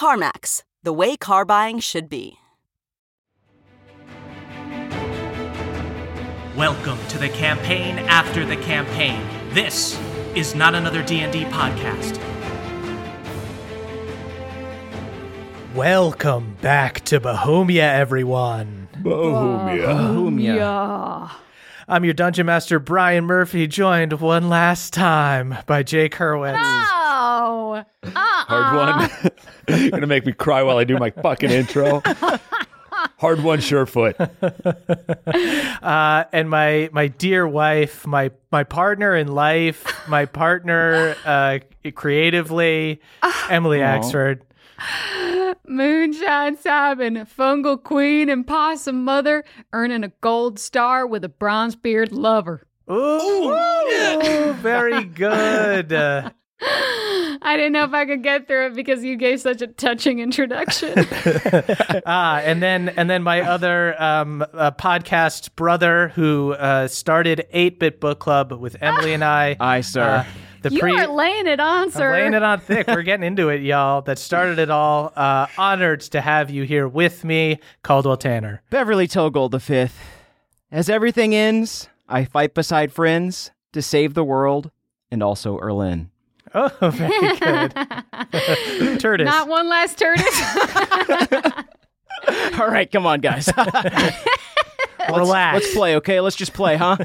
CarMax, the way car buying should be. Welcome to the campaign after the campaign. This is not another D&D podcast. Welcome back to Bahumia, everyone. Bahumia. Bahumia. I'm your dungeon master, Brian Murphy, joined one last time by Jake Hurwitz. Oh, uh-uh. Hard one. You're gonna make me cry while I do my fucking intro. Hardwon, Surefoot. Uh, and my my dear wife, my my partner in life, my partner uh, creatively, Emily Axford. Moonshine Cybin, fungal queen and possum mother, earning a gold star with a bronze beard lover. Ooh, very good. Uh, I didn't know if I could get through it because you gave such a touching introduction. ah, and then and then my other um, uh, podcast brother who uh, started Eight Bit Book Club with Emily and I. I sir. Uh, the you pre- are laying it on, I'm sir. laying it on thick. We're getting into it, y'all. That started it all. Uh, honored to have you here with me, Caldwell Tanner. Beverly Toegold the Fifth. As everything ends, I fight beside friends to save the world and also Erlin. Oh, very good. Turtis. Not one last turtis. All right, come on, guys. Relax. Let's play, okay? Let's just play, huh?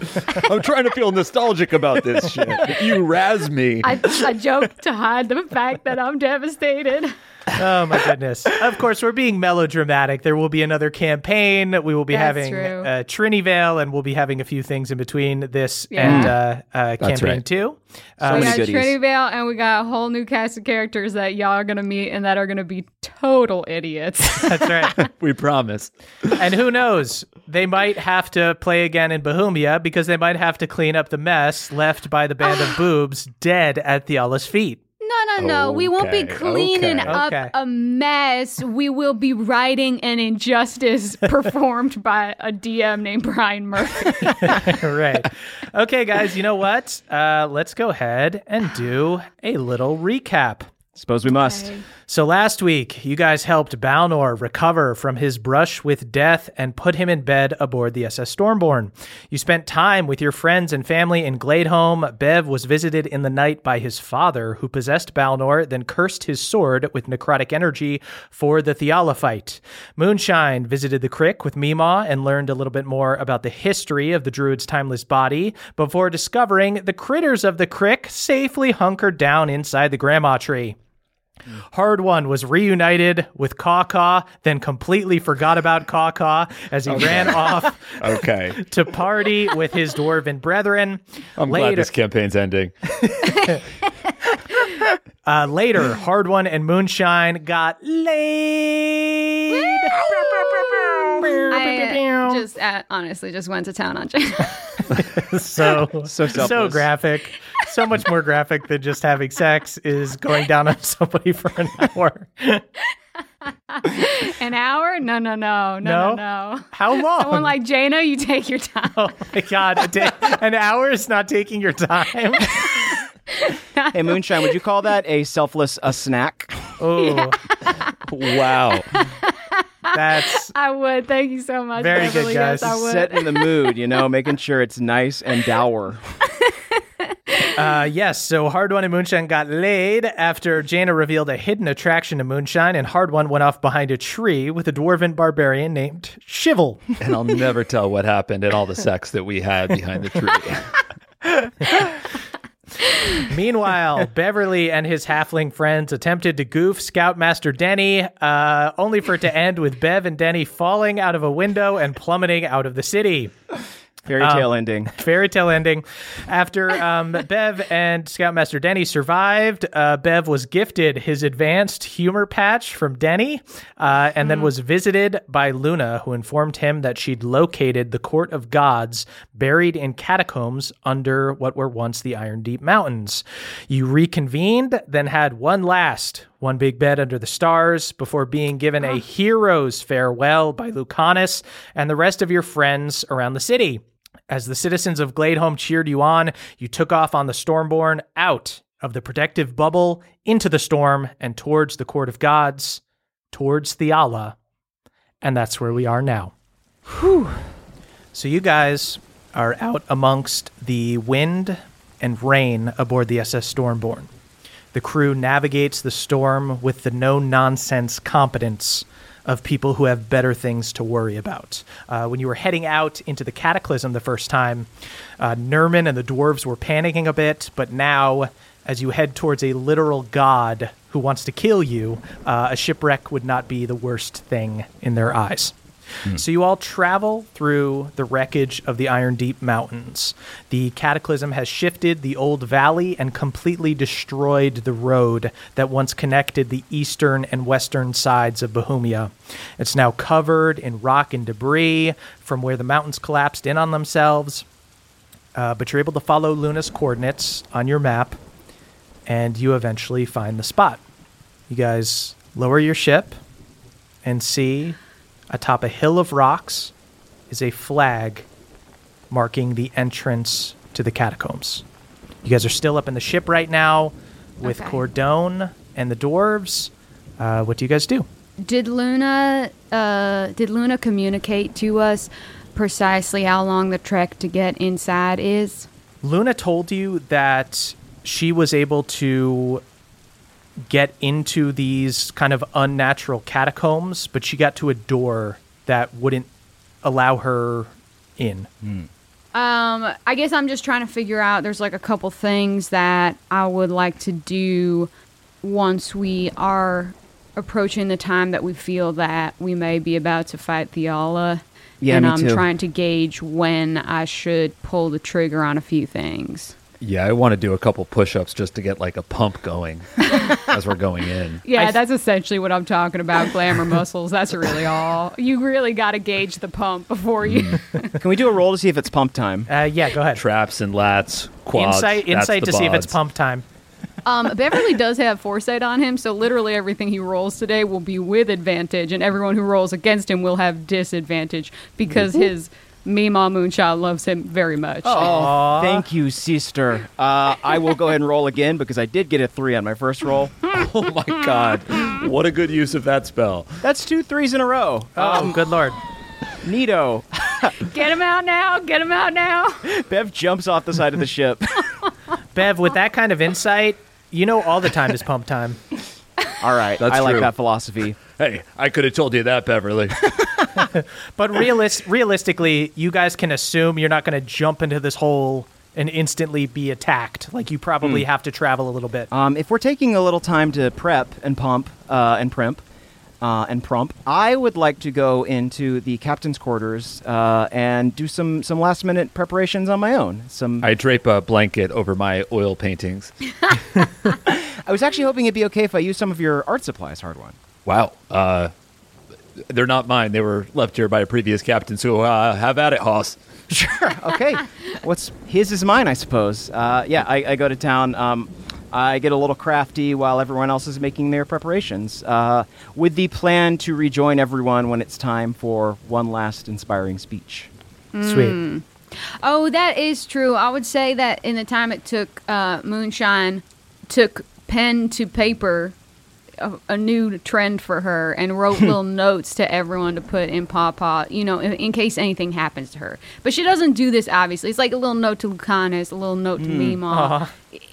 I'm trying to feel nostalgic about this shit. You razz me. I, I joke to hide the fact that I'm devastated. Oh my goodness! Of course, we're being melodramatic. There will be another campaign. We will be That's having true. uh, Trinity Vale, and we'll be having a few things in between this Yeah. and uh, uh, campaign right. two. So Uh, we many got goodies. Trinity Vale, and we got a whole new cast of characters that y'all are gonna meet, and that are gonna be total idiots. that's right. we promise. and who knows? They might have to play again in Bahumia because they might have to clean up the mess left by the band of boobs dead at Thiala's feet. No, no, no. We won't be cleaning okay. up Okay. a mess. We will be writing an injustice performed by a DM named Brian Murphy. right. Okay, guys. You know what? Uh, let's go ahead and do a little recap. Suppose we must. So last week, you guys helped Balnor recover from his brush with death and put him in bed aboard the SS Stormborn. You spent time with your friends and family in Gladeholm. Bev was visited in the night by his father, who possessed Balnor, then cursed his sword with necrotic energy for the fight. Moonshine visited the Crick with Mima and learned a little bit more about the history of the druid's timeless body before discovering the critters of the Crick safely hunkered down inside the grandma tree. Hardwon was reunited with Caw Caw, then completely forgot about Caw Caw as he ran off Okay. to party with his dwarven brethren. I'm glad this campaign's ending. uh, later, Hardwon and Moonshine got laid. I just uh, honestly just went to town on Jane. so So so graphic, so much more graphic than just having sex is going down on somebody for an hour. An hour? No, no, no, no, No? no, no. How long? Someone like Jana, you take your time. oh my god, a day, an hour is not taking your time. Hey, Moonshine, would you call that a selfless a snack? Oh, Wow. That's I would. Thank you so much. Very good, Beverly. Yes, guys. I would. Setting the mood, you know, making sure it's nice and dour. Uh, yes, so Hardwon and Moonshine got laid after Jana revealed a hidden attraction to Moonshine, and Hardwon went off behind a tree with a dwarven barbarian named Shivel. and I'll never tell what happened and all the sex that we had behind the tree. Meanwhile, Beverly and his halfling friends attempted to goof Scoutmaster Denny, uh, only for it to end with Bev and Denny falling out of a window and plummeting out of the city. Fairy tale ending. Fairy tale ending. After um, Bev and Scoutmaster Denny survived, uh, Bev was gifted his advanced humor patch from Denny uh, and then was visited by Luna, who informed him that she'd located the Court of Gods buried in catacombs under what were once the Iron Deep Mountains. You reconvened, then had one last, one big bed under the stars, before being given a hero's farewell by Lucanus and the rest of your friends around the city. As the citizens of Gladeholm cheered you on, you took off on the Stormborn out of the protective bubble into the storm and towards the Court of Gods, towards Thiala. And that's where we are now. Whew. So you guys are out amongst the wind and rain aboard the SS Stormborn. The crew navigates the storm with the no nonsense competence of people who have better things to worry about. Uh, when you were heading out into the cataclysm the first time, uh, Nerman and the dwarves were panicking a bit, but now, as you head towards a literal god who wants to kill you, uh, a shipwreck would not be the worst thing in their eyes. So you all travel through the wreckage of the Iron Deep Mountains. The cataclysm has shifted the old valley and completely destroyed the road that once connected the eastern and western sides of Bahumia. It's now covered in rock and debris from where the mountains collapsed in on themselves. Uh, but you're able to follow Luna's coordinates on your map, and you eventually find the spot. You guys lower your ship and see atop a hill of rocks is a flag marking the entrance to the catacombs. You guys are still up in the ship right now with Okay. Cordone and the dwarves. Uh, what do you guys do? Did Luna uh did Luna communicate to us precisely how long the trek to get inside is? Luna told you that she was able to get into these kind of unnatural catacombs, but she got to a door that wouldn't allow her in. Um, I guess I'm just trying to figure out. There's like a couple things that I would like to do once we are approaching the time that we feel that we may be about to fight Thiala. Yeah, and me I'm too. trying to gauge when I should pull the trigger on a few things. Yeah, I want to do a couple push-ups just to get like a pump going as we're going in. Yeah, that's essentially what I'm talking about. Glamour muscles. That's really all. You really got to gauge the pump before you. Mm. Can we do a roll to see if it's pump time? Uh, yeah, go ahead. Traps and lats, quads. insight, insight the to see if it's pump time. Um, Beverly does have foresight on him, so literally everything he rolls today will be with advantage, and everyone who rolls against him will have disadvantage because his Mima Moonchild loves him very much. Oh, thank you, sister. Uh, I will go ahead and roll again because I did get a three on my first roll. Oh my god, what a good use of that spell. That's two threes in a row. Oh, good lord. Nito. Get him out now! Get him out now! Bev jumps off the side of the ship. Bev, with that kind of insight, you know all the time is pump time. All right, That's I like true. that philosophy. Hey, I could have told you that, Beverly. But realis- realistically, you guys can assume you're not going to jump into this hole and instantly be attacked. Like you probably have to travel a little bit. Um, if we're taking a little time to prep and pump uh, and primp uh, and prump, I would like to go into the captain's quarters uh, and do some some last minute preparations on my own. Some I drape a blanket over my oil paintings. I was actually hoping it'd be okay if I used some of your art supplies, Hardwon. Wow. Uh, they're not mine. They were left here by a previous captain. So uh, have at it, Hoss. Sure. Okay. What's his is mine, I suppose. Uh, yeah, I, I go to town. Um, I get a little crafty while everyone else is making their preparations, uh, with the plan to rejoin everyone when it's time for one last inspiring speech. Sweet. Oh, that is true. I would say that in the time it took uh, Moonshine, took pen to paper, a, a new trend for her, and wrote little notes to everyone to put in Pawpaw, you know, in, in case anything happens to her. But she doesn't do this, obviously. It's like a little note to Lucanus, a little note to hmm. Mima. Uh-huh.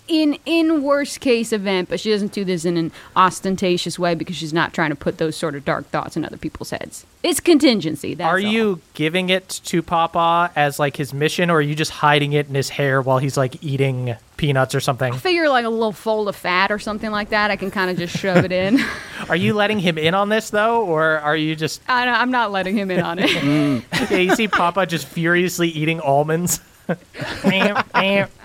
In in worst case event, but she doesn't do this in an ostentatious way because she's not trying to put those sort of dark thoughts in other people's heads. It's contingency. That's Are all. you giving it to Pawpaw as like his mission, or are you just hiding it in his hair while he's like eating peanuts or something. I Figure like a little fold of fat or something like that. I can kind of just shove it in. Are you letting him in on this though, or are you just? I don't, I'm not letting him in on it. Yeah, you see Pawpaw just furiously eating almonds,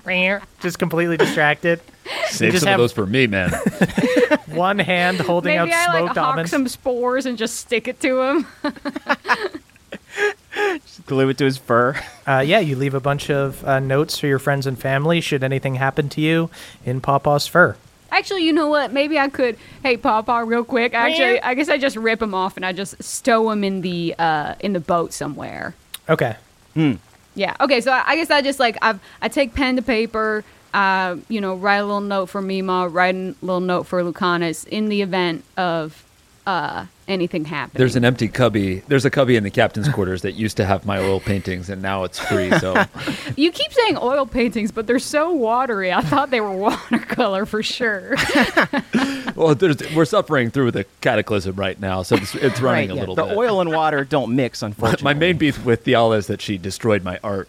just completely distracted. Save just some of those for me, man. One hand holding Maybe out I like smoked hawk almonds. some spores and just stick it to him. Just Glue it to his fur. Uh, yeah, you leave a bunch of uh, notes for your friends and family should anything happen to you in Pawpaw's fur. Actually, you know what? Maybe I could. Hey, Pawpaw, real quick. Actually, I guess I just rip him off and I just stow him in the uh, in the boat somewhere. Okay. Yeah. Okay. So I guess I just like I I take pen to paper. Uh, you know, write a little note for Mima. Write a little note for Lucanus in the event of uh, anything happening. There's an empty cubby. There's a cubby in the captain's quarters that used to have my oil paintings, and now it's free. So You keep saying oil paintings, but they're so watery. I thought they were watercolor for sure. well, there's, we're suffering through the cataclysm right now, so it's, it's running Right, a yeah. little the bit. oil and water don't mix, unfortunately. my main beef with Thiala is that she destroyed my art.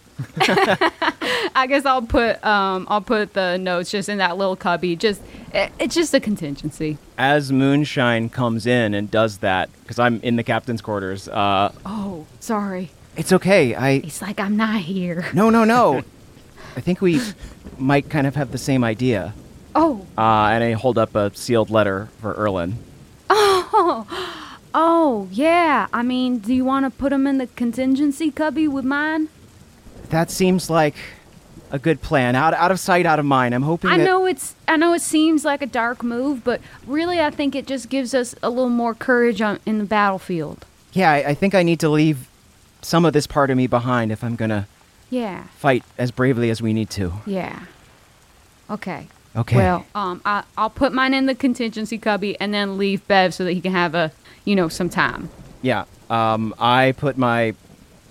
I guess I'll put um I'll put the notes just in that little cubby. Just it, it's just a contingency. As Moonshine comes in and does that, because I'm in the captain's quarters. Uh, Oh, sorry. it's okay. I It's like I'm not here. no, no, no. I think we might kind of have the same idea. Oh, Uh, and I hold up a sealed letter for Erlin. oh yeah. I mean, do you want to put them in the contingency cubby with mine? That seems like a good plan. Out, out of sight, out of mind. I'm hoping. I know it's I know it seems like a dark move, but really I think it just gives us a little more courage on, in the battlefield. Yeah, I, I think I need to leave some of this part of me behind if I'm gonna Yeah. fight as bravely as we need to. Yeah. Okay. Okay. Well, um, I, I'll put mine in the contingency cubby and then leave Bev so that he can have a, you know, some time. Yeah. Um, I put my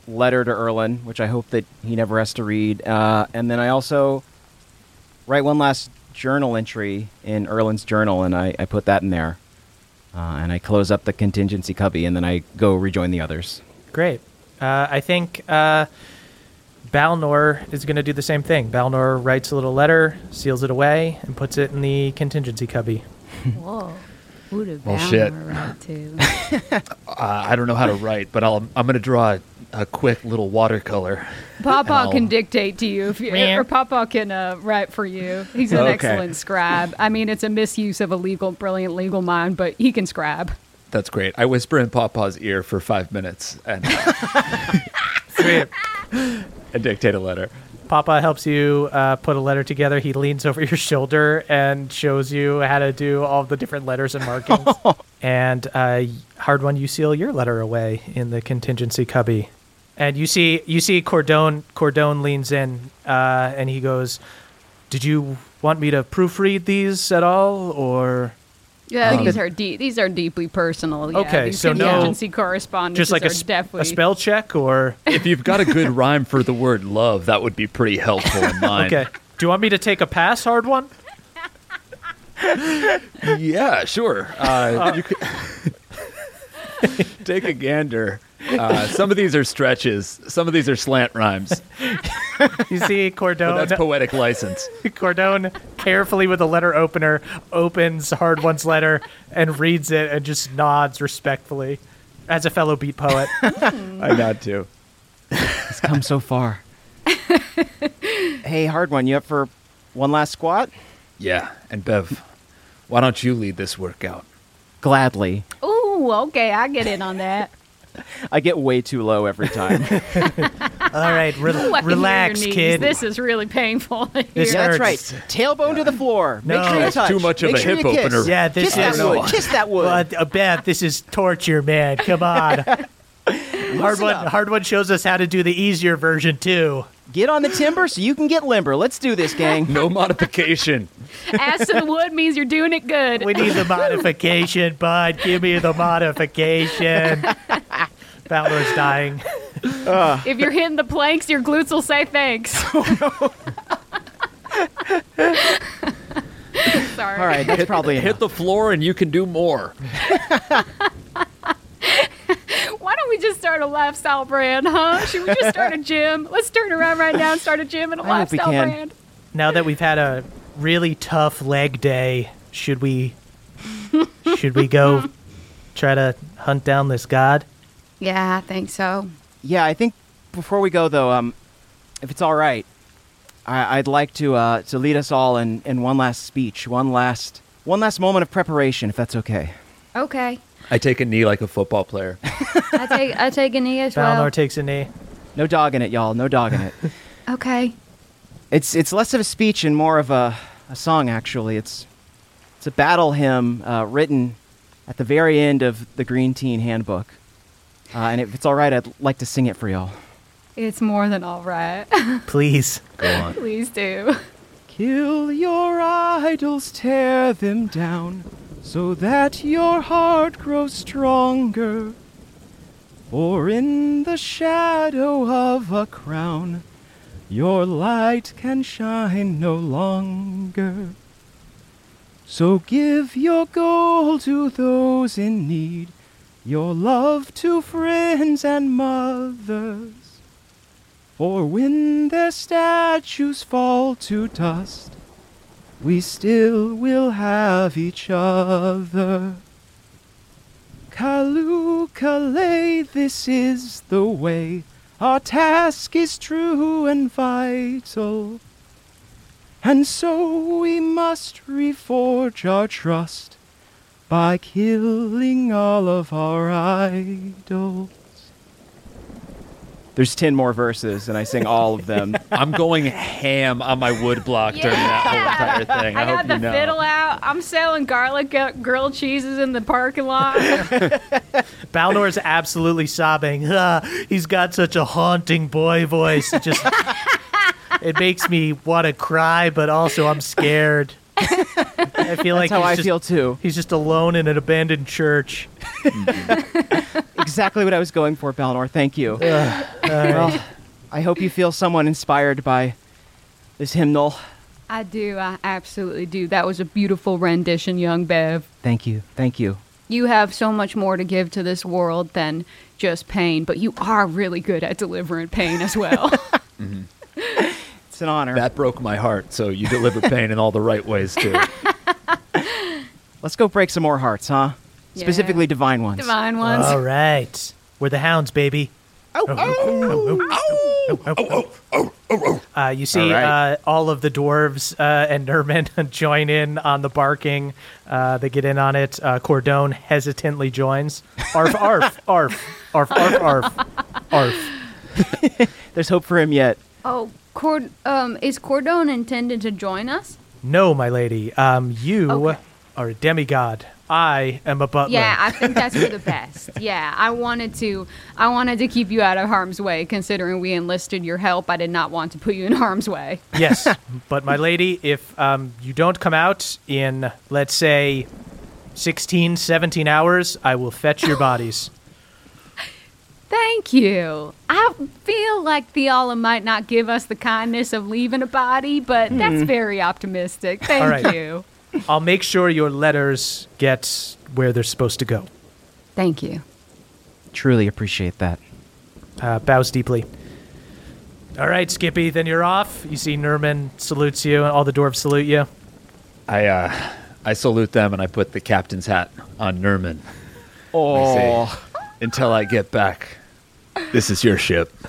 letter to Erlin, which I hope that he never has to read, uh, and then I also write one last journal entry in Erlin's journal, and I, I put that in there. Uh, and I close up the contingency cubby, and then I go rejoin the others. Great. Uh, I think uh, Balnor is going to do the same thing. Balnor writes a little letter, seals it away, and puts it in the contingency cubby. Whoa. Who did Well, shit. right to? Uh, I don't know how to write, but I'll, I'm going to draw a, a quick little watercolor. Pawpaw can dictate to you, if you or Pawpaw can uh, write for you. He's an Okay. excellent scribe. I mean, it's a misuse of a legal, brilliant legal mind, but he can scribe. That's great. I whisper in Pawpaw's ear for five minutes and, Sweet. and dictate a letter. Pawpaw helps you uh, put a letter together. He leans over your shoulder and shows you how to do all the different letters and markings. and uh, Hardwon, you seal your letter away in the contingency cubby. And you see, you see, Cordone. Cordone leans in uh, and he goes, "Did you want me to proofread these at all, or Yeah, Um, these are deep. These are deeply personal. Yeah, Okay, these so no- contingency correspondence just like a, are s- definitely a spell check, or If you've got a good rhyme for the word love, that would be pretty helpful in mine. okay? Do you want me to take a pass, Hardwon? Yeah, sure. Uh, you could take a gander. Uh, some of these are stretches. Some of these are slant rhymes. You see, But Cordone. that's poetic license. Cordone carefully with a letter opener opens Hardwon's letter and reads it and just nods respectfully as a fellow beat poet. I nod too. It's come so far. hey, Hardwon. You up for one last squat? Yeah, and Bev, why don't you lead this workout? Gladly. Ooh, okay, I get in on that. I get way too low every time. All right, re- Ooh, I can hear your relax, knees. kid. This is really painful. This here. That's hurts. right. Tailbone to the floor. Make No. sure you That's touch. too much of Make a sure hip you kiss. opener. Yeah, this kiss that is- wood. Kiss that wood. Well, uh, Beth, this is torture, man. Come on. Hardwon. up. Hardwon shows us how to do the easier version too. Get on the timber so you can get limber. Let's do this, gang. No modification. Ass to the wood means you're doing it good. We need the modification, bud. Give me the modification. Balnor's dying. If you're hitting the planks, your glutes will say thanks. Oh, Sorry. All right, that's probably Hit enough. the floor and you can do more. Why don't we just start a lifestyle brand, huh? Should we just start a gym? Let's turn around right now and start a gym and a I hope we lifestyle can. brand. now that we've had a really tough leg day, should we should we go try to hunt down this god? Yeah, I think so. Yeah, I think before we go though, um, if it's all right, I- I'd like to uh, to lead us all in, in one last speech, one last one last moment of preparation, if that's okay. Okay. I take a knee like a football player. I take I take a knee as Balnor well. takes a knee. No dog in it, y'all. No dog in it. Okay. It's it's less of a speech and more of a, a song. Actually, it's it's a battle hymn uh, written at the very end of the Green Teen Handbook. Uh, and if it's all right, I'd like to sing it for y'all. It's more than all right. Please. Go on. Please do. Kill your idols, tear them down, so that your heart grows stronger. For in the shadow of a crown, your light can shine no longer. So give your gold to those in need, your love to friends and mothers. For when their statues fall to dust, we still will have each other. Kalukale, this is the way. Our task is true and vital. And so we must reforge our trust by killing all of our idols. There's 10 more verses, and I sing all of them. I'm going ham on my wood block during that whole entire thing. I, I hope got you the know. fiddle out. I'm selling garlic grilled cheeses in the parking lot. Balnor is absolutely sobbing. Ah, he's got such a haunting boy voice. It just it makes me want to cry, but also I'm scared. I feel like That's how he's I just, feel too. He's just alone in an abandoned church. Exactly what I was going for, Balnor. Thank you. well, I hope you feel somewhat inspired by this hymnal. I do. I absolutely do. That was a beautiful rendition, young Bev. Thank you. Thank you. You have so much more to give to this world than just pain, but you are really good at delivering pain as well. It's an honor. That broke my heart. So you deliver pain in all the right ways too. Let's go break some more hearts, huh? Yeah. Specifically divine ones. Divine ones. All right. We're the hounds, baby. Oh oh oh oh oh oh uh, you see All right. uh, all of the dwarves uh, and Nerman join in on the barking. Uh, they get in on it. Uh, Cordone hesitantly joins. Arf, arf, arf, arf, arf, arf, arf. There's hope for him yet. Oh, Cord- um, is Cordone intended to join us? No, my lady. Um, you Okay. are a demigod. I am a butler. Yeah, I think that's for the best. Yeah, I wanted to. I wanted to keep you out of harm's way. Considering we enlisted your help, I did not want to put you in harm's way. yes, but my lady, if um, you don't come out in, let's say, 16, 17 hours, I will fetch your bodies. Thank you. I feel like Thiala might not give us the kindness of leaving a body, but that's very optimistic. Thank All right. you. I'll make sure your letters get where they're supposed to go. Thank you. Truly appreciate that. Uh, bows deeply. All right, Skippy, then you're off. You see Nerman salutes you, and all the dwarves salute you. I uh, I salute them and I put the captain's hat on Nerman. Oh, Until I get back, this is your ship.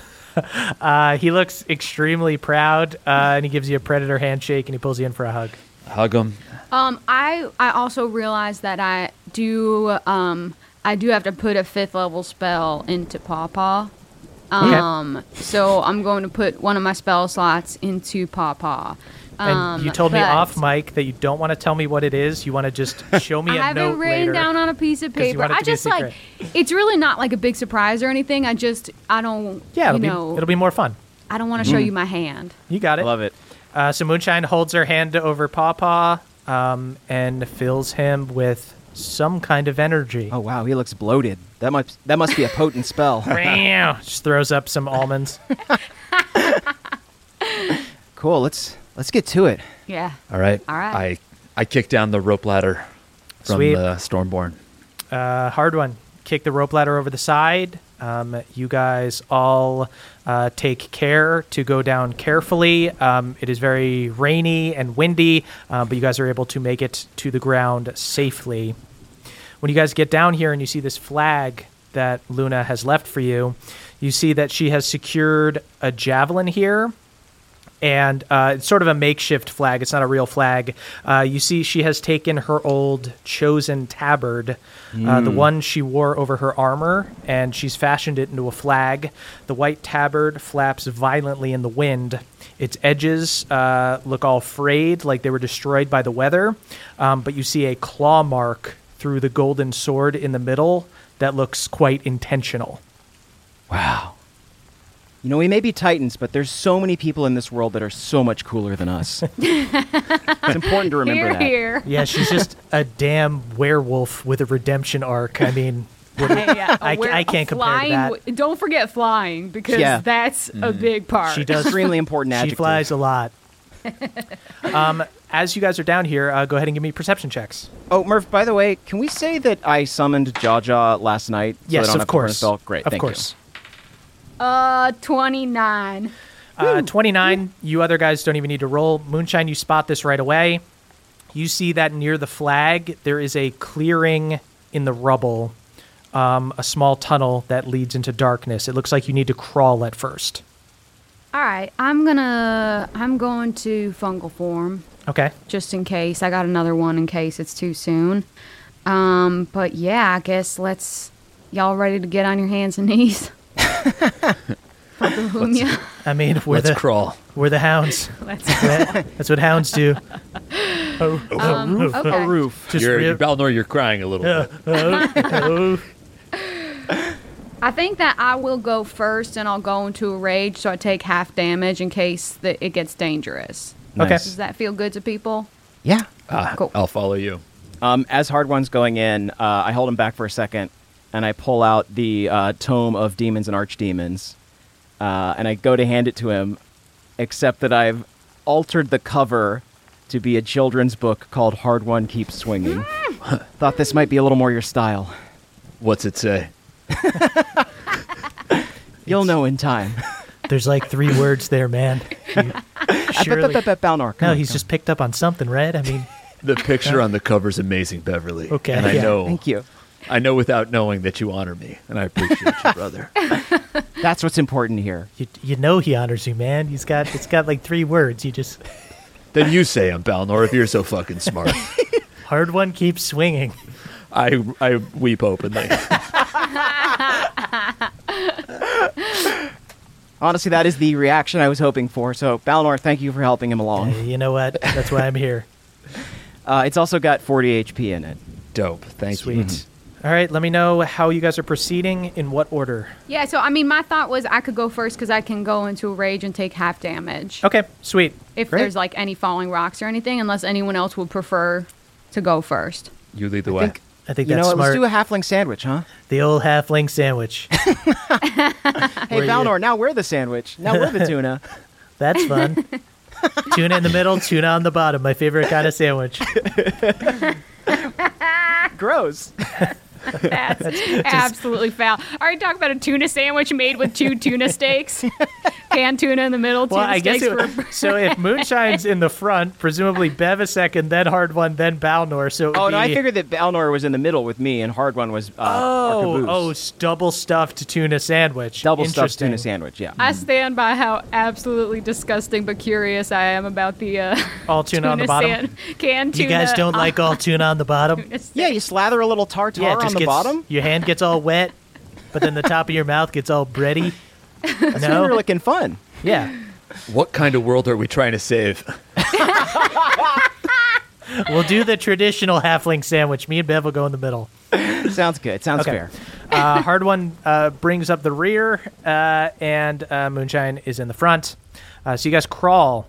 Uh, he looks extremely proud, uh, and he gives you a predator handshake, and he pulls you in for a hug. Hug him. Um, I I also realized that I do um I do have to put a fifth level spell into Pawpaw. Okay. Um, so I'm going to put one of my spell slots into Pawpaw. And Um, you told me off mic that you don't want to tell me what it is. You want to just show me I a have note it written later. down on a piece of 'cause you paper. want it I to be a just like it's really not like a big surprise or anything. I just I don't yeah, it'll you be know it'll be more fun. I don't want to show you my hand. You got I it. love it. Uh, so Moonshine holds her hand over Pawpaw um, and fills him with some kind of energy. Oh wow, he looks bloated. That must that must be a potent spell. Meow. Just throws up some almonds. cool. Let's let's get to it. Yeah. All right. All right. I I kick down the rope ladder from Sweet. the Stormborn. Uh, Hardwon. Kick the rope ladder over the side. Um, you guys all uh, take care to go down carefully. Um, it is very rainy and windy, uh, but you guys are able to make it to the ground safely. When you guys get down here and you see this flag that Luna has left for you, you see that she has secured a javelin here and uh, it's sort of a makeshift flag. It's not a real flag. Uh, you see, she has taken her old chosen tabard, uh, the one she wore over her armor, and she's fashioned it into a flag. The white tabard flaps violently in the wind. Its edges uh, look all frayed, like they were destroyed by the weather. Um, but you see a claw mark through the golden sword in the middle that looks quite intentional. Wow. You know, we may be titans, but there's so many people in this world that are so much cooler than us. it's important to remember Here, that. here. Yeah, she's just a damn werewolf with a redemption arc. I mean, what- Hey, uh, I ca- we're I can't compare to that. Don't forget flying because Yeah. that's a big part. she does Extremely important She adjective. flies a lot. um, as you guys are down here, uh, go ahead and give me perception checks. Oh, Murph, by the way, can we say that I summoned Jaja last night? so yes, I don't of have to burn a course. spell? Great, of thank course. Uh, 29. Uh, 29, you other guys don't even need to roll. Moonshine, you spot this right away. You see that near the flag, there is a clearing in the rubble, um, a small tunnel that leads into darkness. It looks like you need to crawl at first. All right, I'm gonna. I'm going to fungal form Okay. just in case. I got another one in case it's too soon. Um, but yeah, I guess let's. Y'all ready to get on your hands and knees? For the Humya. I mean, we're Let's the crawl. we're the hounds. Let's. That's what hounds do. Oh, Um, okay. A roof. just You're, real- Balnor, you're crying a little bit. oh. I think that I will go first, and I'll go into a rage, so I take half damage in case that it gets dangerous. Okay. Does that feel good to people? Yeah. Ah, Cool. I'll follow you. Um, as Hardwon's going in, uh, I hold him back for a second, and I pull out the uh, Tome of Demons and Archdemons, uh, and I go to hand it to him, except that I've altered the cover to be a children's book called Hardwon Keeps Swinging. Thought this might be a little more your style. What's it say? You'll know in time. There's like three words there, man. You- surely- Balnor. come no, on, he's come just picked up on something, right? I mean, The picture on the cover is amazing, Beverly. Okay, And I yeah. know. Thank you. I know without knowing that you honor me, and I appreciate you, brother. That's what's important here. you, you know he honors you, man. He's got it's got like three words. You just then you say I'm Balnor if you're so fucking smart. Hardwon keeps swinging. I I weep openly. Honestly, that is the reaction I was hoping for. So, Balnor, thank you for helping him along. Hey, you know what? That's why I'm here. Uh, it's also got 40 HP in it. Dope. Thank Sweet. you. All right, let me know how you guys are proceeding. In what order? Yeah, so I mean, my thought was I could go first because I can go into a rage and take half damage. Okay, sweet. If great. there's like any falling rocks or anything, unless anyone else would prefer to go first. You lead the I way. think, I think you that's know what? smart. Let's do a halfling sandwich, huh? the old halfling sandwich. Hey, Balnor, now we're the sandwich. Now we're the tuna. That's fun. tuna in the middle, tuna on the bottom. My favorite kind of sandwich. Gross. That's absolutely foul. Are you talking about a tuna sandwich made with two tuna steaks? Canned tuna in the middle, Well, I guess it, for so. If Moonshine's in the front, presumably Bev a second, then Hardwon, then Balnor. So it would Oh, no, I figured that Balnor was in the middle with me and Hardwon was uh, Oh, caboose. oh, double stuffed tuna sandwich. Double stuffed tuna sandwich, yeah. I stand by how absolutely disgusting but curious I am about the uh, All tuna, on the bottom. sand- canned You guys don't like all tuna on the bottom? yeah, you slather a little tartar yeah, on the gets, bottom. Your hand gets all wet, but then the top of your mouth gets all bready. That's no, really looking fun. yeah. What kind of world are we trying to save? We'll do the traditional halfling sandwich. Me and Bev will go in the middle. Sounds good. Sounds Okay. fair. Uh, Hardwon uh, brings up the rear, uh, and uh, Moonshine is in the front. Uh, so you guys crawl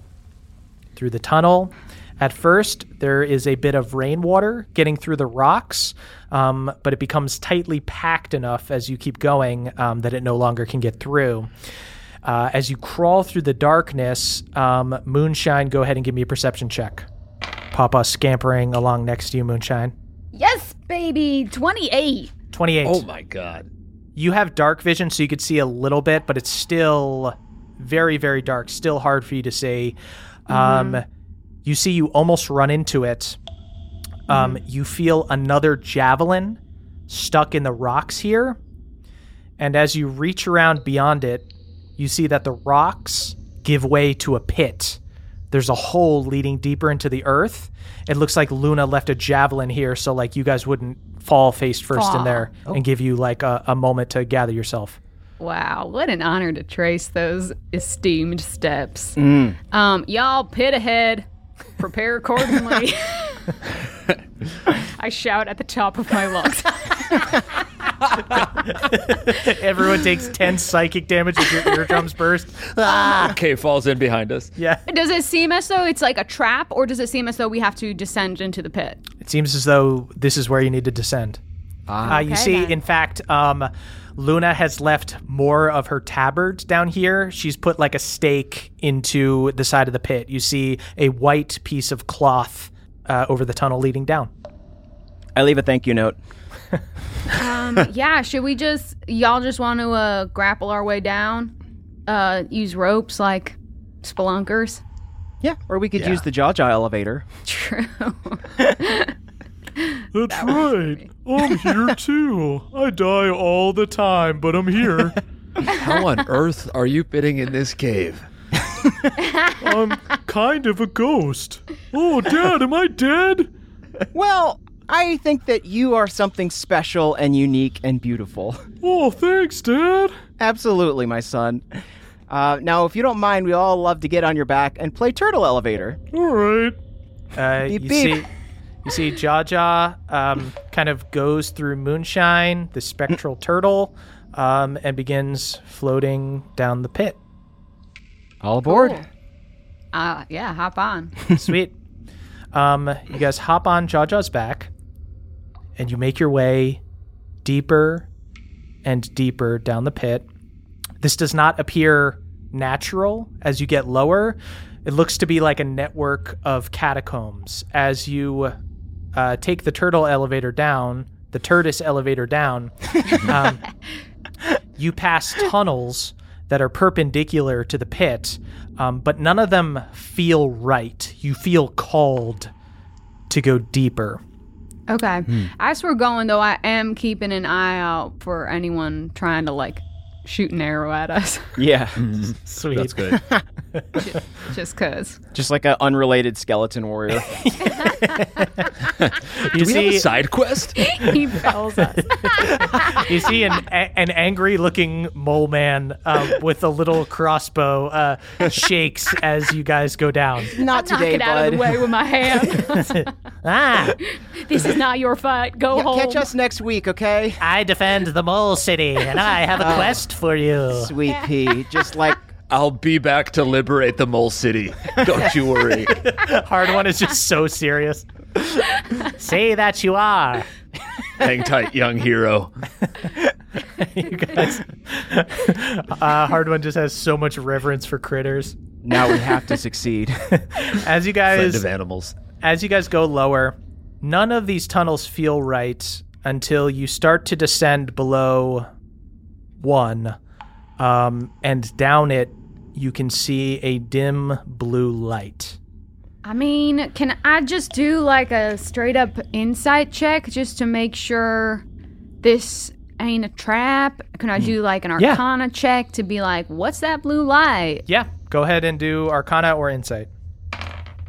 through the tunnel. At first, there is a bit of rainwater getting through the rocks, um, but it becomes tightly packed enough as you keep going um, that it no longer can get through. Uh, as you crawl through the darkness, um, Moonshine, go ahead and give me a perception check. Pawpaw scampering along next to you, Moonshine. Yes, baby. 28. 28. Oh my god. you have dark vision, so you could see a little bit, but it's still very, very dark. Still hard for you to see. Um, you see, you almost run into it. Um, You feel another javelin stuck in the rocks here. And as you reach around beyond it, you see that the rocks give way to a pit. There's a hole leading deeper into the earth. It looks like Luna left a javelin here, so like you guys wouldn't fall face first in Fall. there and give you like a, a moment to gather yourself. Wow, what an honor to trace those esteemed steps. Um, y'all, pit ahead. Prepare accordingly. I shout at the top of my lungs. Everyone takes 10 psychic damage as your eardrums burst. Cave falls in behind us. Yeah. does it seem as though it's like a trap, or does it seem as though we have to descend into the pit? It seems as though this is where you need to descend. Uh, you Okay, see, then. in fact, um, Luna has left more of her tabard down here. She's put like a stake into the side of the pit. You see a white piece of cloth uh, over the tunnel leading down. I leave a thank you note. Um, yeah, should we just, y'all just want to uh, grapple our way down? Uh, use ropes like spelunkers? Yeah, or we could Yeah. use the Jaja elevator. True. That's right. I'm here too. I die all the time, but I'm here. How on earth are you fitting in this cave? I'm kind of a ghost. Oh, Dad, am I dead? Well, I think that you are something special and unique and beautiful. Oh, thanks, Dad. Absolutely, my son. Uh, now, if you don't mind, we all love to get on your back and play Turtle Elevator. All right. Uh, Beep, you beep. see, you see, Jaja um, kind of goes through moonshine, the spectral turtle, um, and begins floating down the pit. All aboard. Cool. Uh, yeah, hop on. Sweet. Um, you guys hop on Jaja's back, and you make your way deeper and deeper down the pit. This does not appear natural as you get lower. It looks to be like a network of catacombs. As you uh, take the turtle elevator down, the tortoise elevator down, um, you pass tunnels that are perpendicular to the pit, um, but none of them feel right. You feel called to go deeper. Okay. Hmm. As we're going, though, I am keeping an eye out for anyone trying to, like, shoot an arrow at us. Yeah, Sweet. That's good. Just because. just like an unrelated skeleton warrior. You we have a see, side quest? he fells us. you see an a- an angry looking mole man uh, with a little crossbow uh, shakes as you guys go down. Not Knock today, it out of the way with my hand. Ah, this is not your fight. Go Yeah, home. catch us next week, okay? I defend the mole city, and I have a quest for you. Sweet pea, just like I'll be back to liberate the Mole City. Don't you worry. Hardwon is just so serious. Say that you are. Hang tight, young hero. you guys. Uh, Hardwon just has so much reverence for critters. now we have to succeed. As you Friend guys of animals. as you guys go lower, none of these tunnels feel right until you start to descend below one. Um, and down it, you can see a dim blue light. I mean, can I just do like a straight up insight check just to make sure this ain't a trap? Can I do like an Yeah. arcana check to be like, what's that blue light? Yeah, go ahead and do Arcana or Insight.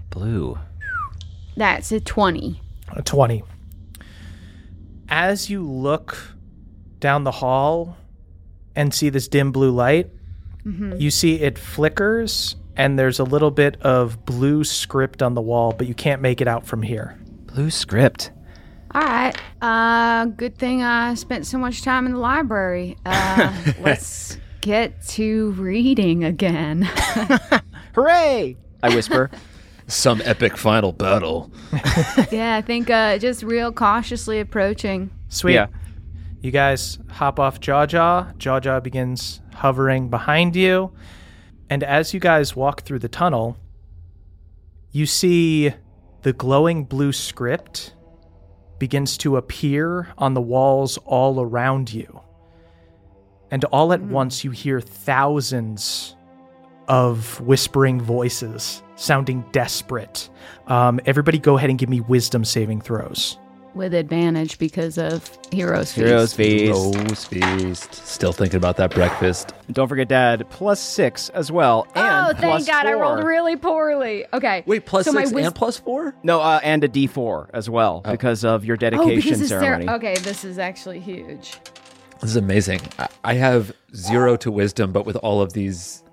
Blue. That's a 20. A 20. As you look down the hall and see this dim blue light, you see it flickers and there's a little bit of blue script on the wall, but you can't make it out from here. Blue script. All right. Uh, good thing I spent so much time in the library. Uh, let's get to reading again. Hooray! I whisper. Some epic final battle. yeah, I think uh, just real cautiously approaching. Sweet. Yeah. You guys hop off Jaja. Jaja begins hovering behind you. And as you guys walk through the tunnel, you see the glowing blue script begins to appear on the walls all around you. and all at once you hear thousands of whispering voices sounding desperate. Um, everybody, go ahead and give me wisdom saving throws. With advantage because of Heroes Feast. Heroes Feast. Rose feast. Still thinking about that breakfast. And Don't forget, Dad, plus six as well. Oh, thank plus God I rolled really poorly. Okay. Wait, plus so my six wis- and plus four? No, uh, and a D4 as well because of your Oh, dedication because it's there. Okay, this is actually huge. This is amazing. I, I have zero to wisdom, but with all of these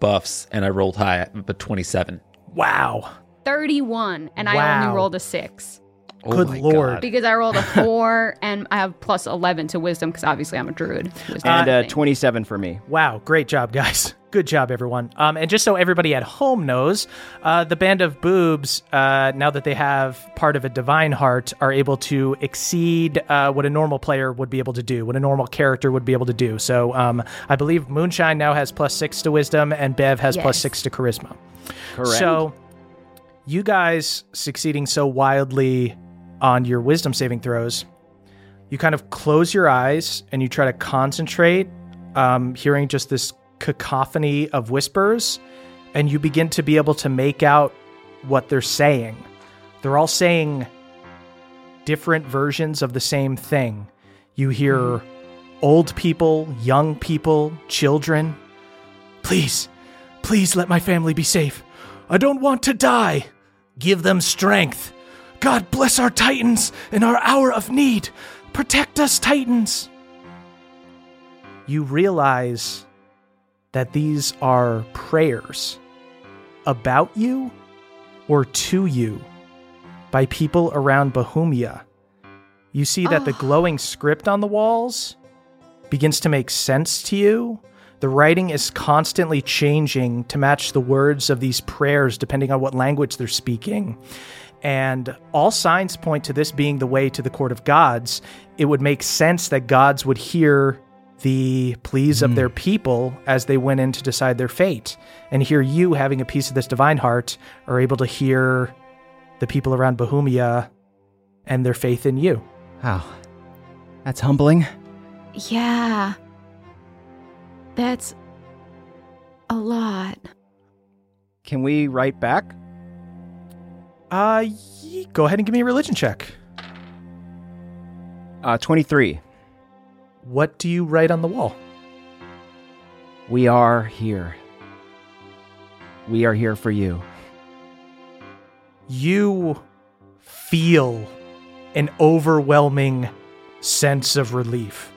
buffs, and I rolled high, but 27. Wow. 31, and I only rolled a six. Oh Good lord. God. Because I rolled a four, and I have plus 11 to wisdom, because obviously I'm a druid. Wisdom and uh, 27 for me. Wow, great job, guys. Good job, everyone. Um, and just so everybody at home knows, uh, the band of boobs, uh, now that they have part of a divine heart, are able to exceed uh, what a normal player would be able to do, what a normal character would be able to do. So um, I believe Moonshine now has plus six to wisdom, and Bev has Yes. six to charisma. Correct. So, you guys succeeding so wildly on your wisdom saving throws, you kind of close your eyes and you try to concentrate, um, hearing just this cacophony of whispers, and you begin to be able to make out what they're saying. They're all saying different versions of the same thing. You hear old people, young people, children. Please, please let my family be safe. I don't want to die. Give them strength. God bless our Titans in our hour of need. Protect us, Titans. You realize that these are prayers about you or to you by people around Bahumia. You see that the ah. glowing script on the walls begins to make sense to you. The writing is constantly changing to match the words of these prayers depending on what language they're speaking. And all signs point to this being the way to the court of gods. It would make sense that gods would hear the pleas of hmm. their people as they went in to decide their fate. And here you, having a piece of this divine heart, are able to hear the people around Bahumia and their faith in you. Wow. That's humbling. Yeah. That's a lot. Can we write back? Uh, ye- go ahead and give me a religion check. Uh, 23. What do you write on the wall? We are here. We are here for you. You feel an overwhelming sense of relief.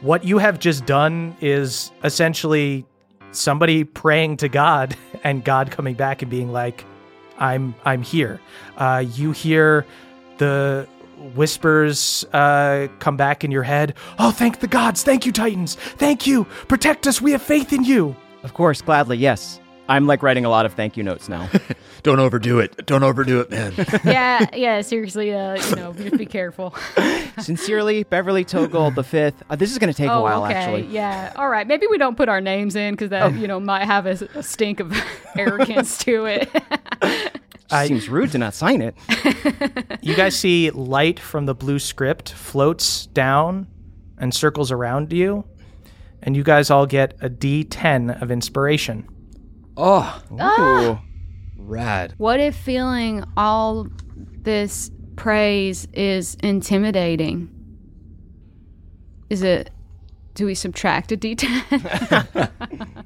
What you have just done is essentially somebody praying to God and God coming back and being like, "I'm I'm here." Uh, you hear the whispers uh, come back in your head. Oh, thank the gods! Thank you, Titans! Thank you! Protect us! We have faith in you. Of course, gladly, yes. I'm like writing a lot of thank you notes now. Don't overdo it. Don't overdo it, man. yeah, yeah, seriously, uh, you know, just be careful. Sincerely, Beverly Toegold the fifth. Uh, this is going to take a oh, while, okay. actually. Yeah. All right. Maybe we don't put our names in because that, you know, might have a, a stink of arrogance to it. I- Seems rude to not sign it. You guys see light from the blue script floats down and circles around you, and you guys all get a D10 of inspiration. oh, Ooh. Rad. what if feeling all this praise is intimidating? Is it? Do we subtract a d10?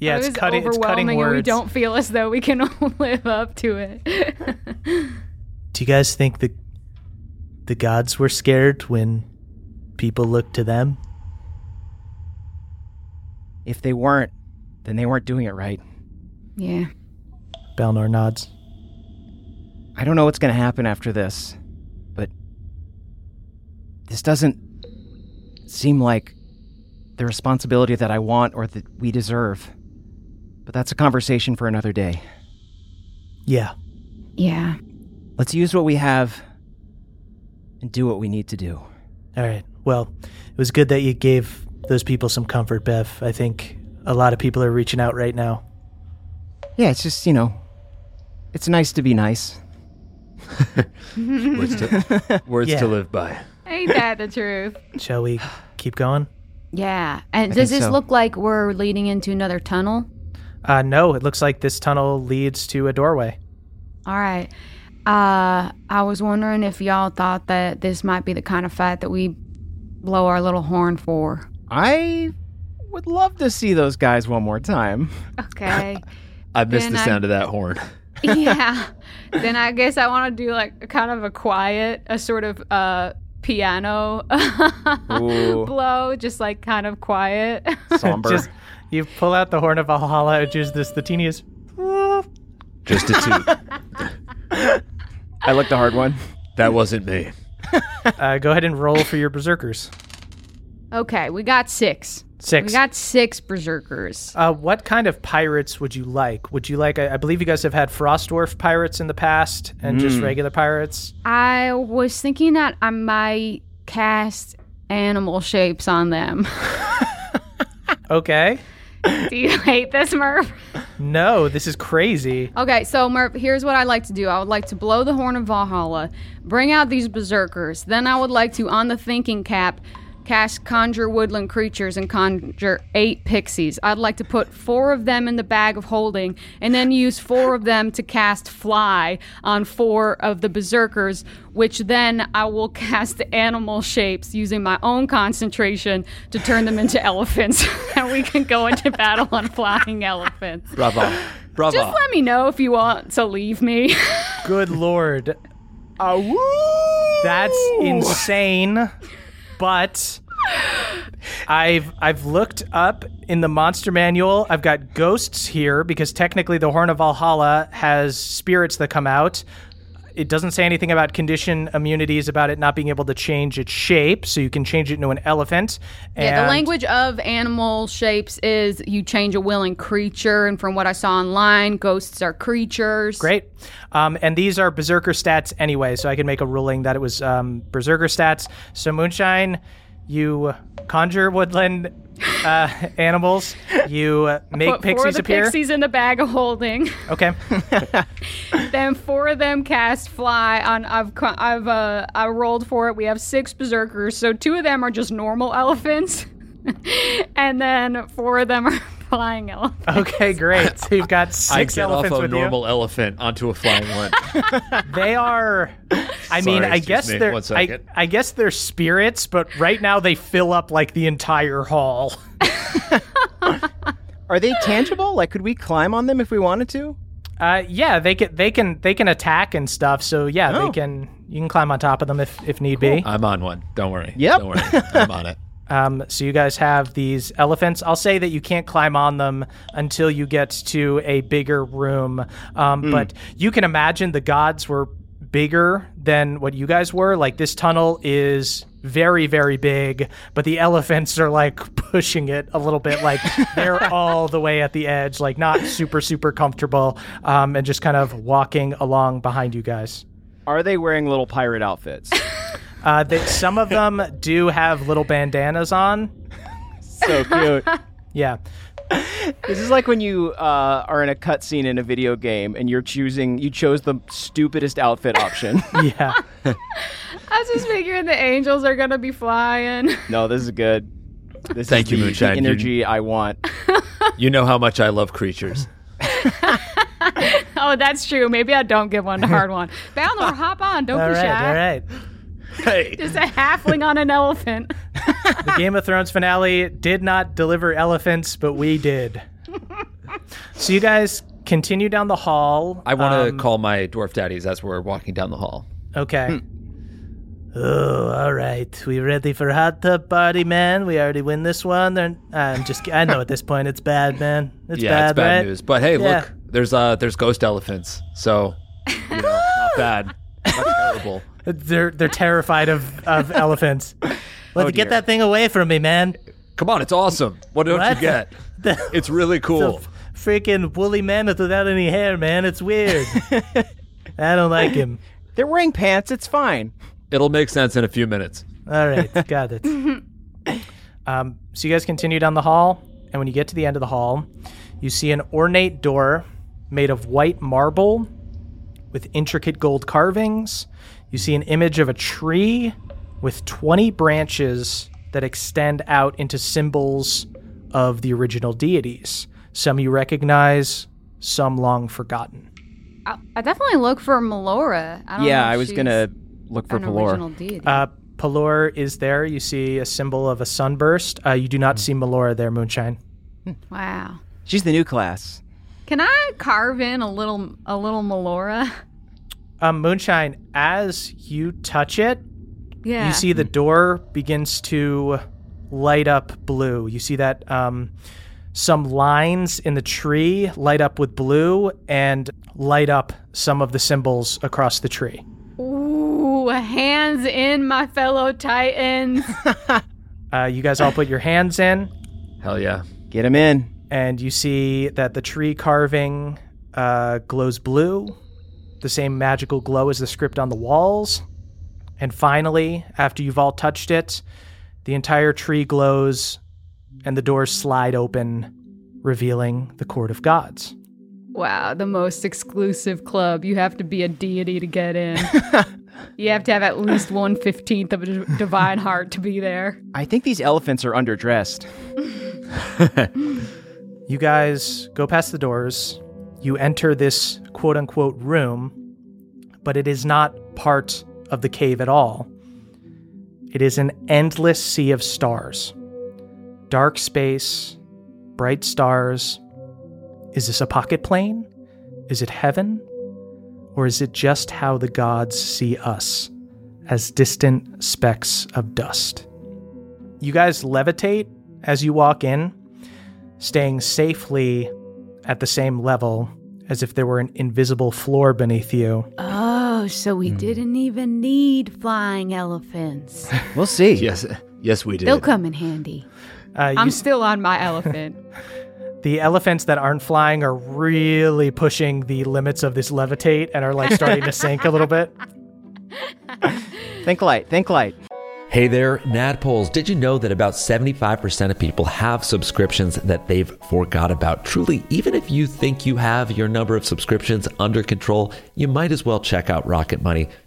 Yeah, it's It was cutting, it's cutting overwhelming, and we don't feel as though we can live up to it. Do you guys think the the gods were scared when people looked to them? If they weren't, then they weren't doing it right. yeah. Balnor nods. I don't know what's going to happen after this, but this doesn't seem like the responsibility that I want or that we deserve. But that's a conversation for another day. Yeah. Yeah. Let's use what we have and do what we need to do. All right. Well, it was good that you gave those people some comfort, Bev. I think a lot of people are reaching out right now. Yeah, it's just, you know, it's nice to be nice. Words to, words Yeah. to live by. Ain't that the truth? Shall we keep going? Yeah. And does think this so. look like we're leading into another tunnel? Uh, no, it looks like this tunnel leads to a doorway. All right. Uh, I was wondering if y'all thought that this might be the kind of fight that we blow our little horn for. I would love to see those guys one more time. Okay. I missed Then the I- sound of that horn. Yeah. Then I guess I want to do like kind of a quiet, a sort of uh piano blow, just like kind of quiet. Somber. Just you pull out the horn of Valhalla, and just this the teeniest. Just a toot. I like the hard one. that wasn't me. Uh, go ahead and roll for your berserkers. Okay, we got six. Six. We got six berserkers. Uh, what kind of pirates would you like? Would you like? I, I believe you guys have had frost dwarf pirates in the past, and just regular pirates. I was thinking that I might cast animal shapes on them. Okay. do you hate this, Murph? No, this is crazy. Okay, so Murph, here's what I'd like to do. I would like to blow the horn of Valhalla, bring out these berserkers. Then I would like to, on the thinking cap, cast conjure woodland creatures and conjure eight pixies. I'd like to put four of them in the bag of holding, and then use four of them to cast fly on four of the berserkers, which then I will cast animal shapes using my own concentration to turn them into elephants, and we can go into battle on flying elephants. Bravo. Bravo. Just let me know if you want to leave me. Good lord, that's insane. But I've I've looked up in the monster manual. I've got ghosts here because technically the Horn of Valhalla has spirits that come out. It doesn't say anything about condition immunities about it not being able to change its shape, so you can change it into an elephant. yeah, the language of animal shapes is you change a willing creature, and from what I saw online, ghosts are creatures. Great. Um, and these are Berserker stats anyway, so I can make a ruling that it was um, Berserker stats. So, Moonshine, you conjure woodland uh, animals, you uh, make Put four of pixies the appear. pixies in the bag of holding. Okay. then four of them cast fly on. I've I've uh I rolled for it. We have six berserkers, so two of them are just normal elephants, and then four of them are flying elephants. Okay, great. So you've got six I six get off a with normal elephant onto a flying one. They are. I mean, I guess me. they're. One I. I guess they're spirits, but right now they fill up like the entire hall. Are they tangible? Like, could we climb on them if we wanted to? Uh, yeah, they can. They can. They can attack and stuff. So yeah, Oh. they can. You can climb on top of them if if need be. I'm on one. Don't worry. Yep. Don't worry. I'm on it. Um, so you guys have these elephants. I'll say that you can't climb on them until you get to a bigger room. Um, But you can imagine the gods were bigger than what you guys were. Like this tunnel is very, very big, but the elephants are like pushing it a little bit. Like they're all the way at the edge, like not super, super comfortable, um, and just kind of walking along behind you guys. Are they wearing little pirate outfits? Uh, they, some of them do have little bandanas on. so cute. Yeah. This is like when you uh, are in a cutscene in a video game and you're choosing, you chose the stupidest outfit option. Yeah. I was just figuring the angels are gonna be flying. no, this is good. This Thank is you, the, the Moonshine. You- energy I want. You know how much I love creatures. Oh, that's true. Maybe I don't give one to Hardwon. Balnor, hop on. Don't All be right. shy. All right. Hey. Just a halfling on an elephant. The Game of Thrones finale did not deliver elephants, but we did. So you guys continue down the hall. I want to Um, call my dwarf daddies as we're walking down the hall. Okay. Oh, all right. We ready for hot tub party, man? We already win this one. Then I'm just. I know at this point it's bad, man. It's yeah, bad, it's bad right? news. But hey, Yeah. look, there's uh there's ghost elephants. So, you know, not bad. Not terrible. They're they're terrified of of elephants. Let's Oh, get that thing away from me, man. Come on, it's awesome. What don't What? you get? The- It's really cool. It's a freaking woolly mammoth without any hair, man. It's weird. I don't like him. They're wearing pants. It's fine. It'll make sense in a few minutes. All right, got it. Um, so you guys continue down the hall, and when you get to the end of the hall, you see an ornate door made of white marble with intricate gold carvings. You see an image of a tree with 20 branches that extend out into symbols of the original deities. Some you recognize, some long forgotten. I, I definitely look for Melora. I yeah, know if I was gonna look for an Pelor. original deity. Uh, Pelor is there. You see a symbol of a sunburst. Uh, you do not see Melora there, Moonshine. wow. She's the new class. Can I carve in a little a little Melora? Um, Moonshine, as you touch it, Yeah. you see the door begins to light up blue. You see that um, some lines in the tree light up with blue and light up some of the symbols across the tree. Ooh, hands in my fellow titans. Uh, you guys all put your hands in, Hell yeah. Get them in. and you see that the tree carving uh, glows blue, the same magical glow as the script on the walls. And finally, after you've all touched it, the entire tree glows and the doors slide open, revealing the Court of Gods. wow, the most exclusive club. You have to be a deity to get in. you have to have at least one fifteenth of a d- divine heart to be there. I think these elephants are underdressed. You guys go past the doors. You enter this quote unquote room, but it is not part of the cave at all. It is an endless sea of stars. Dark space, bright stars. Is this a pocket plane? Is it heaven? Or is it just how the gods see us as distant specks of dust? You guys levitate as you walk in staying safely at the same level as if there were an invisible floor beneath you. Oh, so we didn't even need flying elephants. We'll see. Yes. Yes, we did. They'll come in handy. Uh, I'm s- still on my elephant. the elephants that aren't flying are really pushing the limits of this levitate and are like starting to sink a little bit. Think light. Think light. Hey there, Nadpoles. Did you know that about 75% of people have subscriptions that they've forgot about? Truly, even if you think you have your number of subscriptions under control, you might as well check out Rocket Money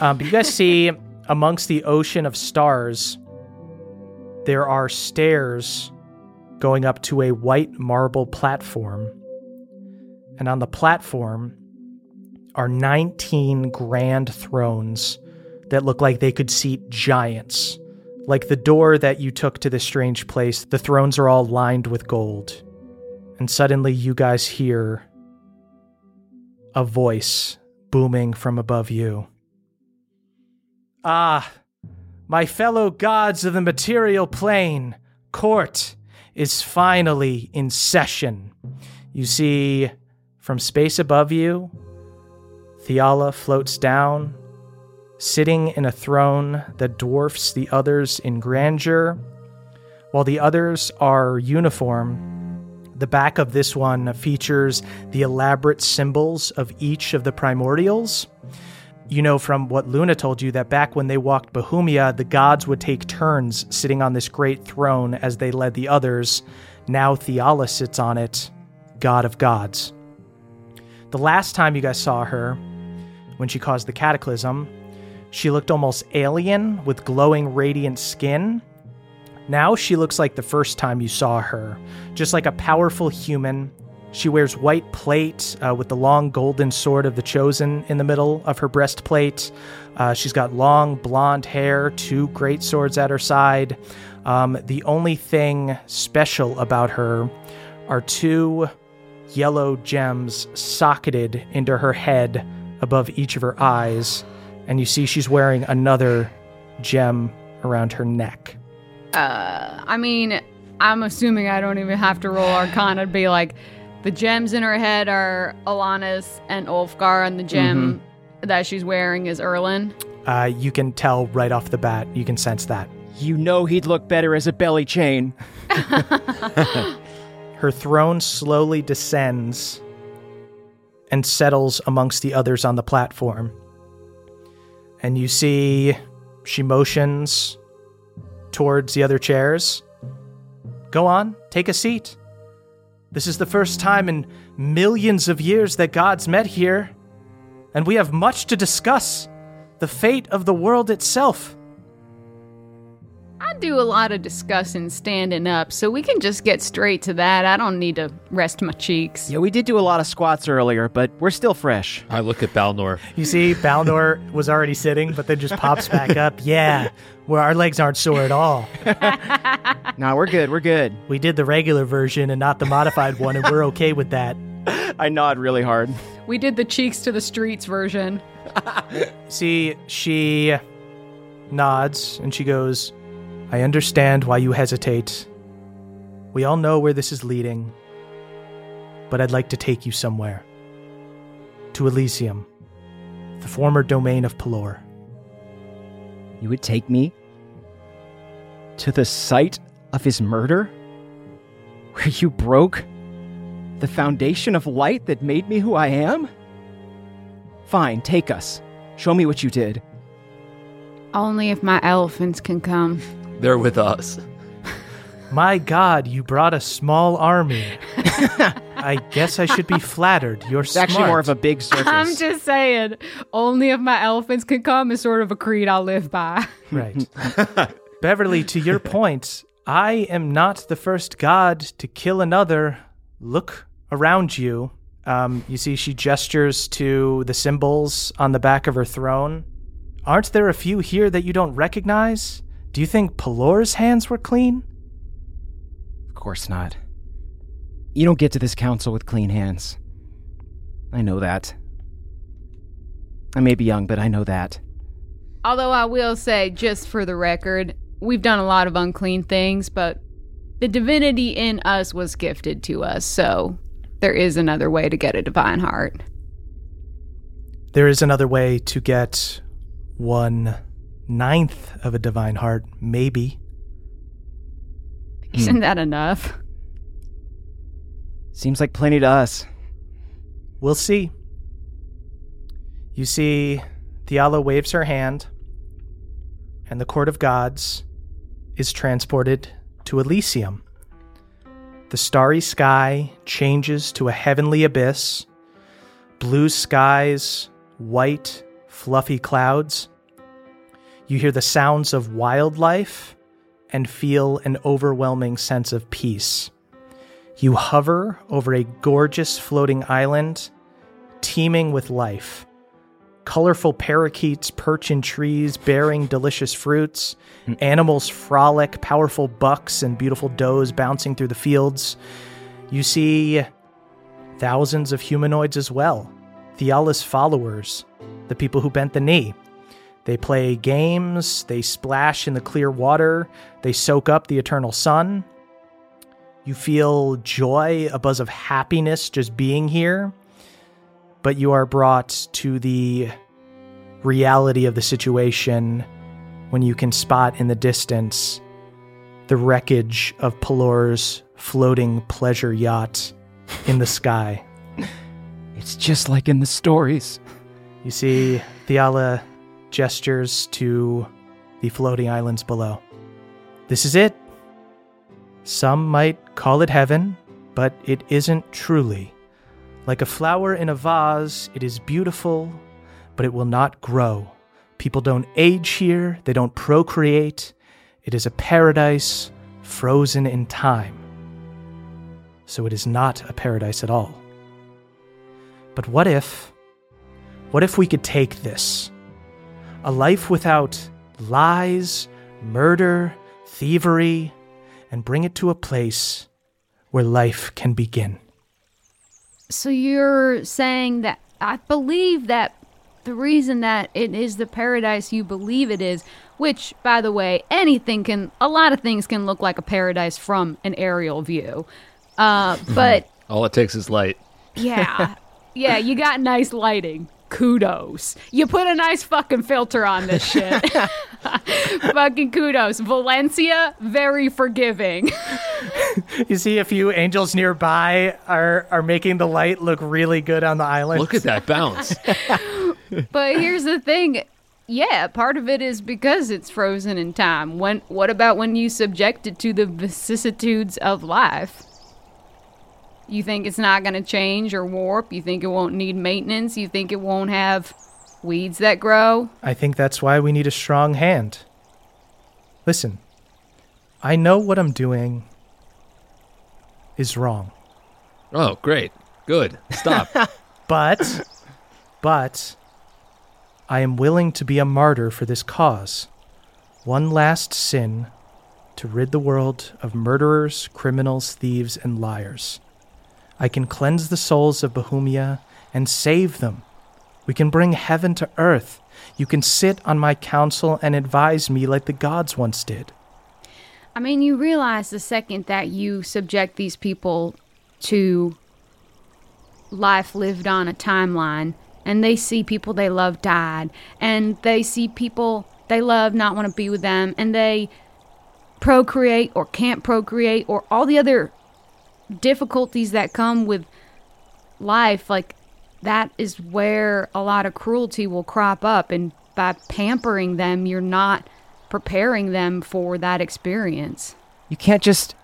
Um, but you guys see amongst the ocean of stars, there are stairs going up to a white marble platform. And on the platform are 19 grand thrones that look like they could seat giants. Like the door that you took to this strange place, the thrones are all lined with gold. And suddenly you guys hear a voice booming from above you. Ah, my fellow gods of the material plane, court is finally in session. You see, from space above you, Thiala floats down, sitting in a throne that dwarfs the others in grandeur. While the others are uniform, the back of this one features the elaborate symbols of each of the primordials. You know from what Luna told you that back when they walked Bahumia, the gods would take turns sitting on this great throne as they led the others. Now Thiala sits on it, god of gods. The last time you guys saw her, when she caused the cataclysm, she looked almost alien with glowing radiant skin. Now she looks like the first time you saw her, just like a powerful human. She wears white plate uh, with the long golden sword of the chosen in the middle of her breastplate. Uh, she's got long blonde hair, two great swords at her side. Um, the only thing special about her are two yellow gems socketed into her head above each of her eyes, and you see she's wearing another gem around her neck. Uh, I mean, I'm assuming I don't even have to roll Arcana to be like, the gems in her head are Alanis and Ulfgar, and the gem that she's wearing is Erlin. Uh, you can tell right off the bat, you can sense that. You know he'd look better as a belly chain. Her throne slowly descends and settles amongst the others on the platform. And you see she motions towards the other chairs. Go on, take a seat. This is the first time in millions of years that gods met here, and we have much to discuss the fate of the world itself. I do a lot of discussing standing up, so we can just get straight to that. I don't need to rest my cheeks. Yeah, we did do a lot of squats earlier, but we're still fresh. I look at Balnor. You see, Balnor was already sitting, but then just pops back up. Yeah, where our legs aren't sore at all. Nah, we're good. We're good. We did the regular version and not the modified one, and we're okay with that. I nod really hard. We did the cheeks to the streets version. See, she nods and she goes, I understand why you hesitate. We all know where this is leading, but I'd like to take you somewhere. To Elysium, the former domain of Pelor. You would take me to the site of his murder? Where you broke the foundation of light that made me who I am? Fine, take us. Show me what you did. Only if my elephants can come. They're with us. My god, you brought a small army. I guess I should be flattered. You're It's actually more of a big circus. I'm just saying, only if my elephants can come is sort of a creed I'll live by. Right. Beverly, to your point, I am not the first god to kill another. Look around you. Um, you see, she gestures to the symbols on the back of her throne. Aren't there a few here that you don't recognize? Do you think Pelor's hands were clean? Of course not. You don't get to this council with clean hands. I know that. I may be young, but I know that. Although I will say, just for the record, we've done a lot of unclean things, but the divinity in us was gifted to us, so there is another way to get a divine heart. There is another way to get one ninth of a divine heart, maybe. Hmm. Isn't that enough? Seems like plenty to us. We'll see. You see, Thiala waves her hand, and the court of gods is transported to Elysium. The starry sky changes to a heavenly abyss, blue skies, white, fluffy clouds. You hear the sounds of wildlife and feel an overwhelming sense of peace. You hover over a gorgeous floating island teeming with life. Colorful parakeets perch in trees bearing delicious fruits. Animals frolic, powerful bucks and beautiful does bouncing through the fields. You see thousands of humanoids as well, Thiala's followers, the people who bent the knee. They play games, they splash in the clear water, they soak up the eternal sun. You feel joy, a buzz of happiness just being here, but you are brought to the reality of the situation when you can spot in the distance the wreckage of Pelor's floating pleasure yacht in the sky. It's just like in the stories. You see Thiala gestures to the floating islands below. This is it. Some might call it heaven, but it isn't truly. Like a flower in a vase, it is beautiful, but it will not grow. People don't age here, they don't procreate. It is a paradise frozen in time. So it is not a paradise at all. But what if, what if we could take this? A life without lies, murder, thievery, and bring it to a place where life can begin. So you're saying that I believe that the reason that it is the paradise you believe it is, which, by the way, anything can, a lot of things can look like a paradise from an aerial view. Uh, but All it takes is light. yeah, yeah, you got nice lighting. Kudos. You put a nice fucking filter on this shit. fucking kudos. Valencia, very forgiving. You see a few angels nearby are, are making the light look really good on the island. Look at that bounce. But here's the thing. Yeah, part of it is because it's frozen in time. When what about when you subject it to the vicissitudes of life? You think it's not going to change or warp? You think it won't need maintenance? You think it won't have weeds that grow? I think that's why we need a strong hand. Listen, I know what I'm doing is wrong. oh, great. Good. Stop. But, but, I am willing to be a martyr for this cause. One last sin to rid the world of murderers, criminals, thieves, and liars. I can cleanse the souls of Bahumia and save them. We can bring heaven to earth. You can sit on my council and advise me like the gods once did. I mean, you realize the second that you subject these people to life lived on a timeline and they see people they love died and they see people they love not want to be with them and they procreate or can't procreate or all the other difficulties that come with life like that is where a lot of cruelty will crop up and by pampering them you're not preparing them for that experience You can't just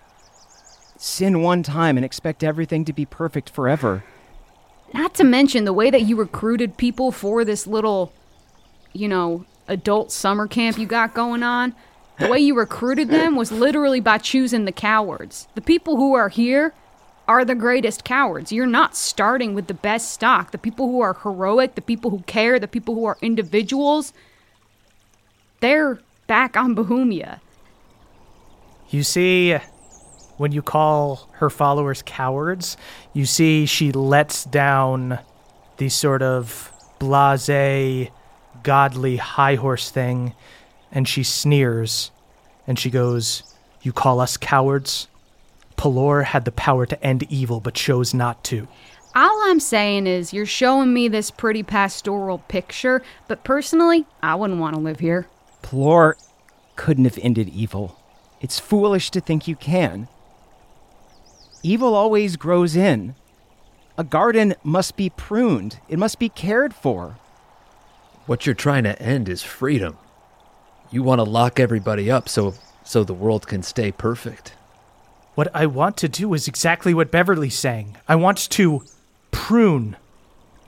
sin one time and expect everything to be perfect forever. Not to mention the way that you recruited people for this little, you know, adult summer camp you got going on. The way you recruited them was literally by choosing the cowards. The people who are here are the greatest cowards. You're not starting with the best stock. The people who are heroic, the people who care, the people who are individuals, they're back on Bahumia. You see, when you call her followers cowards, you see she lets down the sort of blase, godly high horse thing, and she sneers and she goes, You call us cowards? Pelor had the power to end evil but chose not to. All I'm saying is you're showing me this pretty pastoral picture, but personally, I wouldn't want to live here. Pelor couldn't have ended evil. It's foolish to think you can. Evil always grows in. A garden must be pruned, it must be cared for. what you're trying to end is freedom. You want to lock everybody up so so the world can stay perfect. What I want to do is exactly what Beverly's saying. I want to prune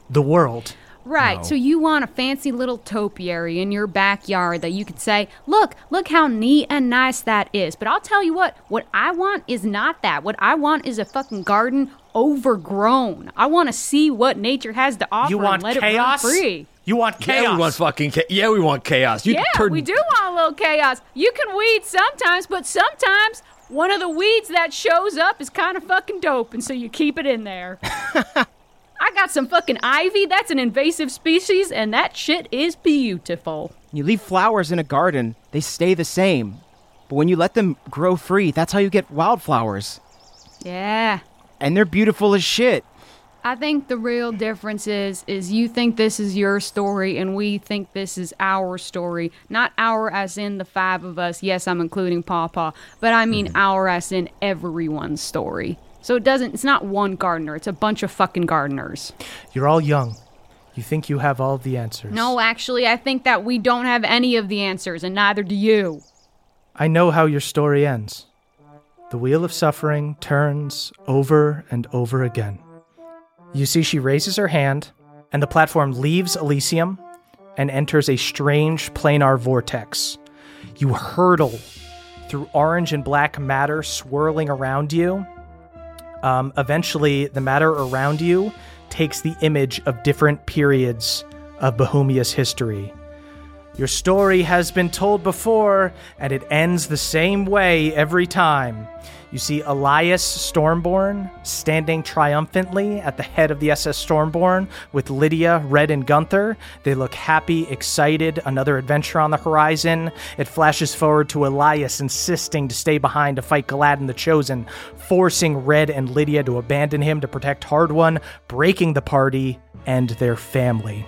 the world. Right, so you want a fancy little topiary in your backyard that you could say, look, look how neat and nice that is. But I'll tell you what, what I want is not that. What I want is a fucking garden overgrown. I want to see what nature has to offer You want and let chaos? it run free. You want chaos? Yeah, we want fucking cha- yeah, we want chaos. You yeah, turn- we do want a little chaos. You can weed sometimes, but sometimes one of the weeds that shows up is kind of fucking dope, and so you keep it in there. I I got some fucking ivy. That's an invasive species, and that shit is beautiful. You leave flowers in a garden, they stay the same. But when you let them grow free, that's how you get wildflowers. Yeah. And they're beautiful as shit. I think the real difference is is you think this is your story and we think this is our story. Not our as in the five of us. Yes, I'm including Pawpaw, but I mean mm-hmm. our as in everyone's story. So it doesn't it's not one gardener, it's a bunch of fucking gardeners. You're all young. You think you have all of the answers. No, actually, I think that we don't have any of the answers and neither do you. I know how your story ends. The wheel of suffering turns over and over again. You see, she raises her hand, and the platform leaves Elysium and enters a strange planar vortex. You hurtle through orange and black matter swirling around you. Um, eventually, the matter around you takes the image of different periods of Bahumia's history. Your story has been told before, and it ends the same way every time. You see Elias Stormborn standing triumphantly at the head of the SS Stormborn with Lydia, Red, and Gunther. They look happy, excited, another adventure on the horizon. It flashes forward to Elias insisting to stay behind to fight Galadin the Chosen, forcing Red and Lydia to abandon him to protect Hardwon, breaking the party and their family.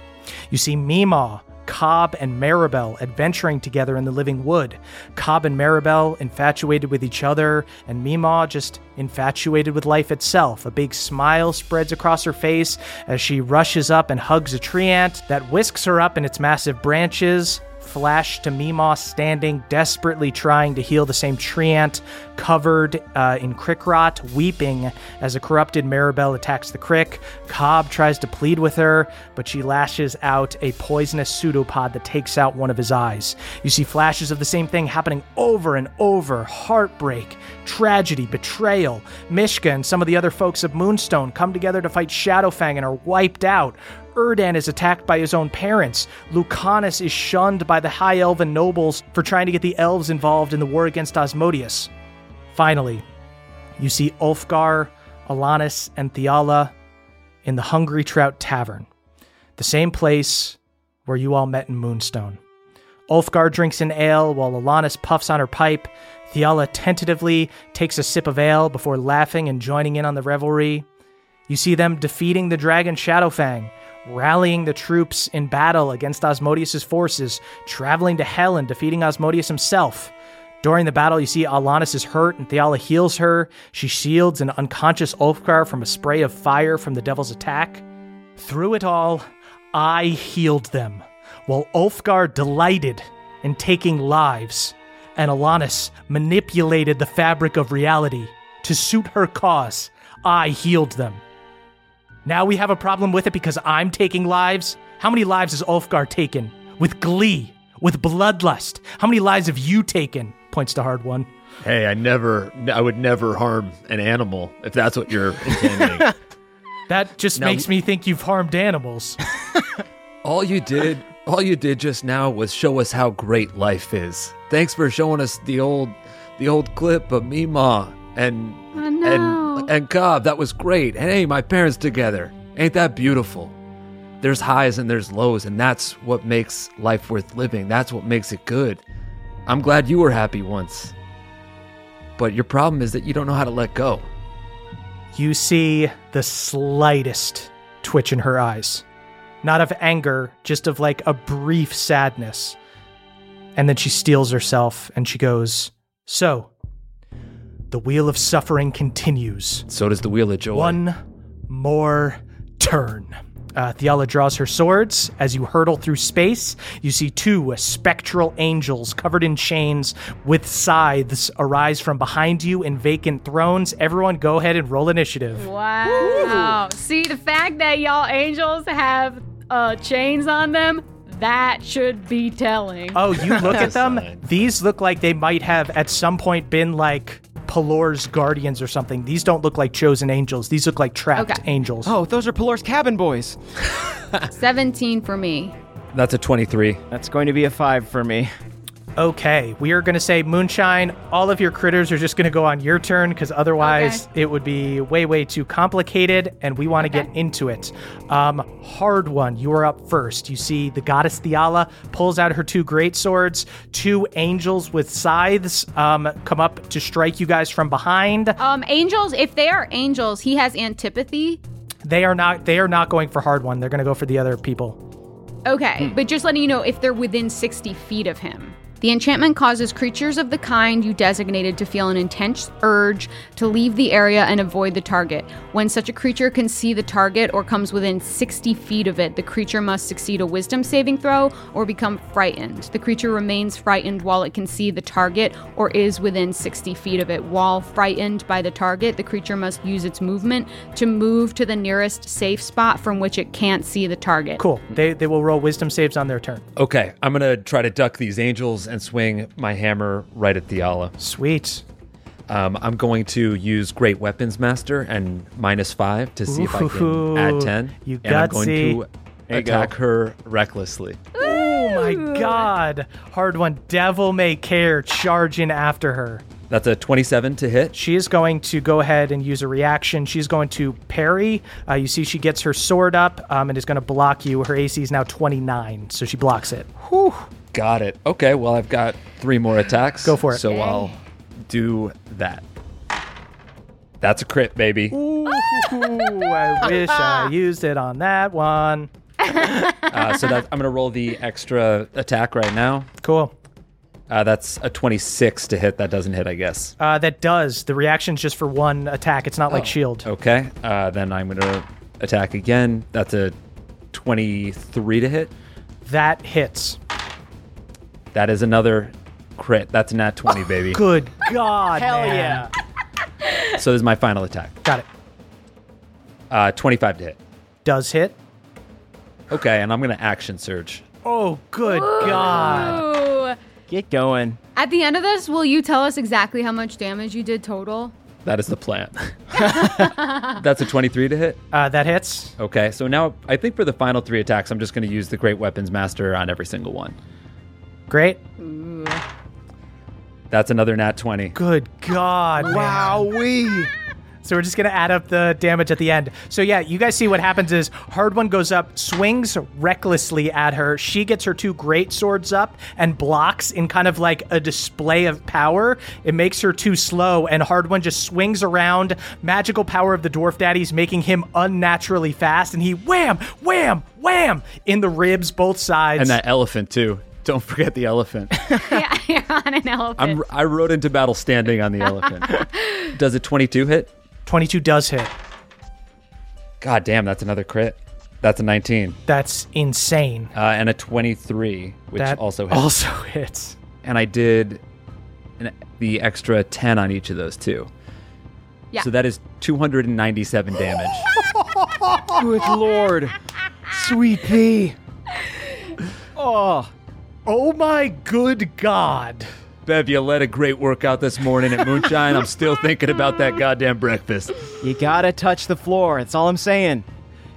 You see Mima, Cobb and Maribel adventuring together in the living wood. Cobb and Maribel infatuated with each other, and Mima just infatuated with life itself. A big smile spreads across her face as she rushes up and hugs a treant that whisks her up in its massive branches. Flash to Mimos standing, desperately trying to heal the same treant, covered uh, in crick rot, weeping as a corrupted Maribel attacks the crick. Cobb tries to plead with her, but she lashes out a poisonous pseudopod that takes out one of his eyes. You see flashes of the same thing happening over and over heartbreak, tragedy, betrayal. Mishka and some of the other folks of Moonstone come together to fight Shadowfang and are wiped out. Erdan is attacked by his own parents. Lucanus is shunned by the High Elven nobles for trying to get the elves involved in the war against Osmodius. Finally, you see Ulfgar, Alanis, and Thiala in the Hungry Trout Tavern, the same place where you all met in Moonstone. Ulfgar drinks an ale while Alanis puffs on her pipe. Thiala tentatively takes a sip of ale before laughing and joining in on the revelry. You see them defeating the dragon Shadowfang, rallying the troops in battle against Osmodius' forces, traveling to Hell and defeating Osmodius himself. During the battle, you see Alanis is hurt and Thiala heals her. She shields an unconscious Ulfgar from a spray of fire from the devil's attack. Through it all, I healed them, while Ulfgar delighted in taking lives, and Alanis manipulated the fabric of reality to suit her cause. I healed them. Now we have a problem with it because I'm taking lives. How many lives has Ulfgar taken? With glee, with bloodlust. How many lives have you taken? Points to Hardwon. Hey, I never, I would never harm an animal if that's what you're intending. That just Now- makes me think you've harmed animals. all you did, all you did just now was show us how great life is. Thanks for showing us the old, the old clip of Mima and I know. and and Cobb. That was great. And hey, my parents together. Ain't that beautiful? There's highs and there's lows, and that's what makes life worth living. That's what makes it good. I'm glad you were happy once. But your problem is that you don't know how to let go. You see the slightest twitch in her eyes. Not of anger, just of like a brief sadness. And then she steels herself and she goes, So, the wheel of suffering continues. So does the wheel of joy. One more turn. Uh, Thiala draws her swords. As you hurtle through space, you see two spectral angels covered in chains with scythes arise from behind you in vacant thrones. Everyone, go ahead and roll initiative. Wow. See, the fact that y'all angels have uh, chains on them, that should be telling. Oh, you look at them. These look like they might have at some point been like Pelor's guardians or something. These don't look like chosen angels. These look like trapped Okay. angels. Oh, those are Pelor's cabin boys. 17 for me. That's a 23. That's going to be a five for me. Okay, we are going to say Moonshine. All of your critters are just going to go on your turn because otherwise Okay. it would be way, way too complicated, and we want to get into it. Um, Hardwon. You are up first. You see the goddess Thiala pulls out her two great swords. Two angels with scythes um, come up to strike you guys from behind. Um, angels, if they are angels, he has antipathy. They are not. They are not going for Hardwon. They're going to go for the other people. Okay, but just letting you know if they're within 60 feet of him. The enchantment causes creatures of the kind you designated to feel an intense urge to leave the area and avoid the target. When such a creature can see the target or comes within 60 feet of it, the creature must succeed a wisdom saving throw or become frightened. The creature remains frightened while it can see the target or is within 60 feet of it. While frightened by the target, the creature must use its movement to move to the nearest safe spot from which it can't see the target. Cool. They they will roll wisdom saves on their turn. Okay, I'm gonna try to duck these angels and swing my hammer right at Thiala. Sweet. Um, I'm going to use Great Weapons Master and minus five to see if I can add ten. you and I'm going gutsy. to There you go. attack her recklessly. Oh my god. Hardwon. Devil may care charging after her. That's a 27 to hit. She is going to go ahead and use a reaction. She's going to parry. Uh, you see, she gets her sword up um, and is going to block you. Her AC is now 29, so she blocks it. Got it. Okay, well I've got three more attacks. Go for it. So I'll do that. That's a crit, baby. Ooh, I wish I used it on that one. Uh, so that, I'm gonna roll the extra attack right now. Cool. Uh, that's a 26 to hit. That doesn't hit, I guess. Uh, that does. The reaction's just for one attack. It's not like shield. Okay. Uh, then I'm gonna attack again. That's a 23 to hit. That hits. That is another crit. That's a nat 20, baby. Good God. Hell yeah. So this is my final attack. Got it. Uh, 25 to hit. Does hit. Okay, and I'm gonna action surge. Oh, good God. Get going. At the end of this, will you tell us exactly how much damage you did total? That is the plan. That's a 23 to hit. Uh, that hits. Okay, so now I think for the final three attacks, I'm just going to use the Great Weapons Master on every single one. Great. That's another nat 20. Good God. Wow. we. So we're just gonna add up the damage at the end. So yeah, you guys see what happens is Hardwon goes up, swings recklessly at her. She gets her two great swords up and blocks in kind of like a display of power. It makes her too slow, and Hardwon just swings around. Magical power of the dwarf daddies making him unnaturally fast, and he wham, wham, wham in the ribs, both sides. And that elephant, too. Don't forget the elephant. yeah, you're on an elephant. I'm, I rode into battle standing on the elephant. Does a 22 hit? 22 does hit. God damn, that's another crit. That's a 19. That's insane. Uh, and a 23, which that also hits. also hits. and I did an, the extra 10 on each of those, too. Yeah. So that is 297 damage. Good lord. Sweet pea. Oh. Oh my good God. Bev, you led a great workout this morning at Moonshine. I'm still thinking about that goddamn breakfast. You gotta touch the floor. That's all I'm saying.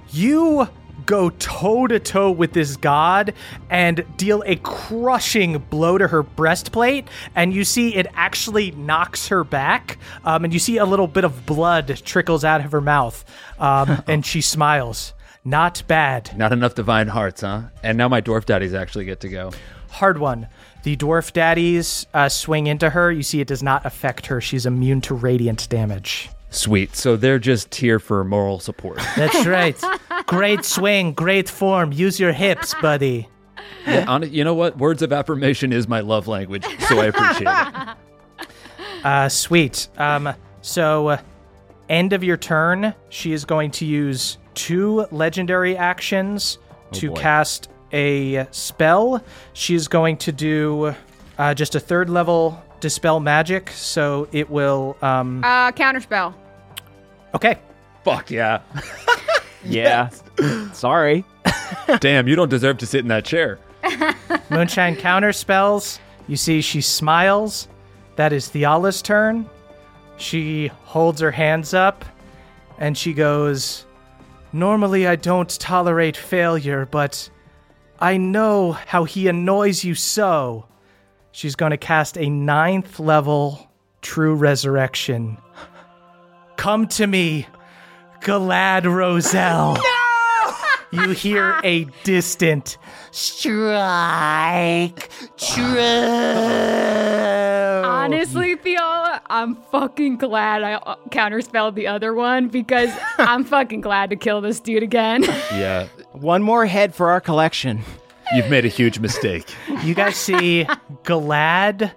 You go toe to toe with this god and deal a crushing blow to her breastplate, and you see it actually knocks her back. Um, and you see a little bit of blood trickles out of her mouth, um, and she smiles. Not bad. Not enough divine hearts, huh? And now my dwarf daddies actually get to go. Hardwon. The dwarf daddies uh, swing into her. You see, it does not affect her. She's immune to radiant damage. Sweet. So they're just here for moral support. That's right. great swing, great form. Use your hips, buddy. Yeah, hon- you know what? Words of affirmation is my love language, so I appreciate it. Uh, sweet. Um, so, uh, end of your turn, she is going to use two legendary actions to boy. cast a spell. She's going to do uh, just a third level dispel magic, so it will. Um, uh, counterspell. okay. Fuck yeah. Yeah. Sorry. Damn, you don't deserve to sit in that chair. Moonshine counter spells. You see, she smiles. That is Thiala's turn. She holds her hands up and she goes, Normally, I don't tolerate failure, but I know how he annoys you so. She's going to cast a ninth level True Resurrection. Come to me, Galad Roselle. No! You hear a distant strike true. Honestly, Thiala, I'm fucking glad I uh, counterspelled the other one because I'm fucking glad to kill this dude again. Yeah, One more head for our collection. you've made a huge mistake. You guys see Galad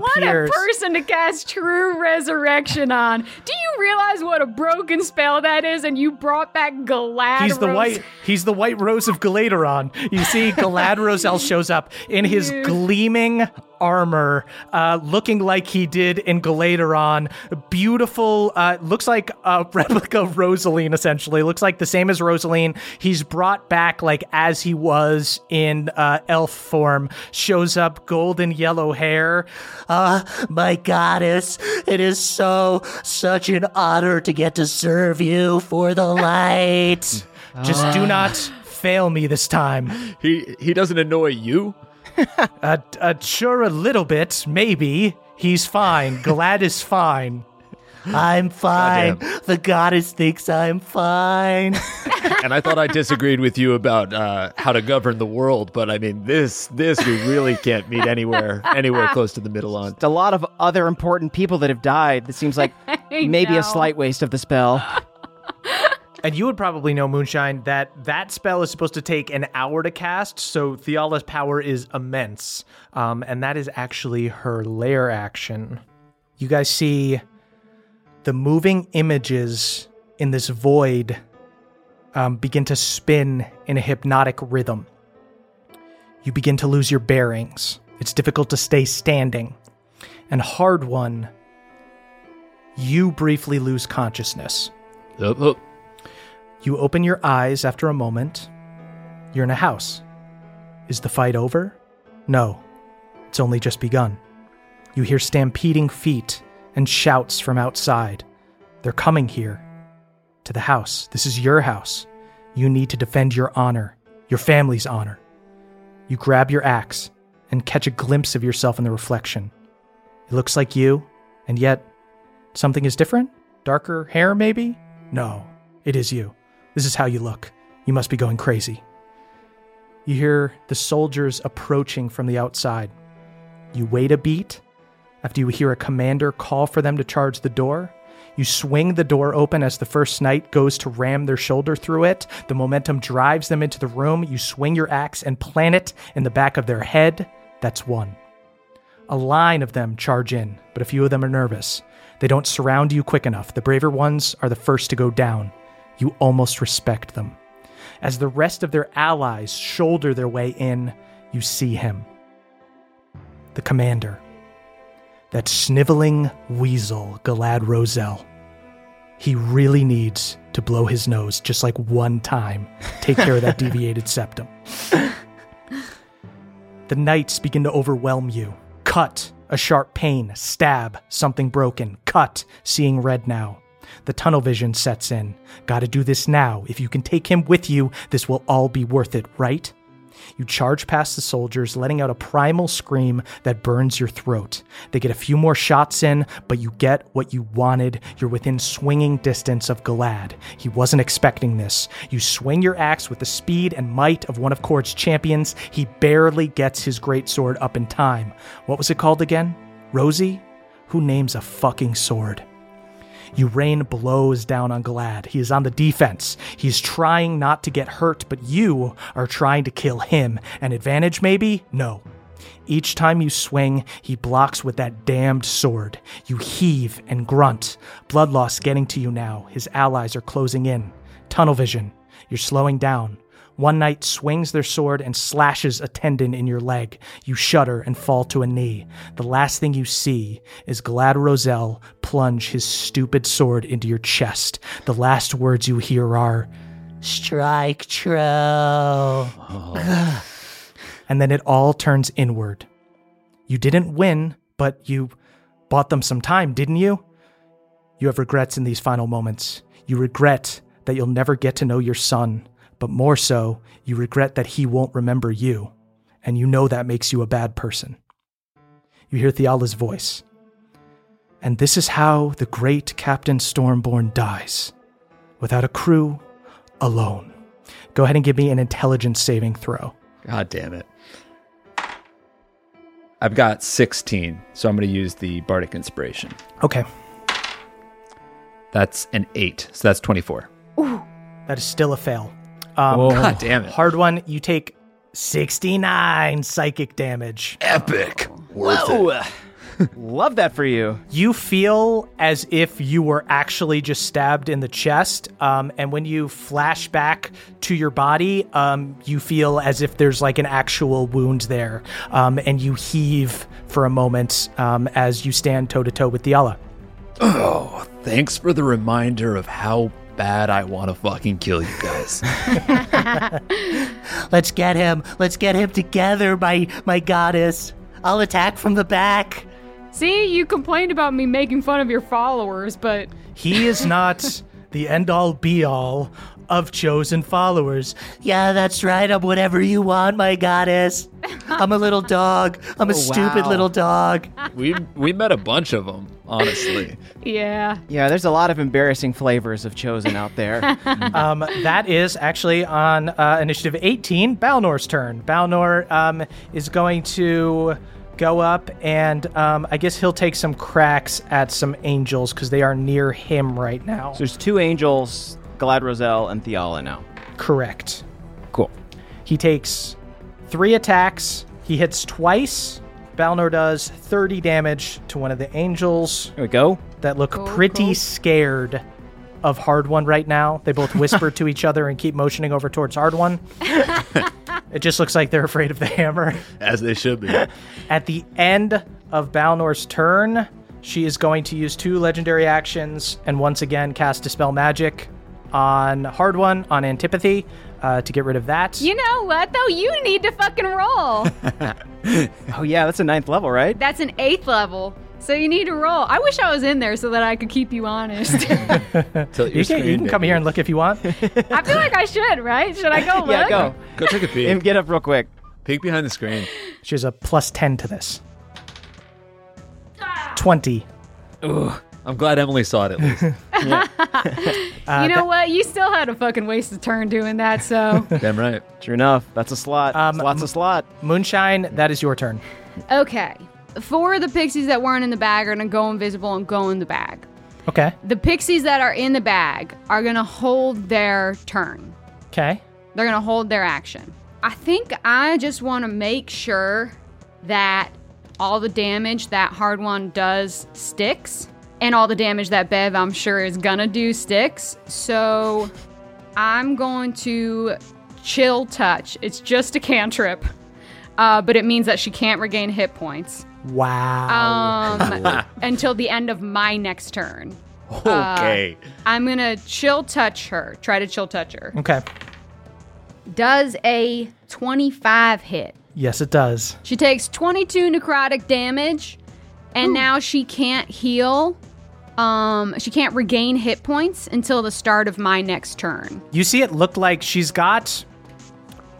What a person to cast True Resurrection on. Do you realize what a broken spell that is? And you brought back Galad. He's the white. He's the white rose of Galaderon. You see, Galad Roselle shows up in his Dude. gleaming armor, uh, looking like he did in Galaderon. Beautiful. Uh, looks like a replica of Rosaline. Essentially, looks like the same as Rosaline. He's brought back like as he was in uh, elf form. Shows up, golden yellow hair. Ah, my goddess, it is so, such an honor to get to serve you for the light. Just do not fail me this time. He he doesn't annoy you. Uh, uh, sure, a little bit, maybe. He's fine. Galad is fine. I'm fine. Goddamn. The goddess thinks I'm fine. And I thought I disagreed with you about uh, how to govern the world, but I mean this this we really can't meet anywhere anywhere close to the middle on. A lot of other important people that have died. This seems like maybe know. a slight waste of the spell. And you would probably know, Moonshine, that that spell is supposed to take an hour to cast, so Thiala's power is immense. Um, and that is actually her lair action. You guys see the moving images in this void um, begin to spin in a hypnotic rhythm. You begin to lose your bearings. It's difficult to stay standing. And Hardwon, you briefly lose consciousness. You open your eyes after a moment. You're in a house. Is the fight over? No. It's only just begun. You hear stampeding feet and shouts from outside. They're coming here. To the house. This is your house. You need to defend your honor, your family's honor. You grab your axe and catch a glimpse of yourself in the reflection. It looks like you, and yet something is different? Darker hair, maybe? No, it is you. This is how you look. You must be going crazy. You hear the soldiers approaching from the outside. You wait a beat after you hear a commander call for them to charge the door. You swing the door open as the first knight goes to ram their shoulder through it. The momentum drives them into the room. You swing your axe and plant it in the back of their head. That's one. A line of them charge in, but a few of them are nervous. They don't surround you quick enough. The braver ones are the first to go down. You almost respect them. As the rest of their allies shoulder their way in, you see him. The commander. That sniveling weasel, Galad Roselle. He really needs to blow his nose just like one time. Take care of that deviated septum. The knights begin to overwhelm you. Cut, a sharp pain, stab, something broken, cut, seeing red now. The tunnel vision sets in. Gotta do this now. If you can take him with you, this will all be worth it, right? You charge past the soldiers, letting out a primal scream that burns your throat. They get a few more shots in, but you get what you wanted. You're within swinging distance of Galad. He wasn't expecting this. You swing your axe with the speed and might of one of Kord's champions. He barely gets his greatsword up in time. What was it called again? Rosie? Who names a fucking sword? You rain blows down on Galad. He is on the defense. He's trying not to get hurt, but you are trying to kill him. An advantage, maybe? No. Each time you swing, he blocks with that damned sword. You heave and grunt. Blood loss getting to you now. His allies are closing in. Tunnel vision. You're slowing down. One knight swings their sword and slashes a tendon in your leg. You shudder and fall to a knee. The last thing you see is Galad Roselle plunge his stupid sword into your chest. The last words you hear are, Strike true. and then it all turns inward. You didn't win, but you bought them some time, didn't you? You have regrets in these final moments. You regret that you'll never get to know your son, but more so, you regret that he won't remember you. And you know that makes you a bad person. you hear Thiala's voice. And this is how the great Captain Stormborn dies without a crew, alone. Go ahead and give me an intelligence saving throw. God damn it. I've got 16, so I'm going to use the Bardic Inspiration. Okay, That's an 8, so that's 24. Ooh. that is still a fail. Um, God damn it. Hardwon, you take 69 psychic damage. Epic. Whoa! Love that for you. You feel as if you were actually just stabbed in the chest. Um, and when you flash back to your body, um, you feel as if there's like an actual wound there. Um, and you heave for a moment um, as you stand toe to toe with Thiala. Oh, thanks for the reminder of how bad I want to fucking kill you guys. Let's get him. Let's get him together, my my goddess. I'll attack from the back. See, you complained about me making fun of your followers, but He is not the end all be all of chosen followers. Yeah, that's right. I'm whatever you want, my goddess. I'm a little dog. I'm a oh, stupid wow. little dog. we we met a bunch of them, honestly. yeah. Yeah, there's a lot of embarrassing flavors of chosen out there. Um, that is actually on uh, initiative 18, Balnor's turn. Balnor um, is going to go up and um, I guess he'll take some cracks at some angels because they are near him right now. so there's two angels, Galad Roselle and Thiala now. Correct. Cool. He takes three attacks. He hits twice. Balnor does 30 damage to one of the angels Here we go. that look Cool, pretty cool. scared of Hardwon right now. They both whisper to each other and keep motioning over towards Hardwon. it just looks like they're afraid of the hammer. As they should be. At the end of Balnor's turn, she is going to use two legendary actions and once again cast Dispel Magic on Hardwon, on Antipathy, uh, to get rid of that. You know what, though? You need to fucking roll. Oh yeah, that's a ninth level, right? That's an eighth level. So you need to roll. I wish I was in there so that I could keep you honest. You can, you can come here and look if you want. I feel like I should, right? Should I go look? Yeah, go. Go take a peek. And get up real quick. peek behind the screen. She has a plus 10 to this. 20. I'm glad Emily saw it at least. you know what? You still had a fucking waste of turn doing that, so. Damn right. True enough. That's a slot. Um, Slots a slot. Moonshine, that is your turn. okay. Four of the pixies that weren't in the bag are gonna go invisible and go in the bag. Okay. The pixies that are in the bag are gonna hold their turn. Okay. They're gonna hold their action. I think I just want to make sure that all the damage that Hardwon does sticks, and all the damage that Bev I'm sure is gonna do sticks. So I'm going to chill touch. It's just a cantrip, uh, but it means that she can't regain hit points Wow. um, until the end of my next turn. Okay. I'm gonna chill touch her. Try to chill touch her. okay. Does a 25 hit? Yes, it does. She takes 22 necrotic damage, and now she can't heal. Um, she can't regain hit points until the start of my next turn. You see, it looked like she's got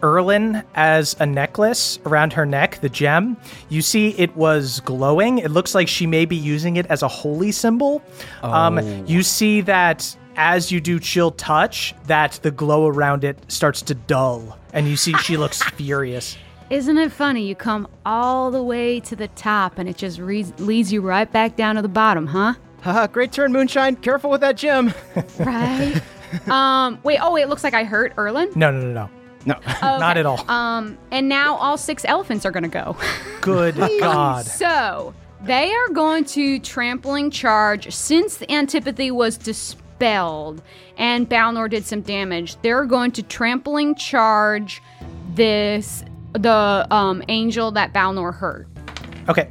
Erlin as a necklace around her neck, the gem. You see, it was glowing. It looks like she may be using it as a holy symbol. Um, you see that as you do chill touch, that the glow around it starts to dull, and you see she looks furious. Isn't it funny? You come all the way to the top, and it just re- leads you right back down to the bottom, huh? Haha, great turn, Moonshine. Careful with that gem. Right. um. Wait. Oh, it looks like I hurt Erlin. No, no, no, no. no. Not at all. Um. And now all six elephants are gonna go. Good God. So they are going to trampling charge since the antipathy was dispelled and Balnor did some damage. They're going to trampling charge this the um, angel that Balnor hurt. Okay.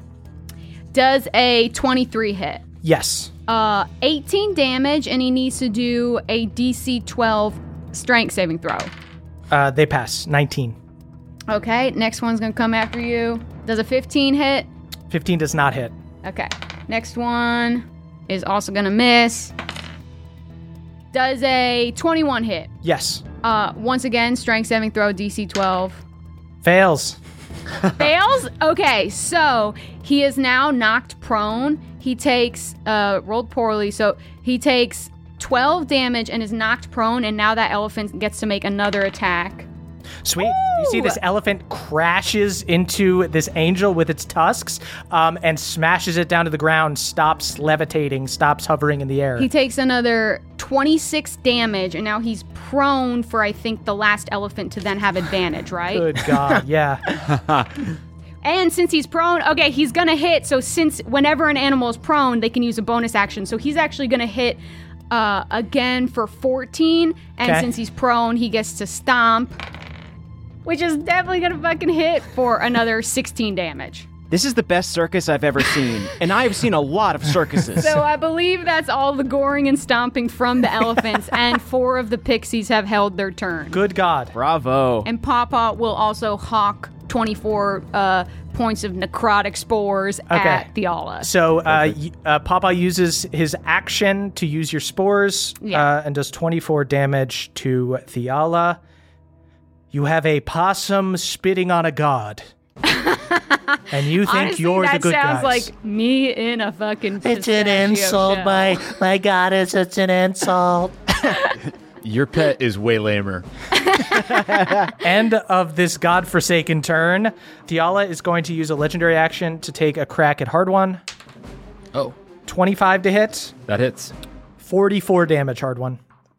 Does a 23 hit. Yes. Uh, 18 damage, and he needs to do a DC 12 strength saving throw. Uh, they pass. 19. Okay, next one's gonna come after you. Does a 15 hit? 15 does not hit. Okay. Next one is also gonna miss. Does a 21 hit? Yes. Uh, once again, strength saving throw DC 12. Fails. Fails? Okay, so he is now knocked prone. He takes, uh, rolled poorly, so he takes 12 damage and is knocked prone, and now that elephant gets to make another attack. Sweet. You see this elephant crashes into this angel with its tusks um, and smashes it down to the ground, stops levitating, stops hovering in the air. He takes another 26 damage, and now he's prone for, I think, the last elephant to then have advantage, right? Good God, yeah. And since he's prone, okay, he's gonna hit. So since whenever an animal is prone, they can use a bonus action. So he's actually gonna hit uh, again for 14. And Okay. since he's prone, he gets to stomp, which is definitely gonna fucking hit for another 16 damage. This is the best circus I've ever seen, and I've seen a lot of circuses. So I believe that's all the goring and stomping from the elephants, and four of the pixies have held their turn. Good God. Bravo. And Pawpaw will also hawk 24 uh, points of necrotic spores at Thiala. So uh, y- uh, Pawpaw uses his action to use your spores Yeah. uh, and does 24 damage to Thiala. You have a possum spitting on a god. and you think Honestly, you're that the good guy. That sounds guys. like me in a fucking. It's an insult, shell. my my goddess. It's an insult. Your pet is way lamer. End of this godforsaken turn. Thiala is going to use a legendary action to take a crack at Hardwon. Oh, 25 to hit, that hits. 44 damage, Hardwon.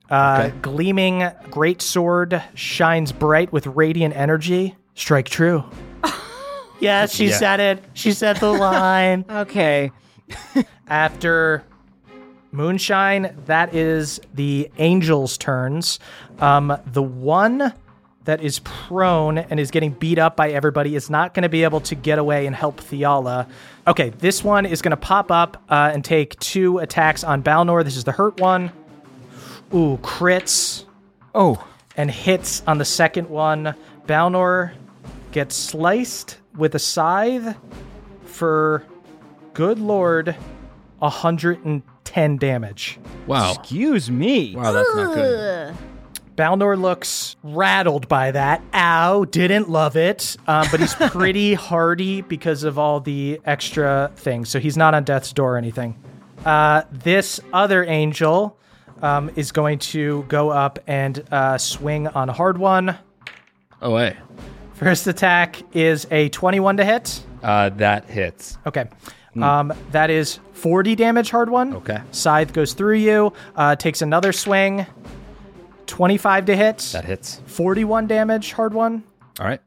Uh, Okay. Gleaming great sword shines bright with radiant energy. Strike true. Yeah, she Yeah. said it. She said the line. Okay. After Moonshine, that is the angels' turns. Um, the one that is prone and is getting beat up by everybody is not going to be able to get away and help Thiala. Okay, this one is going to pop up uh, and take two attacks on Balnor. This is the hurt one. Ooh, crits Oh, and hits on the second one. Balnor gets sliced with a scythe for, good lord, 110 damage. Wow. excuse me. Wow, that's not good. Balnor looks rattled by that. Ow, didn't love it. Um, but he's pretty hardy because of all the extra things. So he's not on death's door or anything. Uh, this other angel um, is going to go up and uh, swing on a Hardwon. Oh, hey. First attack is a 21 to hit. Uh, that hits. Okay. Um, that is 40 damage, Hardwon. Okay. Scythe goes through you, uh, takes another swing. 25 to hit. That hits. 41 damage, Hardwon. All right.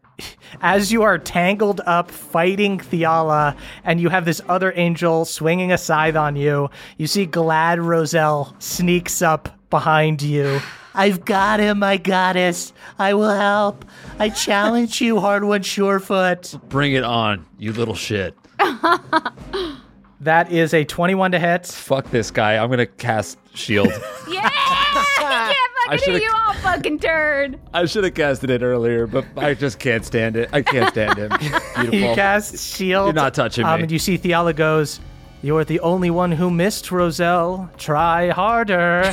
As you are tangled up fighting Thiala, and you have this other angel swinging a scythe on you, you see Galad Roselle sneaks up behind you. I've got him, my goddess. I will help. I challenge you, Hardwon Surefoot. Bring it on, you little shit. That is a 21 to hit. Fuck this guy. I'm gonna cast shield. Yeah! I can't fucking should've- hit you all fucking turn. I should have casted it earlier, but I just can't stand it. I can't stand him. Beautiful. You cast shield. You're not touching um, me. And you see Thiala goes, You're the only one who missed, Roselle. Try harder.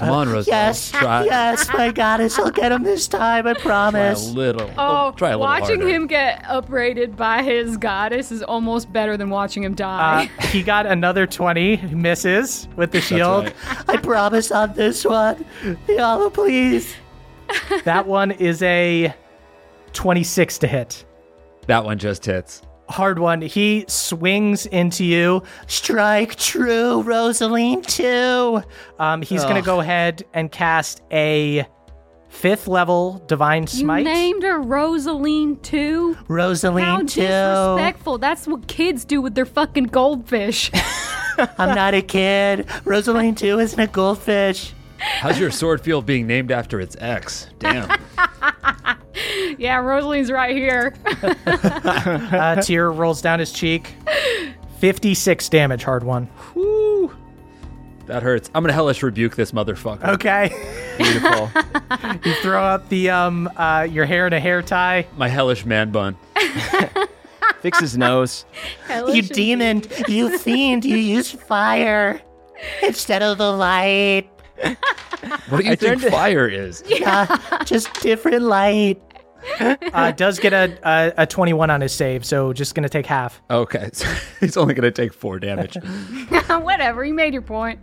Come on, Roselle. Yes, Try, yes, my goddess. I'll get him this time. I try a little. Oh, try a little watching harder. him get uprated by his goddess is almost better than watching him Uh, die. he got another 20, misses with the shield. right. I promise on this one. Thiala, please. That one is a 26 to hit. That one just hits. Hardwon. He swings into you. Strike true, Rosaline, too. Um, he's going to go ahead and cast a fifth level divine smite. you smite. named her Rosaline too? How Rosaline, too. disrespectful. That's what kids do with their fucking goldfish. I'm not a kid. Rosaline, too, isn't a goldfish. How's your sword feel being named after its ex? Damn. yeah, Rosaline's right here. A tear rolls down his cheek. 56 damage, Hardwon. Woo. That hurts. I'm gonna hellish rebuke this motherfucker. Okay. Beautiful. you throw up the um uh your hair in a hair tie. My hellish man bun. Fix his nose. You demon, you fiend, you use fire instead of the light. What do you think fire is? Uh, just different light. Uh, does get a, a, a 21 on his save, so just going to take half. Okay, so he's only going to take four damage. Whatever. You made your point.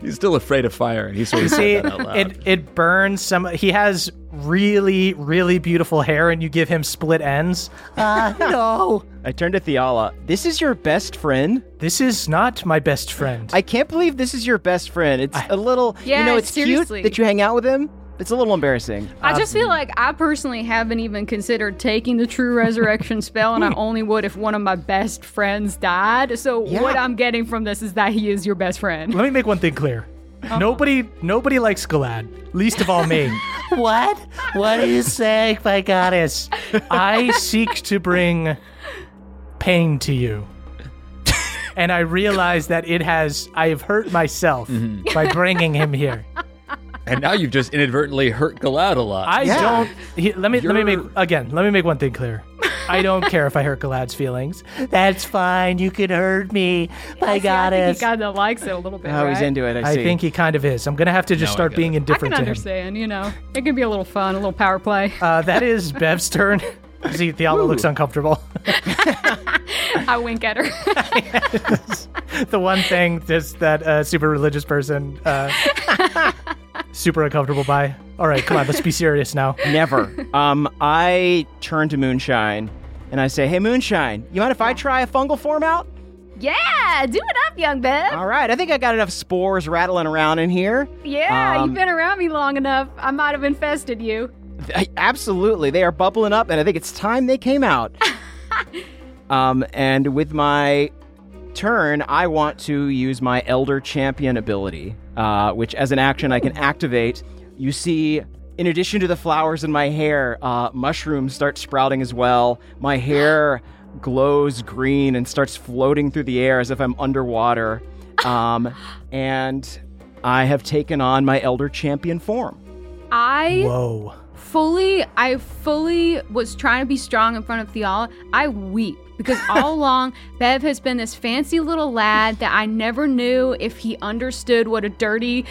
he's still afraid of fire, and he sort of See, that out loud. it, it burns some. He has really, really beautiful hair, and you give him split ends. Uh, no. I turn to Thiala. This is your best friend? This is not my best friend. I can't believe this is your best friend. It's a little, you know, it's seriously. cute that you hang out with him. It's a little embarrassing. I just feel um, like I personally haven't even considered taking the true resurrection spell, and I only would if one of my best friends died. So Yeah. what I'm getting from this is that he is your best friend. Let me make one thing clear. Uh-huh. Nobody, nobody likes Galad, least of all me. What? What are you saying, my goddess? I seek to bring pain to you. And I realize that it has, I have hurt myself mm-hmm. by bringing him here. and now you've just inadvertently hurt Galad a lot. I Yeah. don't. He, let me let me make again. Let me make one thing clear. I don't care if I hurt Galad's feelings. That's fine. You can hurt me, my See, I think goddess. he kind of likes it a little bit. Oh, he's into it. I I think he kind of is. I'm gonna have to just No, start being it. I indifferent can to him. understand. You know, it can be a little fun, a little power play. Uh, that is Bev's turn. See, Thiala looks uncomfortable. I wink at her. the one thing just that a super religious person uh, super uncomfortable by. All right, come on, let's be serious now. Never. um, I turn to Moonshine and I say, "Hey, Moonshine, you mind if I try a fungal form out?" yeah, do it up, young Bev. All right, I think I got enough spores rattling around in here. Yeah, Um, you've been around me long enough. I might have infested you. I- absolutely, they are bubbling up, and I think it's time they came out. um, and with my turn, I want to use my Elder Champion ability, uh, which, as an action, I can activate. You see, in addition to the flowers in my hair, uh, mushrooms start sprouting as well. My hair glows green and starts floating through the air as if I'm underwater. Um, and I have taken on my Elder Champion form. I Whoa. Fully, I fully was trying to be strong in front of Thiala. I weep because all along Bev has been this fancy little lad that I never knew if he understood what a dirty.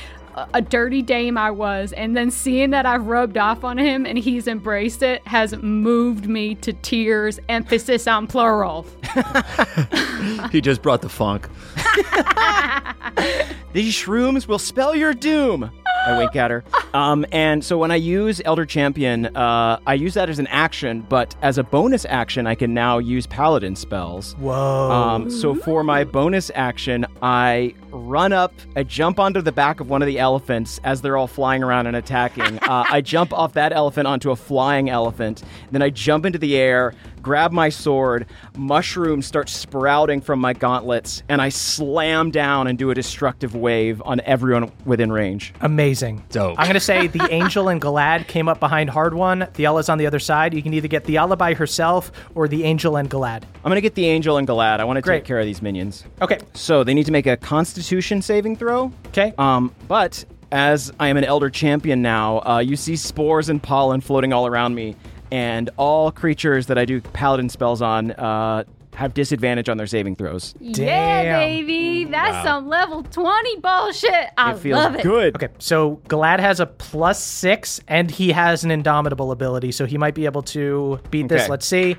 A dirty dame I was, and then seeing that I've rubbed off on him and he's embraced it has moved me to tears. Emphasis on plural. he just brought the funk. These shrooms will spell your doom. I wink at her. Um, and so when I use Elder Champion, uh, I use that as an action, but as a bonus action, I can now use Paladin spells. Whoa. Um, so for my bonus action, I run up, I jump onto the back of one of the elephants as they're all flying around and attacking. Uh, I jump off that elephant onto a flying elephant. Then I jump into the air, grab my sword, mushrooms start sprouting from my gauntlets, and I slam down and do a destructive wave on everyone within range. Amazing. Dope. I'm going to say the Angel and Galad came up behind Hard One. Thiala's on the other side. You can either get Thiala by herself or the Angel and Galad. I'm gonna get the angel and Galad. I want to Great. take care of these minions. Okay. So they need to make a Constitution saving throw. Okay. Um, but as I am an elder champion now, uh, you see spores and pollen floating all around me, and all creatures that I do paladin spells on uh, have disadvantage on their saving throws. Yeah, Damn. baby. That's some level 20 bullshit. I It feels love it. good. Okay, so Galad has a plus six, and he has an indomitable ability, so he might be able to beat this. Okay. Let's see.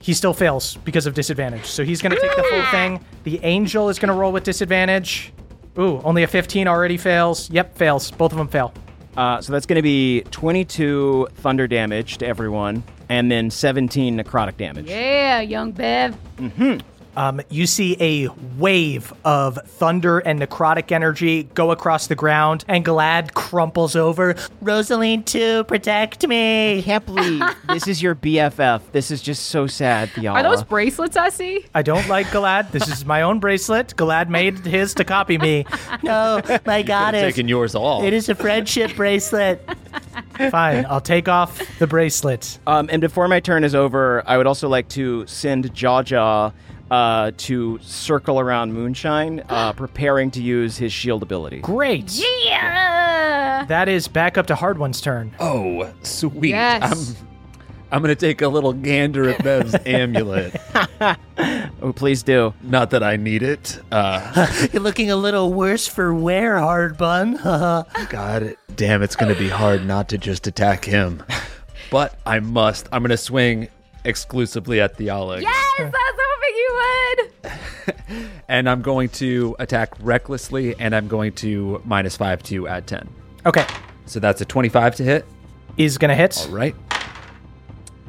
He still fails because of disadvantage, so he's going to take the full thing. The Angel is going to roll with disadvantage. Ooh, only a 15 already fails. Yep, fails. Both of them fail. Uh, so that's going to be 22 thunder damage to everyone, and then 17 necrotic damage. Yeah, young Bev. Um, you see a wave of thunder and necrotic energy go across the ground, and Galad crumples over. Rosaline, too, protect I me. can't believe this is your BFF. This is just so sad, Thiala. Are those bracelets I see? I don't like Galad. This is my own bracelet. Galad made his to copy me. No, my goddess. Taking yours all. It is a friendship bracelet. Fine, I'll take off the bracelet. Um, and before my turn is over, I would also like to send Jaja uh, to circle around Moonshine, uh, preparing to use his shield ability. Great. Yeah. That is back up to Hardwon's turn. oh, sweet. Yes. I'm, I'm going to take a little gander at Bev's amulet. Oh, please do. Not that I need it. Uh, You're looking a little worse for wear, hard bun. God damn, it's going to be hard not to just attack him. but I must. I'm going to swing exclusively at Thiala. Yes, I was hoping you would. And I'm going to attack recklessly, and I'm going to minus five to add 10. Okay. So that's a 25 to hit. Is going to hit. All right.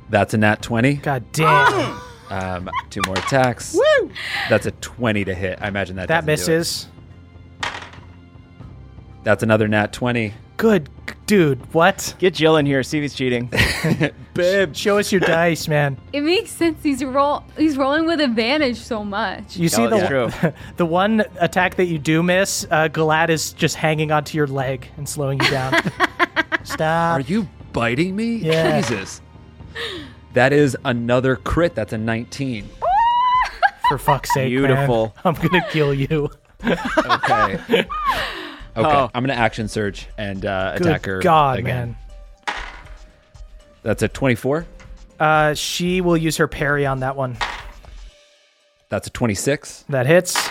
That's a nat 20. God damn. Um, two more attacks. Woo! That's a 20 to hit. I imagine that that doesn't do it. misses. That's another nat 20. Good dude. What? Get Jill in here. See if he's cheating. Babe. Show us your dice, man. It makes sense. He's roll. He's rolling with advantage so much. You see Oh, that's the true. the one attack that you do miss, uh, Galad is just hanging onto your leg and slowing you down. Stop. Are you biting me? Yeah. Jesus. That is another crit. That's a 19. For fuck's sake, man. Beautiful. I'm gonna kill you. Okay. Okay. Oh. I'm going to action surge and uh, Good attack her God, again. man. That's a 24. Uh, she will use her parry on that one. That's a 26. That hits.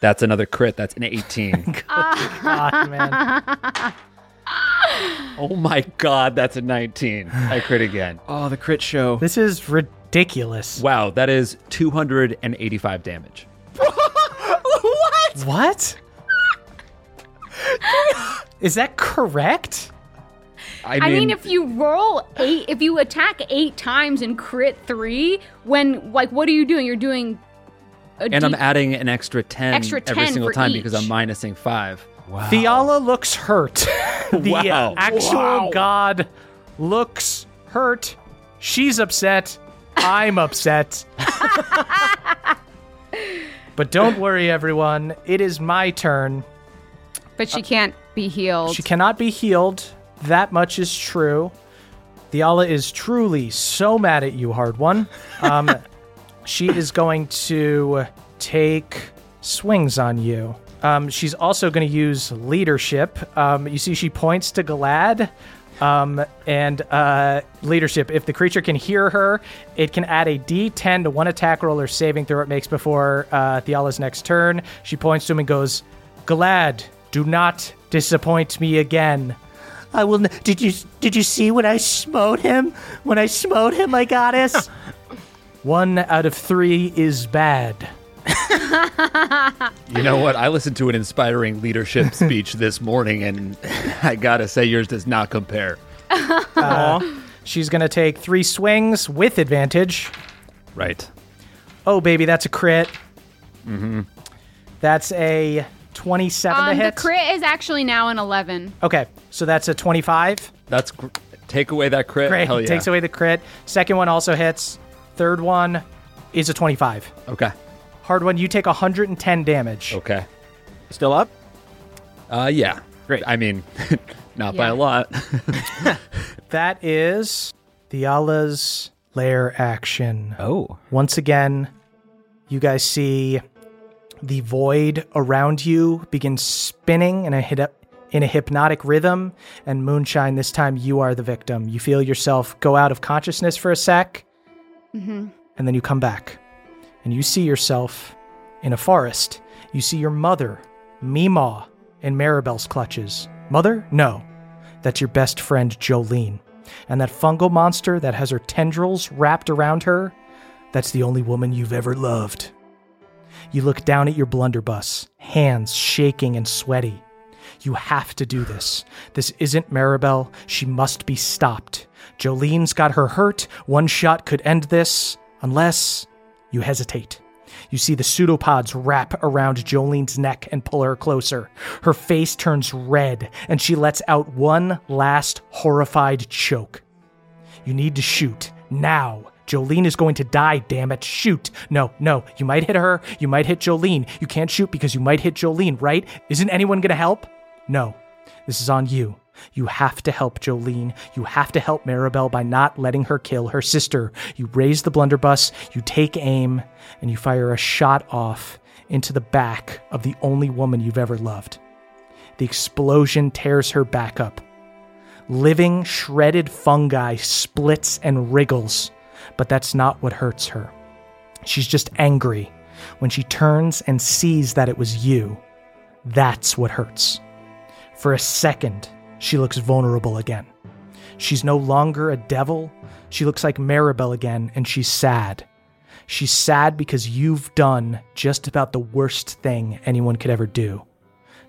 That's another crit. That's an 18. Good God, man. oh my God. That's a 19. I crit again. oh, the crit show. This is ridiculous. Wow. That is 285 damage. What? What? Is that correct? I I mean, mean, if you roll eight, if you attack eight times and crit three, when like what are you doing? You're doing. A and I'm adding an extra 10, Extra every single for time because I'm minusing 5. Thiala looks hurt. the Wow. actual Wow. god looks hurt. She's upset. I'm upset. but don't worry, everyone. It is my turn. But she can't be healed. She cannot be healed. That much is true. Thiala is truly so mad at you, Hardwon. Um, she is going to take swings on you. Um, she's also going to use leadership. Um, you see, she points to Galad. Um, and uh, leadership. If the creature can hear her, it can add a D10 to one attack roll or saving throw it makes before uh, Thiala's next turn. She points to him and goes, Galad, do not disappoint me again. I will. N- did you did you see when I smote him? When I smote him, my goddess. One out of three is bad. You know what? I listened to an inspiring leadership speech this morning, and I gotta say, yours does not compare. She's going to take three swings with advantage. Right. Oh, baby, that's a crit. Mm-hmm. That's a 27 to um, the crit is actually now an eleven. Okay, so that's a 25. That's gr- take away that crit. Great. Hell yeah. Takes away the crit. Second one also hits. Third one is a 25. Okay. Hardwon, you take 110 damage. Okay. Still up? Uh, yeah. Great. I mean, not by a lot. That is the Thiala's lair action. Oh. Once again, you guys see the void around you begins spinning in a hit in a hypnotic rhythm, and Moonshine, this time you are the victim. You feel yourself go out of consciousness for a sec, mm-hmm. and then you come back, and you see yourself in a forest. You see your mother, Meemaw, in Maribel's clutches. Mother? No. That's your best friend, Jolene. And that fungal monster that has her tendrils wrapped around her, that's the only woman you've ever loved. You look down at your blunderbuss, hands shaking and sweaty. You have to do this. This isn't Maribel. She must be stopped. Jolene's got her hurt. One shot could end this, unless you hesitate. You see the pseudopods wrap around Jolene's neck and pull her closer. Her face turns red, and she lets out one last horrified choke. You need to shoot. Now. Jolene is going to die, damn it. Shoot. No, no. You might hit her. You might hit Jolene. You can't shoot because you might hit Jolene, right? Isn't anyone going to help? No. This is on you. You have to help Jolene. You have to help Maribel by not letting her kill her sister. You raise the blunderbuss, you take aim, and you fire a shot off into the back of the only woman you've ever loved. The explosion tears her back up. Living, shredded fungi splits and wriggles, but that's not what hurts her. She's just angry. When she turns and sees that it was you, that's what hurts. For a second, she looks vulnerable again. She's no longer a devil. She looks like Maribel again, and she's sad. She's sad because you've done just about the worst thing anyone could ever do.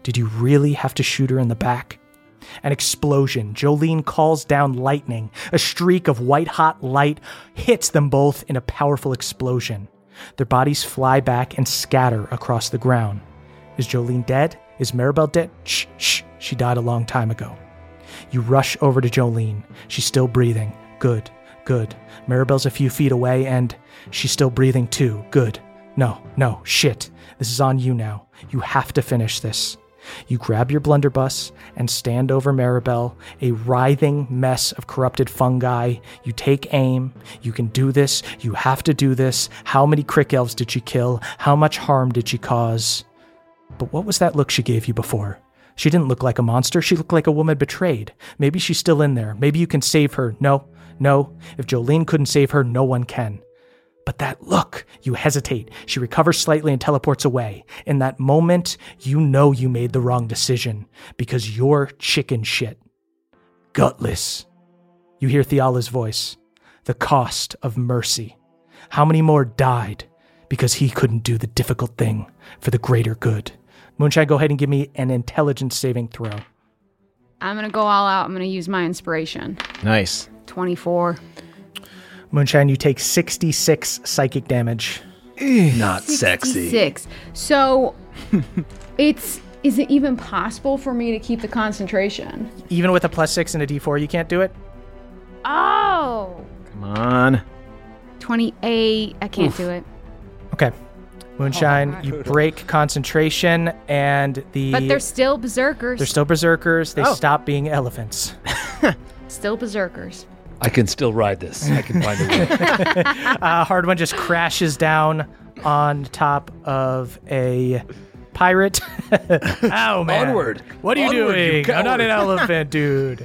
Did you really have to shoot her in the back? An explosion. Jolene calls down lightning. A streak of white hot light hits them both in a powerful explosion. Their bodies fly back and scatter across the ground. Is Jolene dead? Is Maribel dead? Shh, shh. She died a long time ago. You rush over to Jolene. She's still breathing. Good, good. Maribel's a few feet away and she's still breathing too. Good. No, no, shit. This is on you now. You have to finish this. You grab your blunderbuss and stand over Maribel, a writhing mess of corrupted fungi. You take aim. You can do this. You have to do this. How many crick elves did she kill? How much harm did she cause? But what was that look she gave you before? She didn't look like a monster. She looked like a woman betrayed. Maybe she's still in there. Maybe you can save her. No, no. If Jolene couldn't save her, no one can. But that look, you hesitate. She recovers slightly and teleports away. In that moment, you know you made the wrong decision because you're chicken shit. Gutless. You hear Thiala's voice. The cost of mercy. How many more died because he couldn't do the difficult thing for the greater good? Moonshine, go ahead and give me an intelligence saving throw. I'm gonna go all out. I'm gonna use my inspiration. Nice. 24. Moonshine, you take 66 psychic damage. Not sexy. Six. So it's is it even possible for me to keep the concentration? Even with a plus six and a d4, you can't do it? Oh. Come on. 28. I can't do it. Okay. Moonshine, oh, you break concentration, and the. But they're still berserkers. they're still berserkers. They Oh. stop being elephants. still berserkers. I can still ride this. I can find a way. Uh, Hardwon just crashes down on top of a pirate. Ow, man. Onward. What are you Onward, you doing? I'm not an elephant, dude.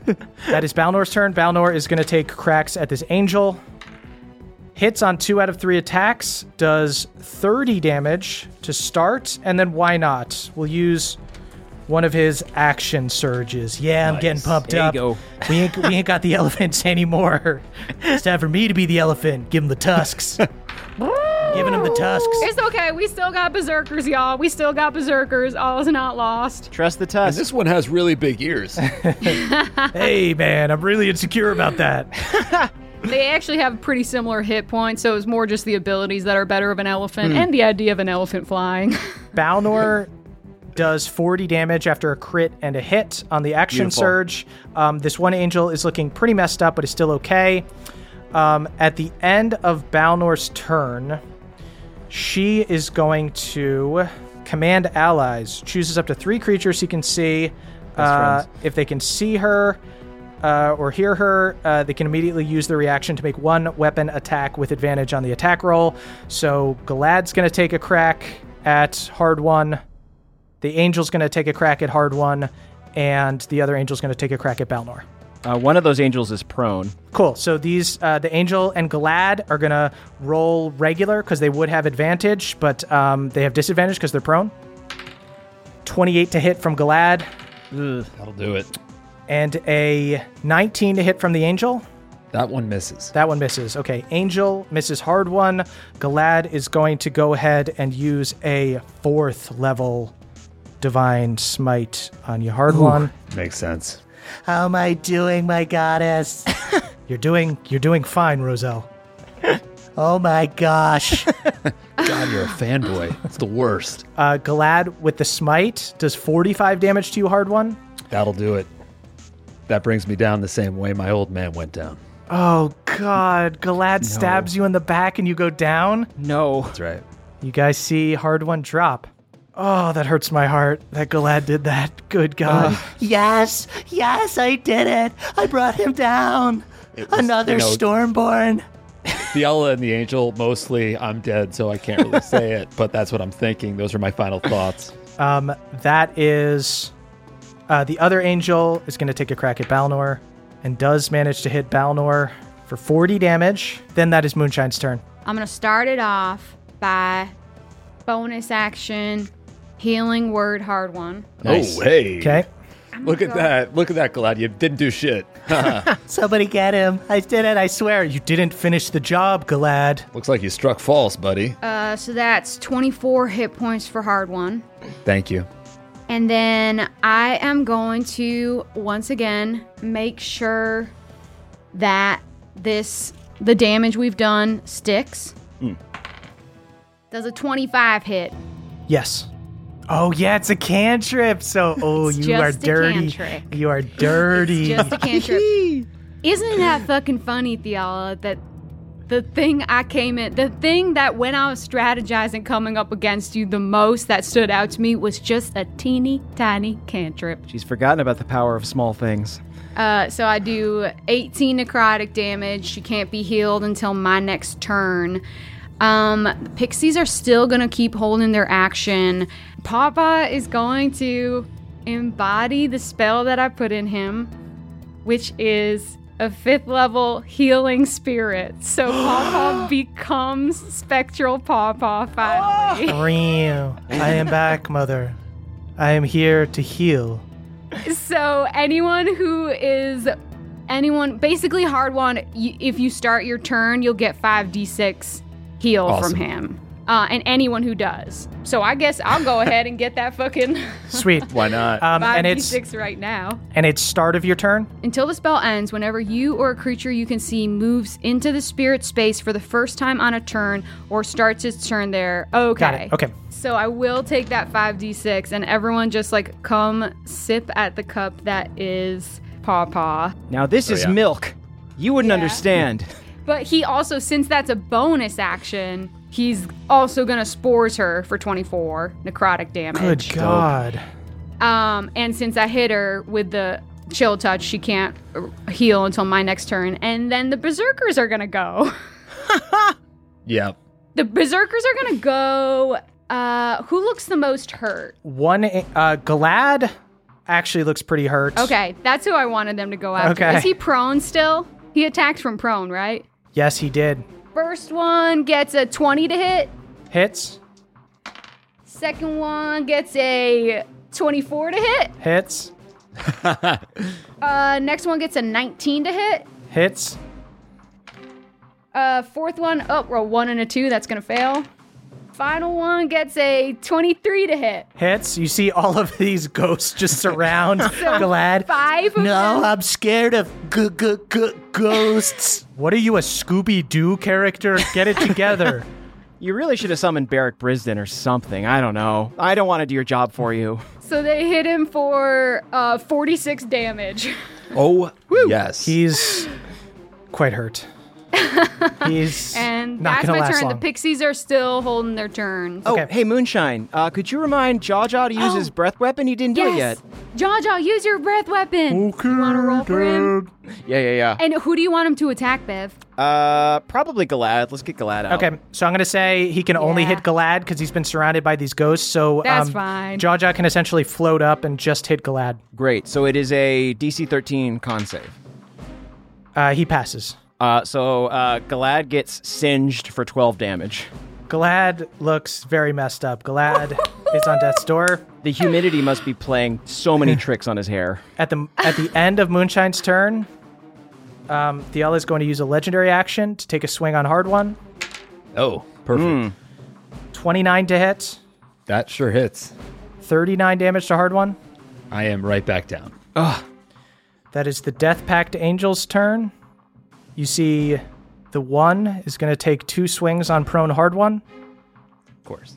that is Balnor's turn. Balnor is going to take cracks at this angel. Hits on two out of three attacks, does 30 damage to start, and then why not? We'll use one of his action surges. Yeah, I'm getting pumped There you up. go. We ain't, we ain't got the elephants anymore. It's time for me to be the elephant. Give him the tusks. Giving him the tusks. It's okay. We still got berserkers, y'all. We still got berserkers. All is not lost. Trust the And this one has really big ears. Hey, man, I'm really insecure about that. They actually have pretty similar hit points, so it's more just the abilities that are better of an elephant hmm. and the idea of an elephant flying. Balnor does 40 damage after a crit and a hit on the action Beautiful. surge. Um, this one angel is looking pretty messed up, but is still okay. Um, at the end of Balnor's turn, she is going to command allies. Chooses up to three creatures he can see. Uh, if they can see her uh, or hear her, uh, they can immediately use the reaction to make one weapon attack with advantage on the attack roll. So Galad's going to take a crack at Hardwon. The angel's going to take a crack at Hardwon, and the other angel's going to take a crack at Balnor. Uh, one of those angels is prone. Cool. So these, uh, the angel and Galad are gonna roll regular because they would have advantage, but um, they have disadvantage because they're prone. Twenty-eight to hit from Galad, That'll do it. and a nineteen to hit from the angel. That one misses. That one misses. Okay, angel misses Hardwon. Galad is going to go ahead and use a fourth level divine smite on you, Hardwon. Makes sense. How am I doing, my goddess? You're doing, you're doing fine, Roselle. Oh my gosh. God, you're a fanboy. It's the worst. Uh, Galad with the smite does 45 damage to you, Hardwon. That'll do it. That brings me down the same way my old man went down. Oh God, Galad stabs you in the back and you go down. No. That's right. You guys see Hardwon drop. Oh, that hurts my heart that Galad did that. Good God. yes, yes, I did it. I brought him down. Another you know- Stormborn. Thiala and the angel, mostly I'm dead, so I can't really say it, but that's what I'm thinking. Those are my final thoughts. Um, that is uh, the other angel is going to take a crack at Balnor and does manage to hit Balnor for 40 damage. Then that is Moonshine's turn. I'm gonna start it off by bonus action, healing word Hardwon. Nice. Oh, hey. Okay. Look at that. Look at that, Galad. You didn't do shit. Somebody get him. I did it, I swear. You didn't finish the job, Galad. Looks like you struck false, buddy. Uh, so that's 24 hit points for Hardwon. Thank you. And then I am going to once again make sure that this the damage we've done sticks. Does a 25 hit? Yes. Oh yeah, it's a cantrip. So oh, It's you are just a dirty. cantrip. You are dirty. Just a cantrip. Isn't that fucking funny, Thiala? That the thing I came in, the thing that when I was strategizing coming up against you, the most that stood out to me was just a teeny tiny cantrip. She's forgotten about the power of small things. Uh, so I do 18 necrotic damage. She can't be healed until my next turn. Um, the pixies are still gonna keep holding their action. Pawpaw is going to embody the spell that I put in him, which is a fifth level healing spirit. So Pawpaw becomes spectral Pawpaw finally. Real. I am back, mother. I am here to heal. So anyone who is anyone basically Hardwon, y- if you start your turn, you'll get five d6 heal Awesome. from him. Uh, and anyone who does. So I guess I'll go ahead and get that fucking Sweet. Why not? Um, five and it's d6 right now. and it's start of your turn. Until the spell ends, whenever you or a creature you can see moves into the spirit space for the first time on a turn or starts its turn there. Okay. Got it. Okay. So I will take that 5d6 and everyone just like come sip at the cup that is Pawpaw. Now this is yeah. milk. You wouldn't Yeah. understand. But he also, since that's a bonus action, he's also gonna spores her for 24 necrotic damage. Good God. Um, and since I hit her with the chill touch, she can't uh, heal until my next turn. And then the berserkers are gonna go. yep. the berserkers are gonna go. Uh, who looks the most hurt? One uh Galad actually looks pretty hurt. Okay, that's who I wanted them to go after. Okay. Is he prone still? He attacked from prone, right? Yes, he did. First one gets a 20 to hit. Hits. Second one gets a 24 to hit. Hits. Uh, next one gets a 19 to hit. Hits. Uh, fourth one, oh, roll one and a two. That's gonna fail. Final one gets a 23 to hit. Hits. You see all of these ghosts just surround so Galad. Five. Of No, them. I'm scared of g- g- g- ghosts. What are you, a Scooby Doo character? Get it together. You really should have summoned Barrack Brisden or something. I don't know. I don't want to do your job for you. So they hit him for uh 46 damage. Oh, yes. He's quite hurt. He's And not that's gonna my last turn. long. The pixies are still holding their turns. Oh, Okay. hey, Moonshine. Uh, could you remind Jaja to use Oh. his breath weapon? He didn't do it yet. Jaja, use your breath weapon. okay. You want to roll for him? Yeah, yeah, yeah. And who do you want him to attack, Bev? Uh, probably Galad. Let's get Galad out. Okay, so I'm gonna say he can only Yeah. hit Galad because he's been surrounded by these ghosts. So That's um, fine. Jaja can essentially float up and just hit Galad. Great. So it is a DC 13 con save. Uh, he passes. Uh, so uh, Galad gets singed for 12 damage. Galad looks very messed up. Galad is on death's door. The humidity must be playing so many tricks on his hair. At the at the end of Moonshine's turn, um, Thiala is going to use a legendary action to take a swing on Hardwon. oh, perfect. 29 to hit, That sure hits. 39 damage to Hardwon. I am right back down. That is the Death Pact Angel's turn. You see, the one is going to take two swings on prone Hardwon. Of course.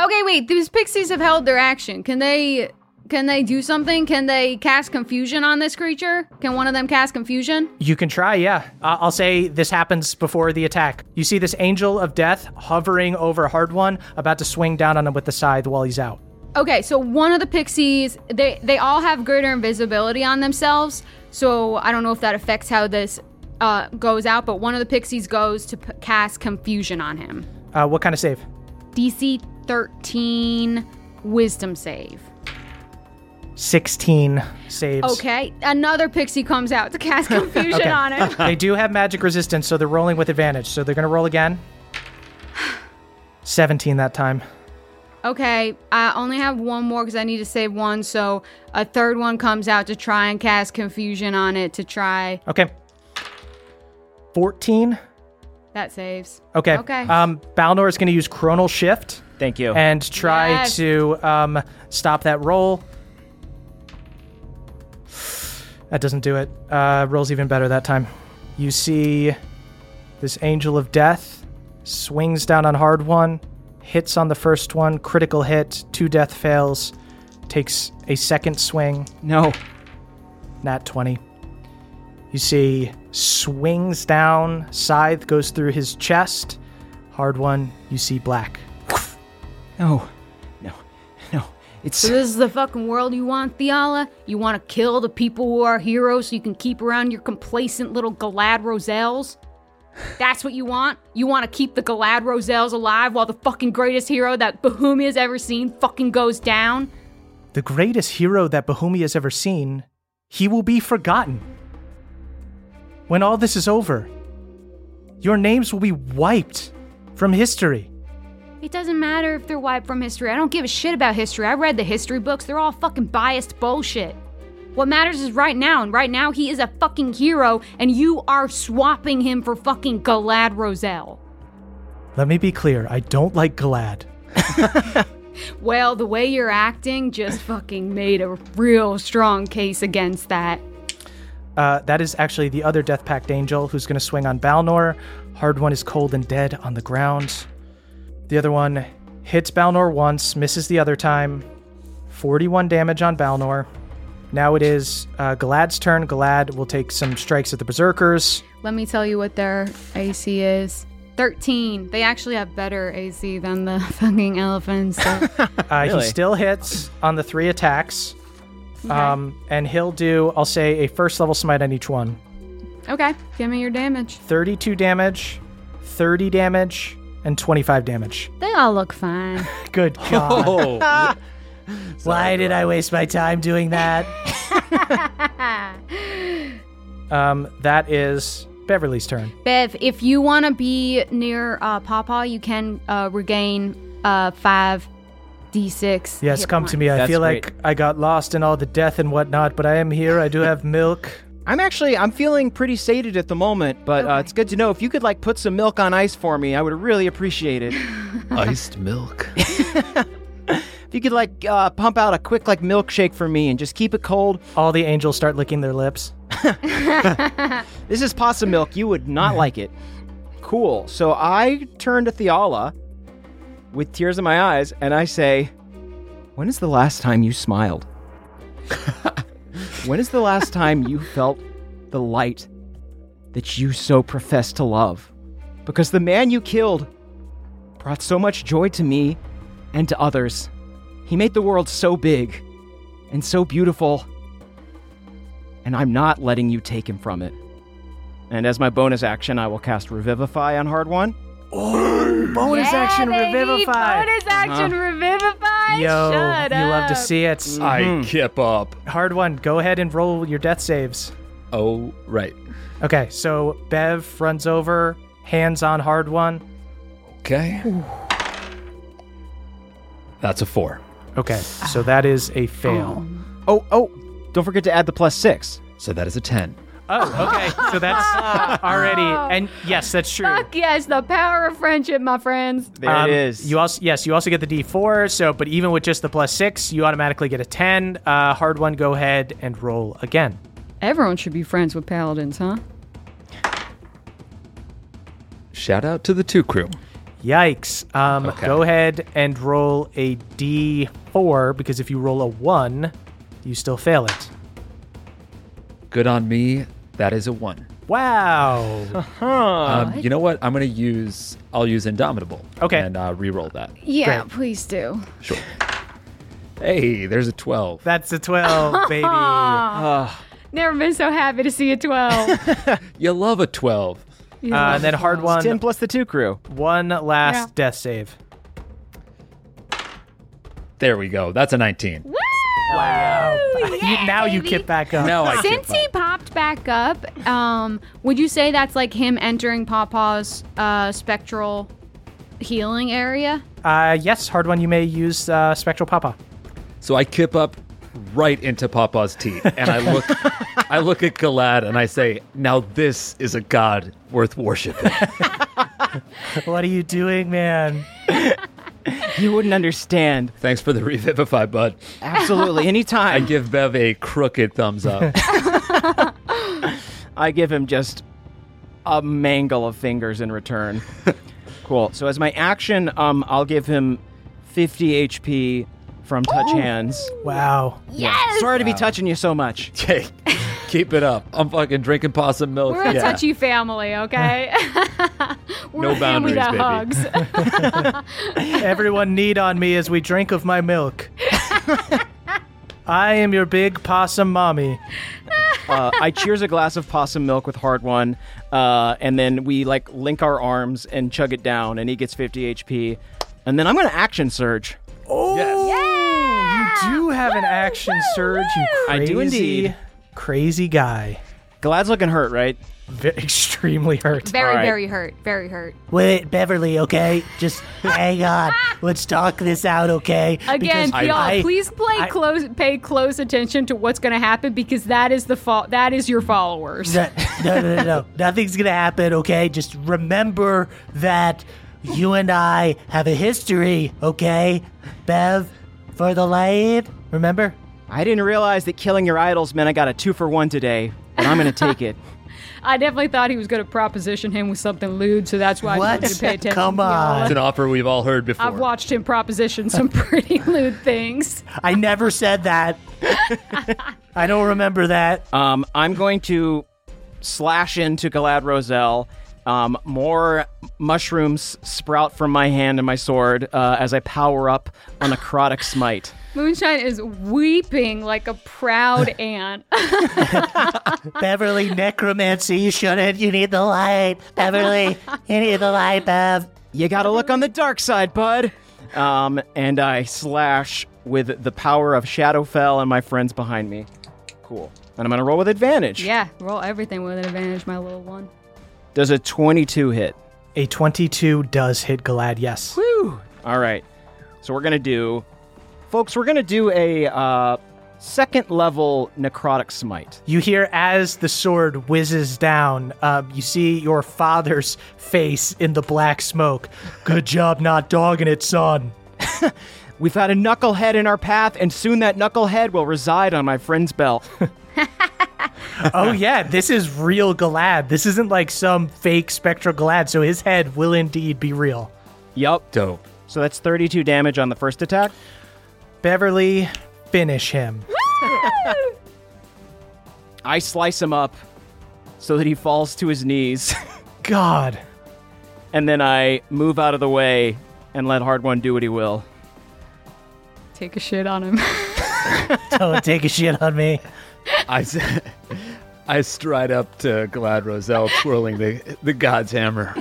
Okay, wait. These pixies have held their action. Can they? Can they do something? Can they cast confusion on this creature? Can one of them cast confusion? You can try, yeah. Uh, I'll say this happens before the attack. You see this Angel of Death hovering over Hardwon, about to swing down on him with the scythe while he's out. Okay, so one of the pixies, they they all have greater invisibility on themselves. So I don't know if that affects how this uh, goes out, but one of the pixies goes to p- cast confusion on him. Uh, what kind of save? DC 13 Wisdom save. 16 saves. Okay, another pixie comes out to cast confusion Okay. on him. They do have magic resistance, so they're rolling with advantage. So they're going to roll again. 17 that time. Okay, I only have one more because I need to save one. So a third one comes out to try and cast confusion on it to try. Okay. 14. That saves. Okay. Okay. Um, Balnor is going to use Chronal Shift Thank you. and try Yes. to um, stop that roll. That doesn't do it. Uh, rolls even better that time. You see this Angel of Death swings down on Hardwon, hits on the first one, critical hit, two death fails, takes a second swing, no. nat 20. You see swings down, scythe goes through his chest, Hardwon, you see black. No. No. No. It's So this is the fucking world you want, Thiala? You want to kill the people who are heroes so you can keep around your complacent little Galad Roselles? That's what you want? You want to keep the Galad Roselles alive while the fucking greatest hero that Bahumia's ever seen fucking goes down? the greatest hero that Bahumia has ever seen, he will be forgotten. When all this is over, your names will be wiped from history. It doesn't matter if they're wiped from history. I don't give a shit about history. I read the history books. They're all fucking biased bullshit. What matters is right now, and right now he is a fucking hero, and you are swapping him for fucking Galad Roselle. Let me be clear I don't like Galad. Well, the way you're acting just fucking made a real strong case against that. Uh, that is actually the other Death Pact Angel who's going to swing on Balnor. Hardwon is cold and dead on the ground. The other one hits Balnor once, misses the other time. 41 damage on Balnor. Now it is uh, Galad's turn. Galad will take some strikes at the Berserkers. Let me tell you what their AC is. 13. They actually have better AC than the fucking elephants. So. Uh, Really? He still hits on the three attacks. Um, and he'll do, I'll say, a first level smite on each one okay, give me your damage. 32 damage, 30 damage, and 25 damage. They all look fine. Good God. Oh, Why did I waste my time doing that? Um, that is Beverly's turn. Bev, if you want to be near uh, Pawpaw, you can uh, regain uh, 5 d6. Yes, hit come to me. I That's feel great. like I got lost in all the death and whatnot, but I am here. I do have milk. I'm actually I'm feeling pretty sated at the moment, but uh, it's good to know if you could like put some milk on ice for me, I would really appreciate it. iced milk. If you could like uh, pump out a quick like milkshake for me and just keep it cold. All the angels start licking their lips. This is possum milk. You would not like it. Cool. So I turn to Thiala with tears in my eyes and I say, When is the last time you smiled? when is the last time you felt the light that you so profess to love? Because the man you killed brought so much joy to me and to others. He made the world so big and so beautiful and I'm not letting you take him from it. And as my bonus action, I will cast Revivify on Hardwon. Bonus action revivify. Bonus uh-huh. action revivify. Yo, Shut you love to see it. Mm-hmm. I kip up. Hardwon. Go ahead and roll your death saves. Oh, right. Okay, so Bev runs over, hands on Hardwon. Okay. That's a four. Okay, so that is a fail. Oh, oh, don't forget to add the plus six. So that is a 10. Oh, okay. So that's already, and yes, that's true. Fuck yes, the power of friendship, my friends. There Um, it is. You also yes, you also get the D4. So, but even with just the plus six, you automatically get a ten. Uh, Hardwon. Go ahead and roll again. Everyone should be friends with paladins, huh? Shout out to the two crew. Yikes. Um, Okay. Go ahead and roll a D4 because if you roll a one, you still fail it. Good on me. That is a one. Wow. Um, you know what? I'm gonna use. I'll use Indomitable. Okay. And uh, re-roll that. Yeah, Great. please do. Sure. Hey, there's a 12. That's a 12, baby. Never been so happy to see a 12. You love a 12. Uh, and then hard one, 10 plus the two crew. one last Yeah. death save. There we go. That's a 19. Wow. Yeah, You- now you baby. kip back up. Now I Since he up. popped back up, um, would you say that's like him entering Pawpaw's uh, spectral healing area? Uh, yes, Hardwon. You may use uh, spectral Pawpaw. So I kip up right into Pawpaw's teeth, and I look, I look at Galad, and I say, "Now this is a god worth worshiping." What are you doing, man? You wouldn't understand. Thanks for the revivify, bud. Absolutely. Anytime. I give Bev a crooked thumbs up. I give him just a mangle of fingers in return. cool. So as my action, um, I'll give him 50 HP from touch hands. Wow. Yes. Sorry to be touching you so much. Okay, keep it up. I'm fucking drinking possum milk. We're a Yeah. touchy family, okay? We're No a family that boundaries, hugs. Everyone knead on me as we drink of my milk. I am your big possum mommy. Uh, I cheers a glass of possum milk with Hardwon, uh, and then we like link our arms and chug it down, and he gets 50 HP. And then I'm gonna action surge. Oh, you do have an action surge, you I crazy, do indeed. crazy guy. Galad's looking hurt, right? Ve- extremely hurt. very, All right. very hurt. Very hurt. Wait, Beverly, okay? Just hang on. Let's talk this out, okay? Again, Because y'all, I- please play I- close, pay close attention to what's going to happen because that is the fo- that is your followers. No, no, no, no, no. Nothing's gonna happen, okay? Just remember that you and I have a history, okay? Bev, for the light. Remember? I didn't realize that killing your idols meant I got a two for one today, but I'm gonna take it. I definitely thought he was going to proposition him with something lewd, so that's why I What? wanted to pay attention. Come on. It's an offer we've all heard before. I've watched him proposition some pretty lewd things. I never said that. I don't remember that. Um, I'm going to slash into Galad Roselle. Um, more mushrooms sprout from my hand and my sword uh, as I power up on a necrotic smite. Moonshine is weeping like a proud ant. Beverly, necromancy, you shouldn't. You need the light. Beverly, you need the light, Bev. You gotta look on the dark side, bud. Um, and I slash with the power of Shadowfell and my friends behind me. Cool. And I'm gonna roll with advantage. yeah, roll everything with an advantage, my little one. Does a 22 hit? A 22 does hit Galad, yes. Whew. All right. So we're gonna do, folks. We're gonna do a uh, second level necrotic smite. You hear as the sword whizzes down, um, you see your father's face in the black smoke. Good job not dogging it, son. We've had a knucklehead in our path, and soon that knucklehead will reside on my friend's belt. oh yeah, this is real Galad. This isn't like some fake spectral Galad, so his head will indeed be real. yup. Dope. So that's 32 damage on the first attack. Beverly, finish him. I slice him up so that he falls to his knees, God. and then I move out of the way and let Hardwon do what he will. Take a shit on him. Don't take a shit on me. I, I stride up to Galad Roselle, twirling the the god's hammer.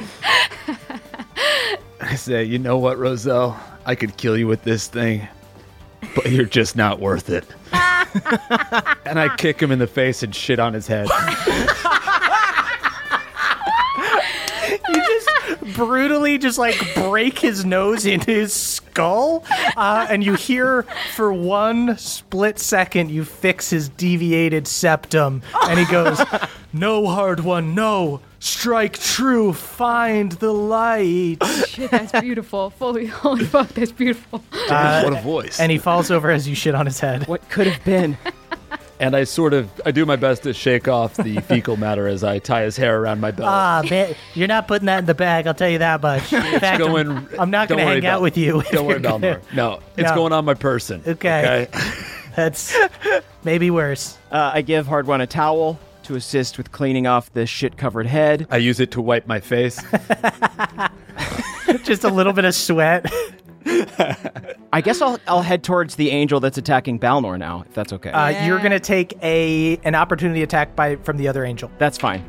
I say, "You know what, Roselle? I could kill you with this thing, but you're just not worth it." and I kick him in the face and shit on his head. You just brutally just like break his nose into his skull, uh, and you hear for one split second you fix his deviated septum, and he goes, "No Hardwon, no." Strike true, find the light. shit, that's beautiful. Holy, holy fuck, that's beautiful. what a voice! And he falls over as you shit on his head. What could have been? And I sort of I do my best to shake off the fecal matter as I tie his hair around my belt. Ah, man, you're not putting that in the bag. I'll tell you that much. In fact, I'm- going. I'm, not going to worry, hang out with you. Don't worry, you're gonna- Belmar. No, it's No. going on my person. Okay. That's maybe worse. Uh, I give Hardwon a towel to assist with cleaning off the shit-covered head. I use it to wipe my face. Just a little bit of sweat. I guess I'll I'll head towards the angel that's attacking Balnor now, if that's okay. Uh, You're gonna take a an opportunity attack by from the other angel. that's fine.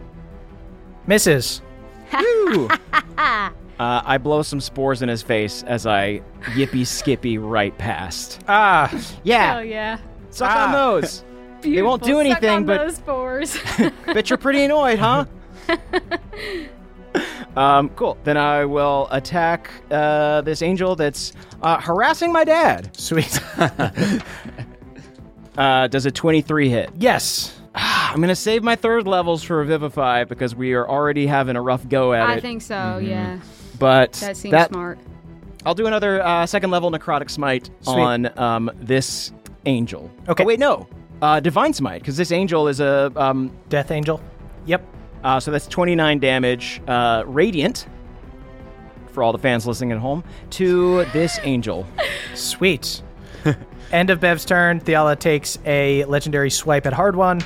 Misses. Uh, I blow some spores in his face as I yippy skippy right past. Ah, Yeah, Hell yeah. suck on those. Beautiful. won't do Suck anything, on but- those spores. Bet you're pretty annoyed, huh? Um, cool. Then I will attack uh, this angel that's uh, harassing my dad. Sweet. Uh, does a 23 hit? yes. I'm going to save my third levels for Revivify because we are already having a rough go at it. I think so. Yeah, but that seems that, smart. I'll do another uh, second level necrotic smite Sweet. on um, this angel. Okay. Oh, wait, no. Uh, divine smite because this angel is a um, Death Angel. Yep. Uh, so that's 29 damage uh, radiant for all the fans listening at home to this angel. Sweet. End of Bev's turn. Thiala takes a legendary swipe at Hardwon.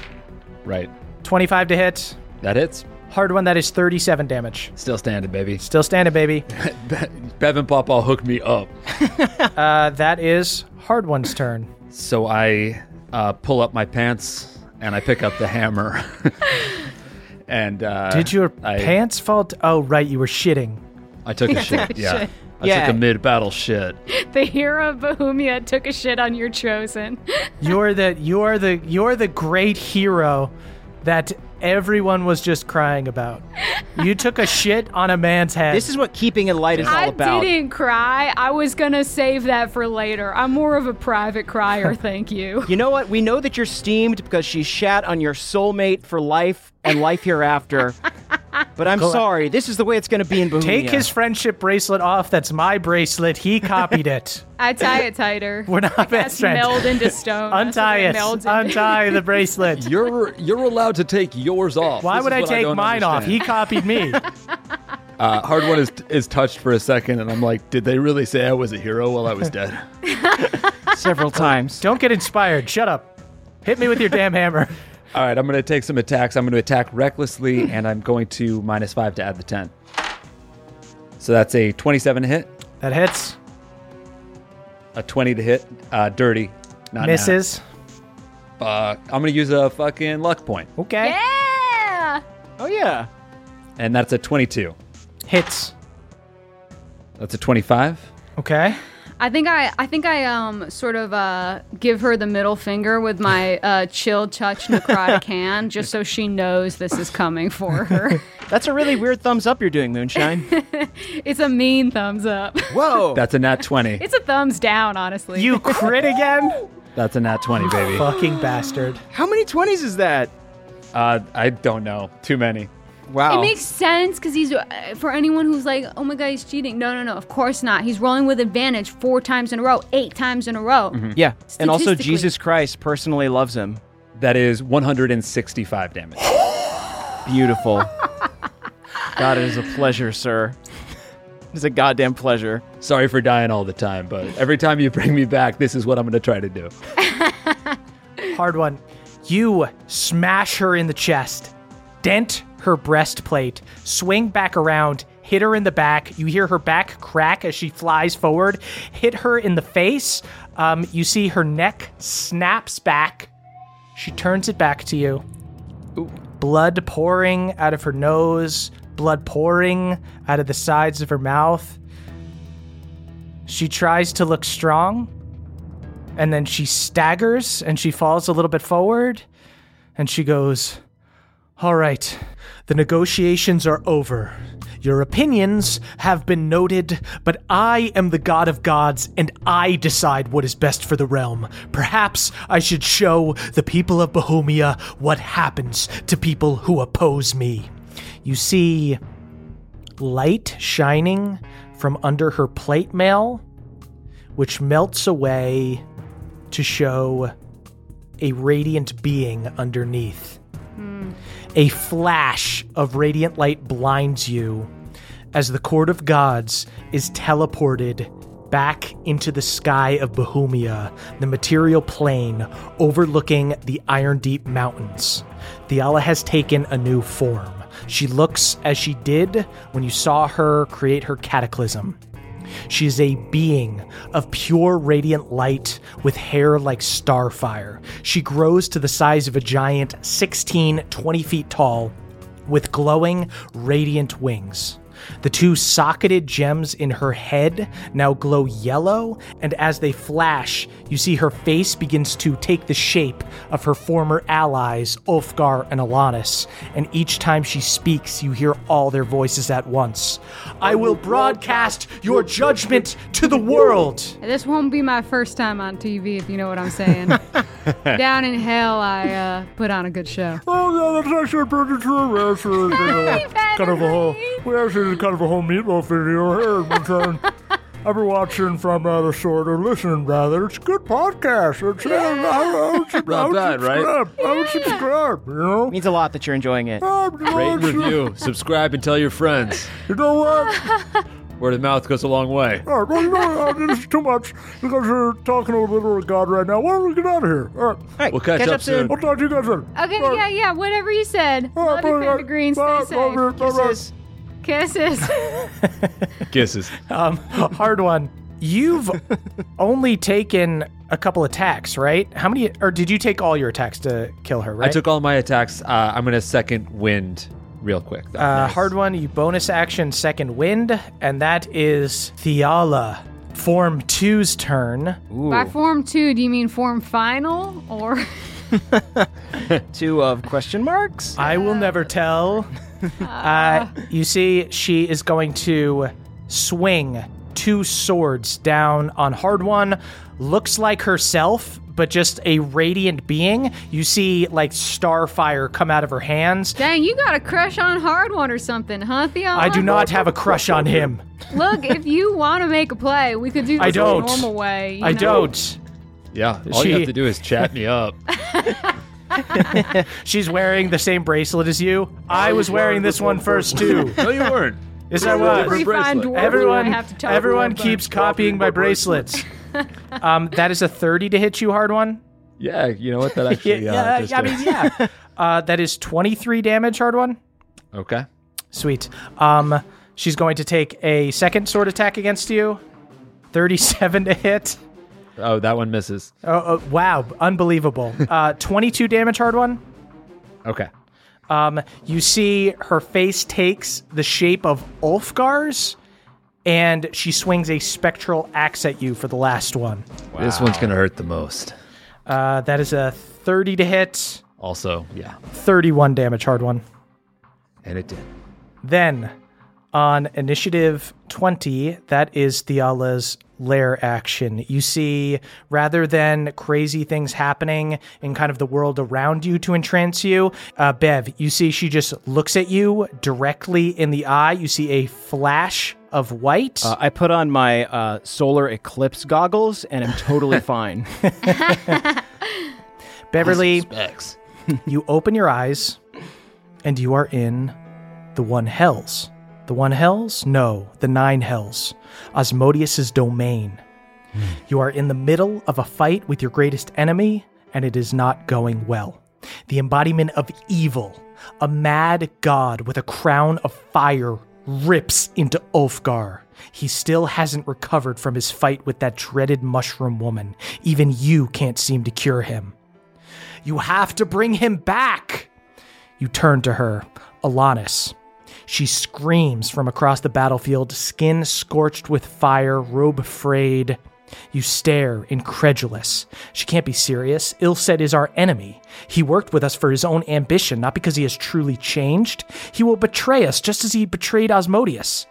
Right. 25 to hit. That hits. Hardwon, that is 37 damage. Still standing, baby. Still standing, baby. Bev and Pawpaw hooked me up. Uh, that is Hardwon's turn. So I uh, pull up my pants and I pick up the hammer. And uh, Did your I, pants fall? t- oh, right. You were shitting. I took a shit. Yeah. shit. I Yeah. took a mid-battle shit. The hero of Bahumia took a shit on your chosen. You're the you're the you're the great hero that everyone was just crying about. You took a shit on a man's head. This is what keeping it light is all I about. I didn't cry. I was gonna save that for later. I'm more of a private crier, thank you. You know what? We know that you're steamed because she shat on your soulmate for life and life hereafter. but I'm sorry. This is the way it's going to be in Bahumia. Take his friendship bracelet off. That's my bracelet. He copied it. I tie it tighter. We're not That's best friends. meld into stone. Untie what it. Untie the bracelet. You're you're allowed to take yours off. Why This would I take don't mine off? He copied me. Uh, Hardwon is is touched for a second, and I'm like, did they really say I was a hero while I was dead? several times. Don't get inspired. Shut up. Hit me with your damn hammer. All right, I'm going to take some attacks. I'm going to attack recklessly, and I'm going to minus five to add the ten. So that's a 27 hit, That hits. a 20 to hit, uh, dirty, not Misses. nat. Uh, I'm going to use a fucking luck point, Okay. Yeah. Oh yeah. and that's a 22. Hits. That's a 25. Okay. I think I, I think I um sort of uh give her the middle finger with my uh chill touch necrotic hand, just so she knows this is coming for her. That's a really weird thumbs up you're doing, Moonshine. it's a mean thumbs up. Whoa. That's a nat 20. It's a thumbs down, honestly. You crit again? That's a nat 20, baby. Fucking bastard. How many 20s is that? Uh, I don't know. Too many. Wow. It makes sense because he's uh, for anyone who's like, oh my god, he's cheating. No, no, no. Of course not. He's rolling with advantage four times in a row, eight times in a row. yeah. And also Jesus Christ personally loves him. That is 165 damage. Beautiful. God, it is a pleasure, sir. It is a goddamn pleasure. Sorry for dying all the time, but every time you bring me back, this is what I'm going to try to do. Hardwon. You smash her in the chest, dent her breastplate, swing back around, hit her in the back. You hear her back crack as she flies forward, hit her in the face. Um, you see her neck snaps back. She turns it back to you. Blood pouring out of her nose, blood pouring out of the sides of her mouth. She tries to look strong, and then she staggers and she falls a little bit forward and she goes, All right, the negotiations are over. Your opinions have been noted, but I am the god of gods and I decide what is best for the realm. Perhaps I should show the people of Bahumia what happens to people who oppose me. You see light shining from under her plate mail, which melts away to show a radiant being underneath. Hmm. A flash of radiant light blinds you as the Court of Gods is teleported back into the sky of Bahumia, the material plane overlooking the Iron Deep Mountains. Theala has taken a new form. She looks as she did when you saw her create her cataclysm. She is a being of pure radiant light with hair like starfire. She grows to the size of a giant, 16, 20 feet tall, with glowing, radiant wings. The two socketed gems in her head now glow yellow, and as they flash, you see her face begins to take the shape of her former allies, Ulfgar and Alanis. And each time she speaks, you hear all their voices at once. I will broadcast your judgment to the world. This won't be my first time on TV, if you know what I'm saying. Down in hell, I uh, put on a good show. Oh, yeah, that's actually pretty true. Kind of a whole. We actually did kind of a whole meatloaf video here, Moonshine. I've been watching from uh, the sort or listening rather. It's a good podcast. It's, uh, I, I would, sub- I Not would bad, right? subscribe. I would subscribe. You know. means a lot that you're enjoying it. Uh, you know, Rate and it's, uh, review, subscribe, and tell your friends. You know what? Word of mouth goes a long way. All right, well, you know? Uh, this is too much because you're talking a little of God right now. Why don't we get out of here? All right. All right, We'll catch up soon. I'll talk to you guys later. Okay, All right. yeah, yeah, whatever you said. All right, Love you, bye, Panda Green. Stay bye, safe. bye, bye, bye. Kisses. Kisses. Kisses. Um, Hardwon. You've only taken a couple attacks, right? How many, or did you take all your attacks to kill her, right? I took all my attacks. Uh, I'm gonna second wind real quick. though. Uh, Hardwon, you bonus action second wind, and that is Thiala. Form two's turn. By form two, do you mean form final or? Two of question marks. I will never tell. Uh, you see, she is going to swing two swords down on Hardwon. Looks like herself, but just a radiant being. You see, like starfire come out of her hands. Dang, you got a crush on Hardwon or something, huh, Theo? I do not have a crush on him. Look, if you want to make a play, we could do this I don't. the normal way. you I know? don't. Yeah, all she- you have to do is chat me up. She's wearing the same bracelet as you. I was wearing this one first too. no, you weren't. Yes, I Different was. Every fine bracelet. dwarf Everyone, I have to talk everyone about. keeps copying my bracelets. um, that is a thirty to hit you, Hardwon. Yeah, you know what? That actually. yeah, uh, just I did. mean, yeah. Uh, that is twenty-three damage, Hardwon. Okay. Sweet. Um, she's going to take a second sword attack against you. Thirty-seven to hit. Oh, that one misses. Oh, oh wow, unbelievable. Uh, twenty-two damage, Hardwon. Okay. Um, you see her face takes the shape of Ulfgar's, and she swings a spectral axe at you for the last one. This one's gonna hurt the most. Uh, that is a 30 to hit, Also, yeah, 31 damage, Hardwon. and it did. Then, on initiative 20, that is Thiala's lair action. You see, rather than crazy things happening in kind of the world around you to entrance you, uh, Bev, you see she just looks at you directly in the eye. You see a flash of white. Uh, I put on my uh, solar eclipse goggles and i'm totally fine. Beverly, you open your eyes and you are in the one hells. The one hells? No, the nine hells. Asmodeus's domain. Hmm. You are in the middle of a fight with your greatest enemy, and it is not going well. The embodiment of evil, a mad god with a crown of fire, rips into Ulfgar. He still hasn't recovered from his fight with that dreaded mushroom woman. Even you can't seem to cure him. You have to bring him back. You turn to her, Alanis. She screams from across the battlefield, skin scorched with fire, robe frayed. You stare, incredulous. She can't be serious. Ilset is our enemy. He worked with us for his own ambition, not because he has truly changed. He will betray us just as he betrayed Asmodeus.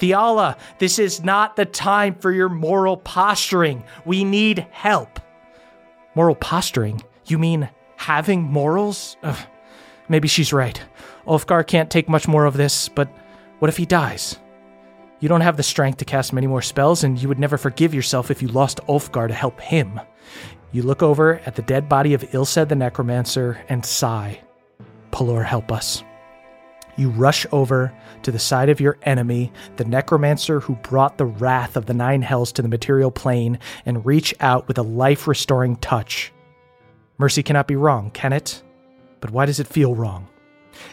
Thiala, this is not the time for your moral posturing. We need help. Moral posturing? You mean having morals? Ugh, maybe she's right. Ulfgar can't take much more of this, but what if he dies? You don't have the strength to cast many more spells, and you would never forgive yourself if you lost Ulfgar to help him. You look over at the dead body of Ilsed the Necromancer and sigh. Pelor, help us. You rush over to the side of your enemy, the necromancer who brought the wrath of the nine hells to the material plane, and reach out with a life restoring touch. Mercy cannot be wrong, can it? But why does it feel wrong?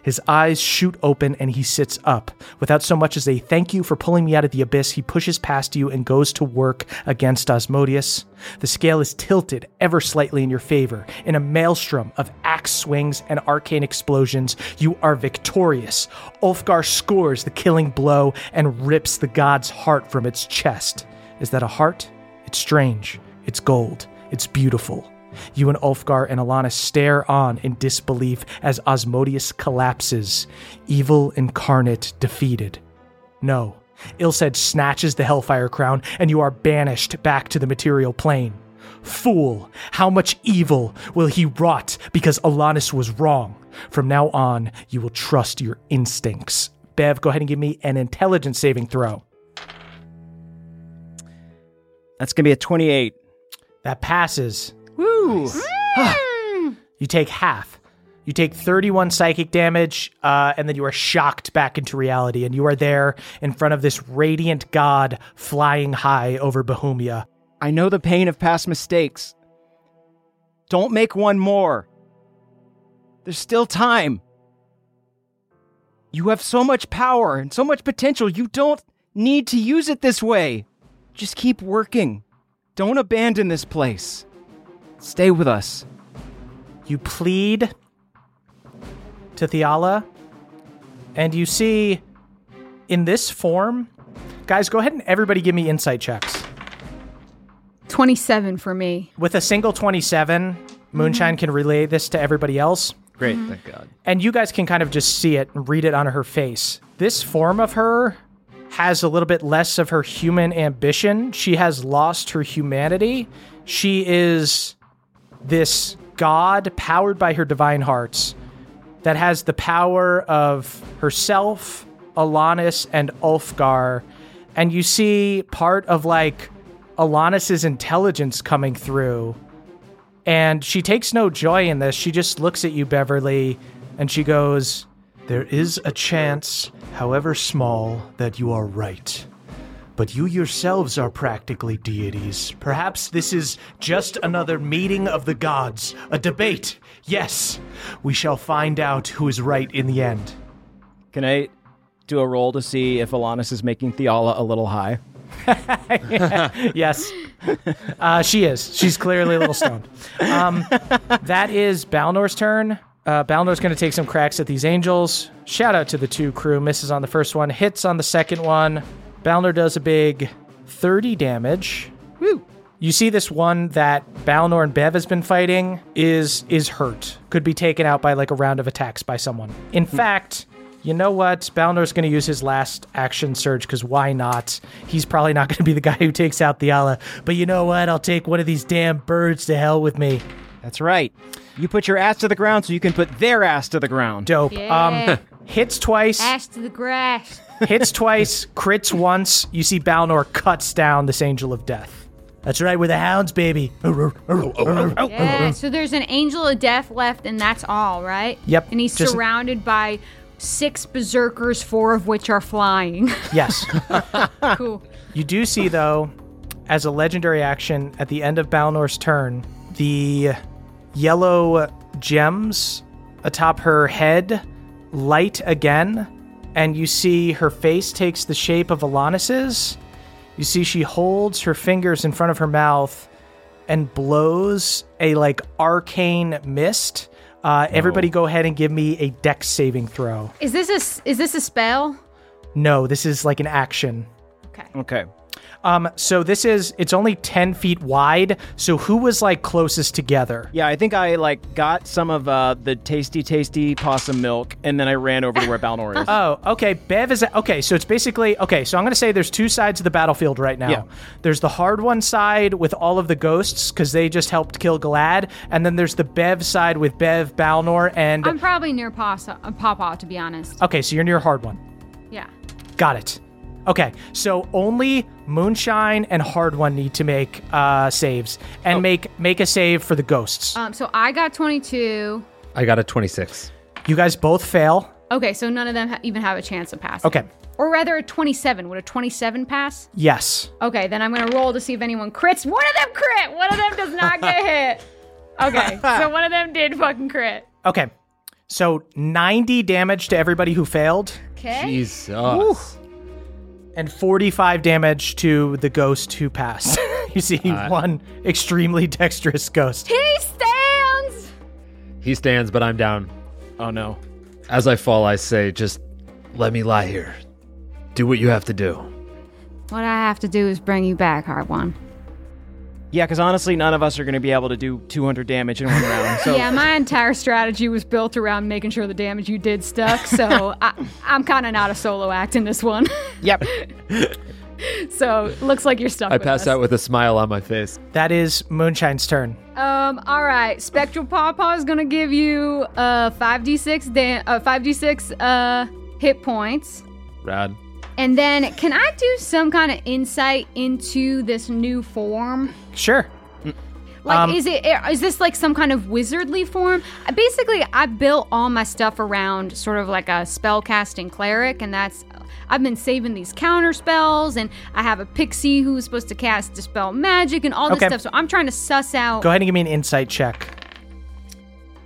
His eyes shoot open and he sits up. Without so much as a thank you for pulling me out of the abyss, he pushes past you and goes to work against Asmodeus. The scale is tilted ever slightly in your favor. In a maelstrom of axe swings and arcane explosions, you are victorious. Ulfgar scores the killing blow and rips the god's heart from its chest. Is that a heart? It's strange. It's gold. It's beautiful. You and Ulfgar and Alanis stare on in disbelief as Asmodeus collapses, evil incarnate defeated. No, Ilsed snatches the Hellfire crown, and you are banished back to the material plane. Fool, how much evil will he wrought because Alanis was wrong? From now on, you will trust your instincts. Bev, go ahead and give me an intelligence saving throw. That's gonna be a 28. That passes. Woo! You take half. You take 31 psychic damage, uh, and then you are shocked back into reality, and you are there in front of this radiant god flying high over Bahumia. I know the pain of past mistakes. Don't make one more. There's still time. You have so much power and so much potential. You don't need to use it this way. Just keep working. Don't abandon this place. Stay with us. You plead to Thiala, and you see in this form, guys, go ahead and everybody give me insight checks. 27 for me. With a single 27, Moonshine mm-hmm. can relay this to everybody else. Great, mm-hmm. thank God. and you guys can kind of just see it and read it on her face. This form of her has a little bit less of her human ambition. She has lost her humanity. She is this god powered by her divine hearts that has the power of herself, Alanis, and Ulfgar. And you see part of like Alanis's intelligence coming through. And she takes no joy in this. She just looks at you, Beverly, and she goes, There is a chance, however small, that you are right. But you yourselves are practically deities. Perhaps this is just another meeting of the gods, a debate. Yes, we shall find out who is right in the end. Can I do a roll to see if Alanis is making Thiala a little high? Yes. Uh, she is. She's clearly a little stoned. Um, that is Balnor's turn. Uh, Balnor's going to take some cracks at these angels. Shout out to the two crew. Misses on the first one, hits on the second one. Balnor does a big 30 damage. Woo. You see this one that Balnor and Bev has been fighting is is hurt. Could be taken out by like a round of attacks by someone. In fact, you know what? Balnor's going to use his last action surge because why not? He's probably not going to be the guy who takes out Thiala. But you know what? I'll take one of these damn birds to hell with me. That's right. You put your ass to the ground so you can put their ass to the ground. Dope. Yeah. Um, hits twice. Ash to the grass. hits twice. Crits once. You see Balnor cuts down this angel of death. That's right, we're the hounds, baby. Yeah. So there's an angel of death left, and that's all, right? Yep, And he's just- surrounded by six berserkers, four of which are flying. Yes. cool. You do see, though, as a legendary action at the end of Balnor's turn, the yellow gems atop her head light again, and you see her face takes the shape of Alanis's. You see she holds her fingers in front of her mouth and blows a like arcane mist. Uh, everybody, go ahead and give me a dex saving throw. Is this a s- is this a spell? No, this is like an action. Okay. Okay. Um, so this is it's only ten feet wide. So who was like closest together? Yeah, I think I like got some of uh, the tasty, tasty possum milk, and then I ran over to where Balnor is. Oh, okay. Bev is okay. So it's basically okay. So I'm gonna say there's two sides of the battlefield right now. Yeah. There's the Hardwon side with all of the ghosts because they just helped kill Galad, and then there's the Bev side with Bev, Balnor, and I'm probably near Pasa, uh, Papa, to be honest. okay. So you're near Hardwon. Yeah. Got it. Okay, so only Moonshine and Hardwon need to make uh, saves and make make a save for the ghosts. Um. So I got 22. I got a 26. you guys both fail. Okay. So none of them ha- even have a chance of passing. Okay. Or rather, a 27. Would a 27 pass? Yes. Okay. Then I'm gonna roll to see if anyone crits. One of them crit. One of them does not get hit. Okay. so one of them did fucking crit. Okay. So 90 damage to everybody who failed, Okay. Jesus. And 45 damage to the ghost who passed. you see one extremely dexterous ghost. He stands. He stands, but I'm down. Oh no. As I fall, I say, just let me lie here. Do what you have to do. What I have to do is bring you back, Hardwon. Yeah, because honestly, none of us are going to be able to do 200 damage in one round. So yeah, my entire strategy was built around making sure the damage you did stuck. So I, I'm kind of not a solo act in this one. yep. so looks like you're stuck. I with pass us. out with a smile on my face. That is Moonshine's turn. Um. All right. Spectral Pawpaw is gonna give you uh five d six da- uh five d six uh hit points. Rad. And then, can I do some kind of insight into this new form? Sure. Like, Um, is it is this like some kind of wizardly form? Basically, I built all my stuff around sort of like a spell casting cleric, and that's I've been saving these counter spells, and I have a pixie who's supposed to cast dispel magic and all this Okay. stuff. So I'm trying to suss out. Go ahead and give me an insight check.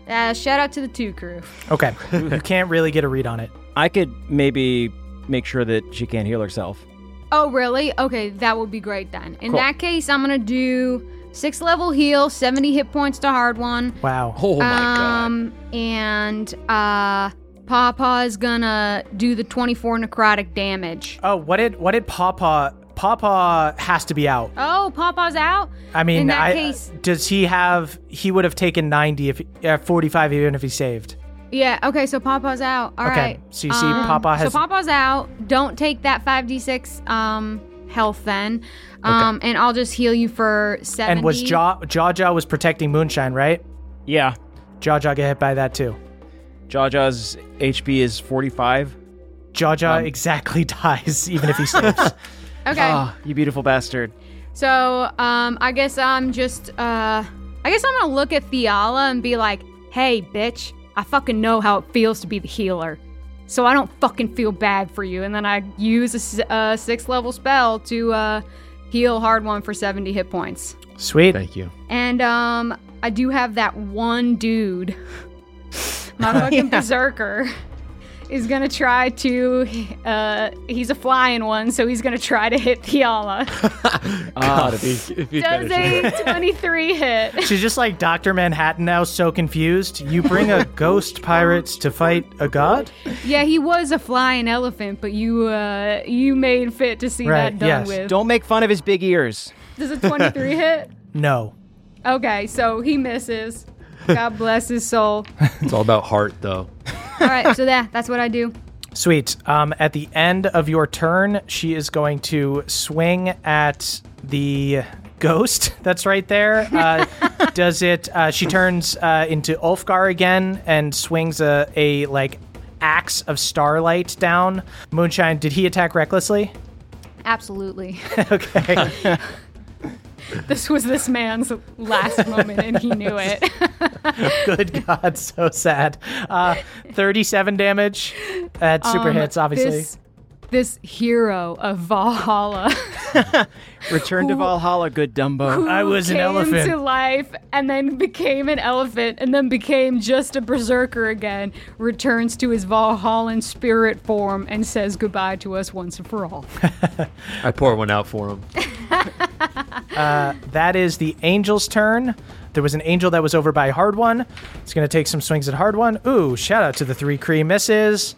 Uh, shout out to the two crew. Okay. you can't really get a read on it. I could maybe make sure that she can't heal herself. Oh, really? Okay, that would be great then. In Cool. that case, I'm gonna do six level heal, 70 hit points to Hardwon. Wow. Oh my god. um, and uh, Pawpaw is gonna do the 24 necrotic damage. Oh, what did what did Papa? Papa has to be out. Oh, Papa's out. I mean, in that I, case, does he have? He would have taken ninety if uh, forty-five even if he saved. Yeah. Okay, so Papa's out. All right. Okay, so you see Pawpaw has- So Pawpaw's out. Don't take that 5d6 um health then. Um, and I'll just heal you for 70. And was Jaw Jaw Jaw was protecting Moonshine, right? Yeah. Jaw Jaw get hit by that too. Jaja's HP is 45. Jaw Jaw exactly dies even if he saves. Okay. Ah, you beautiful bastard. So, um, I guess I'm just, uh, I guess I'm gonna look at Thiala and be like, hey, bitch, I fucking know how it feels to be the healer. So I don't fucking feel bad for you. And then I use a six-level spell to, uh, heal Hardwon for 70 hit points. Sweet. Thank you. And, um, I do have that one dude, my fucking berserker, is gonna try to, uh, he's a flying one, so he's gonna try to hit Thiala. God, if he, if he Does finishes. a 23 hit? She's just like Dr. Manhattan now, so confused. You bring a ghost pirate to fight a god? Yeah, he was a flying elephant, but you uh you made fit to see Right, that done yes. with. Don't make fun of his big ears. Does a 23 hit? No. Okay, so he misses. God bless his soul. It's all about heart, though. All right, so that that's what I do. Sweet. Um, at the end of your turn, she is going to swing at the ghost that's right there. Uh, does it? Uh, she turns uh, into Ulfgar again and swings a, a like axe of starlight down. Moonshine, did he attack recklessly? Absolutely. Okay. This was this man's last moment, and he knew it. Good God, so sad. Uh, 37 damage at super Um, hits, obviously. This, this hero of Valhalla. Return to Valhalla, good Dumbo. who I was an came elephant. to life and then became an elephant and then became just a berserker again returns to his valhallan spirit form and says goodbye to us once and for all I pour one out for him. Uh, that is the angel's turn. There was an angel that was over by Hardwon. It's going to take some swings at Hardwon. Ooh, shout out to the three Cree misses.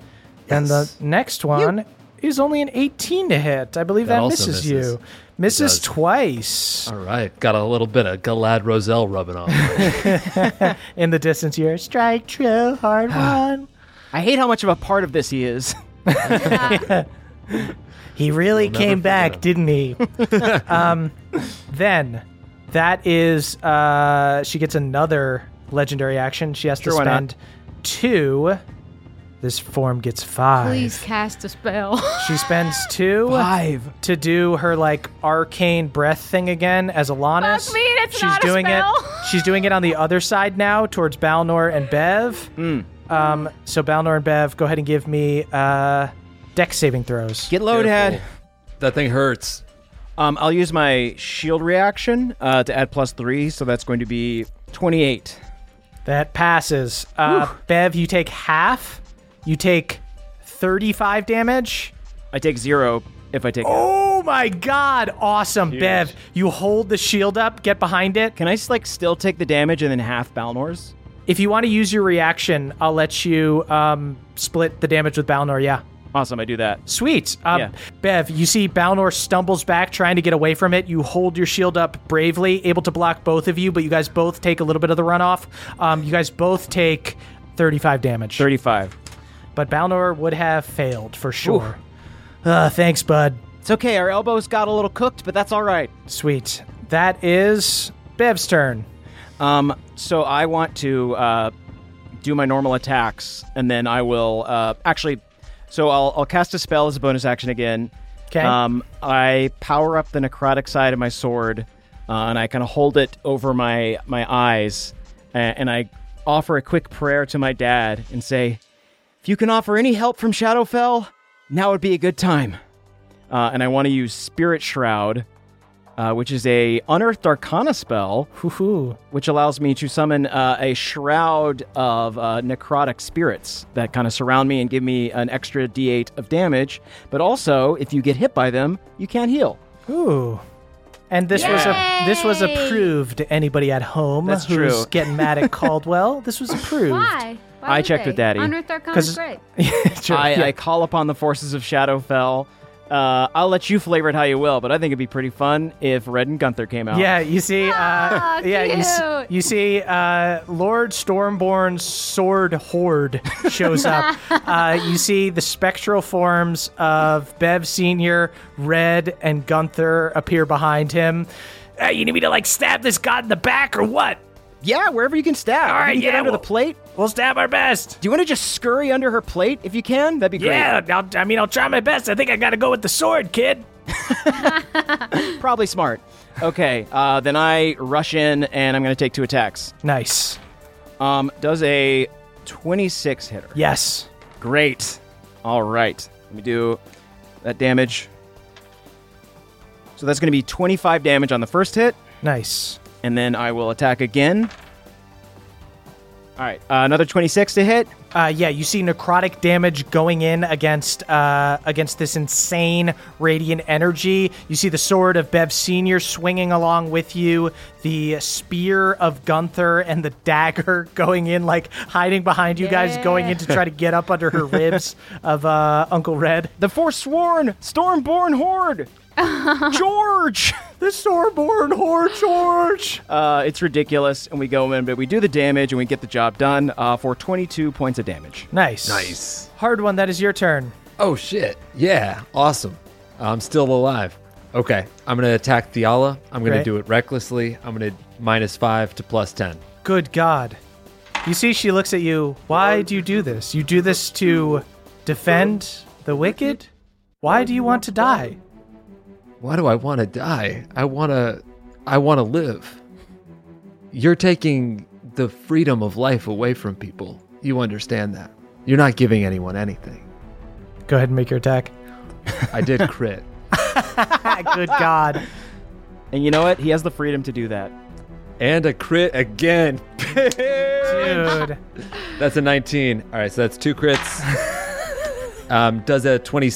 And the next one is only an 18 to hit. I believe That that, misses, misses. you. Misses twice. All right. Got a little bit of Galad Roselle rubbing off. In the distance here. Strike true, Hard One. I hate how much of a part of this he is. He really never came back, didn't he? um, then that is uh, she gets another legendary action. She has Sure, to spend two. This form gets five. please cast a spell She spends two Five. to do her like arcane breath thing again as Alanis. Fuck me, that's She's not a doing spell. it. She's doing it on the other side now towards Balnor and Bev. Hmm. Um, so Balnor and Bev, go ahead and give me uh, dex saving throws. Get low, Dad. That thing hurts. Um, I'll use my shield reaction uh, to add plus three, so that's going to be 28. That passes. Uh, Bev, you take half. You take 35 damage. I take zero if I take. Oh my god. Awesome. Bev, you hold the shield up, get behind it. Can I s- like still take the damage and then half Balnor's? If you want to use your reaction, I'll let you um, split the damage with Balnor. Yeah. Awesome, I do that. Sweet. Um, Yeah. Bev, you see Balnor stumbles back trying to get away from it. You hold your shield up bravely, able to block both of you, but you guys both take a little bit of the runoff. Um, you guys both take 35 damage. Thirty-five. But Balnor would have failed for sure. Uh, thanks, bud. It's okay. Our elbows got a little cooked, but that's all right. Sweet. That is Bev's turn. Um, so I want to uh, do my normal attacks, and then I will uh, actually. So I'll, I'll cast a spell as a bonus action again. 'Kay. Um, I power up the necrotic side of my sword, uh, and I kind of hold it over my my eyes, a- and I offer a quick prayer to my dad and say, "If you can offer any help from Shadowfell, now would be a good time." Uh, and I want to use Spirit Shroud, uh, which is a unearthed arcana spell Hoo-hoo. which allows me to summon uh, a shroud of uh, necrotic spirits that kind of surround me and give me an extra d8 of damage. But also, if you get hit by them, you can't heal. Ooh. And this was a this was approved to anybody at home That's who's true. getting mad at Caldwell. This was approved. Why? Why I would checked they? with Daddy. Unearthed Arcana 'Cause- is great. Sure, I, yeah. I call upon the forces of Shadowfell. Uh, I'll let you flavor it how you will, but I think it'd be pretty fun if Red and Gunther came out. Yeah, you see, uh, Ah, yeah, you, s- cute. you see, uh, Lord Stormborn's sword horde shows up. uh, you see the spectral forms of Bev Senior, Red, and Gunther appear behind him. Uh, you need me to like stab this god in the back or what? Yeah, wherever you can stab. All right, you can get yeah, under well- the plate. We'll stab our best. Do you want to just scurry under her plate if you can? That'd be great. Yeah, I'll, I mean, I'll try my best. I think I got to go with the sword, kid. Probably smart. Okay, uh, then I rush in and I'm going to take two attacks. Nice. Um, does a 26 hitter. Yes. Great. All right. Let me do that damage. So that's going to be 25 damage on the first hit, Nice. And then I will attack again. All right, uh, another 26 to hit. Uh, yeah, you see necrotic damage going in against uh, against this insane radiant energy. You see the sword of Bev Senior swinging along with you, the spear of Gunther, and the dagger going in, like hiding behind you guys, going in to try to get up under her ribs of uh, Uncle Red. The Forsworn Stormborn Horde. George. The Stormborn Horde, George. Uh, it's ridiculous, and we go in, but we do the damage and we get the job done uh, for 22 points of damage. Nice, Nice. Hardwon. That is your turn. Oh shit. Yeah. Awesome. I'm still alive. Okay. I'm gonna attack Thiala. I'm gonna Great. do it recklessly. I'm gonna minus five to plus ten. Good God. You see, she looks at you. Why do you do this? You do this to defend the wicked? Why do you want to die? Why do I want to die? I wanna I wanna live. You're taking the freedom of life away from people. You understand that. You're not giving anyone anything. Go ahead and make your attack. I did crit. Good God. And you know what? He has the freedom to do that. and a crit again. Dude. That's a 19. All right, so that's two crits. um, does a 20,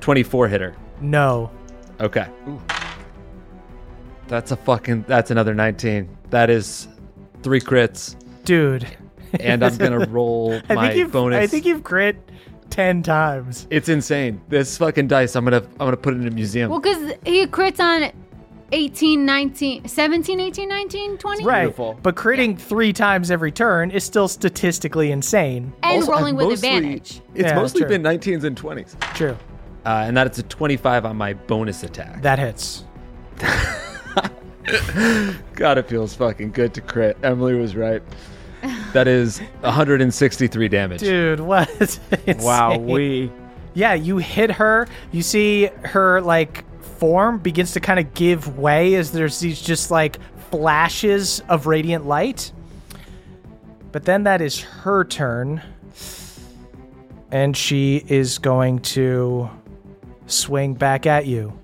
24 hitter. No. Okay. That's a fucking. That's another 19. That is three crits, Dude. and I'm gonna roll I my think you've bonus. I think you've crit ten times. it's insane. This fucking dice. I'm gonna. I'm gonna put it in a museum. Well, because he crits on 18, 19, 17, 18, 19, 20. Right. Beautiful. But critting three times every turn is still statistically insane. And Also, rolling I've with mostly- advantage. It's Yeah, mostly true. been 19s and 20s, True. Uh, and it's a 25 on my bonus attack. That hits. God, it feels fucking good to crit. Emily was right. That is 163 damage. Dude, what? Wow, we. Yeah, you hit her. You see her like form begins to kind of give way as there's these just like flashes of radiant light. But then that is her turn. And she is going to swing back at you.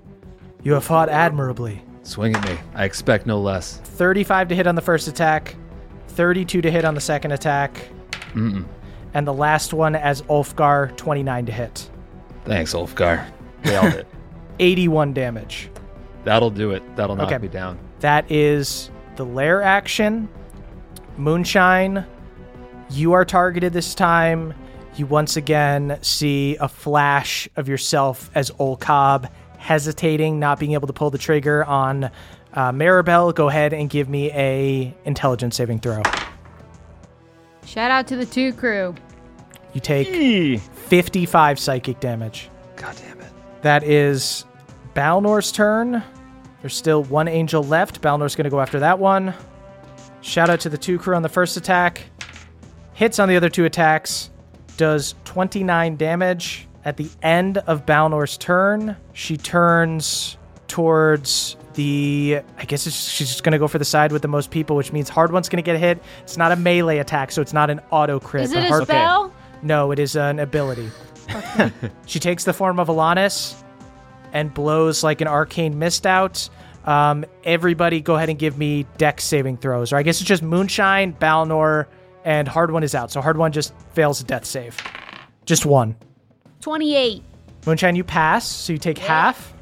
You have fought admirably. Swing at me. I expect no less. 35 to hit on the first attack, 32 to hit on the second attack. And the last one as Ulfgar, 29 to hit. Thanks, Ulfgar. Nailed it. 81 damage. That'll do it. That'll knock Okay. me down. That is the lair action. Moonshine, you are targeted this time. You once again see a flash of yourself as Olcob hesitating, not being able to pull the trigger on uh, Maribel. Go ahead and give me a intelligence saving throw. Shout out to the two crew. You take 55 psychic damage. God damn it. That is Balnor's turn. There's still one angel left. Balnor's going to go after that one. Shout out to the two crew on the first attack. Hits on the other two attacks. Does 29 damage. At the end of Balnor's turn, she turns towards the. I guess it's, she's just going to go for the side with the most people, which means Hardwon's going to get hit. It's not a melee attack, so it's not an auto crit. Is it a hard- spell? no, it is an ability. she takes the form of Alanis and blows like an arcane mist out. Um, everybody, go ahead and give me dex saving throws. Or I guess it's just Moonshine, Balnor, and Hardwon is out. So Hardwon just fails a death save. Just one. 28. Moonshine, you pass, so you take half.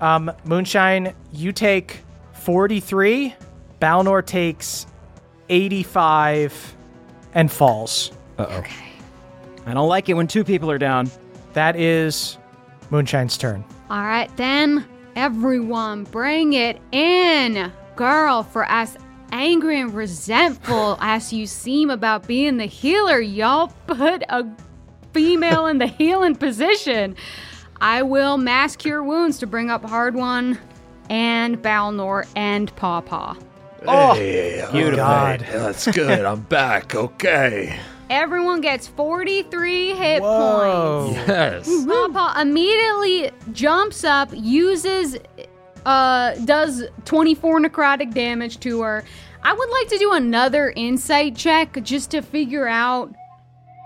Um, Moonshine, you take 43. Balnor takes 85 and falls. Uh-oh. Okay. I don't like it when two people are down. That is Moonshine's turn. All right, then, everyone, bring it in. Girl, for as angry and resentful as you seem about being the healer, y'all put a female in the healing position. I will mass cure wounds to bring up Hardwon and Balnor and Pawpaw. Oh, hey, oh, Beautiful. God. that's good. I'm back. Okay. Everyone gets 43 hit Whoa. points. Yes. Papa immediately jumps up, uses, uh, does 24 necrotic damage to her. I would like to do another insight check just to figure out,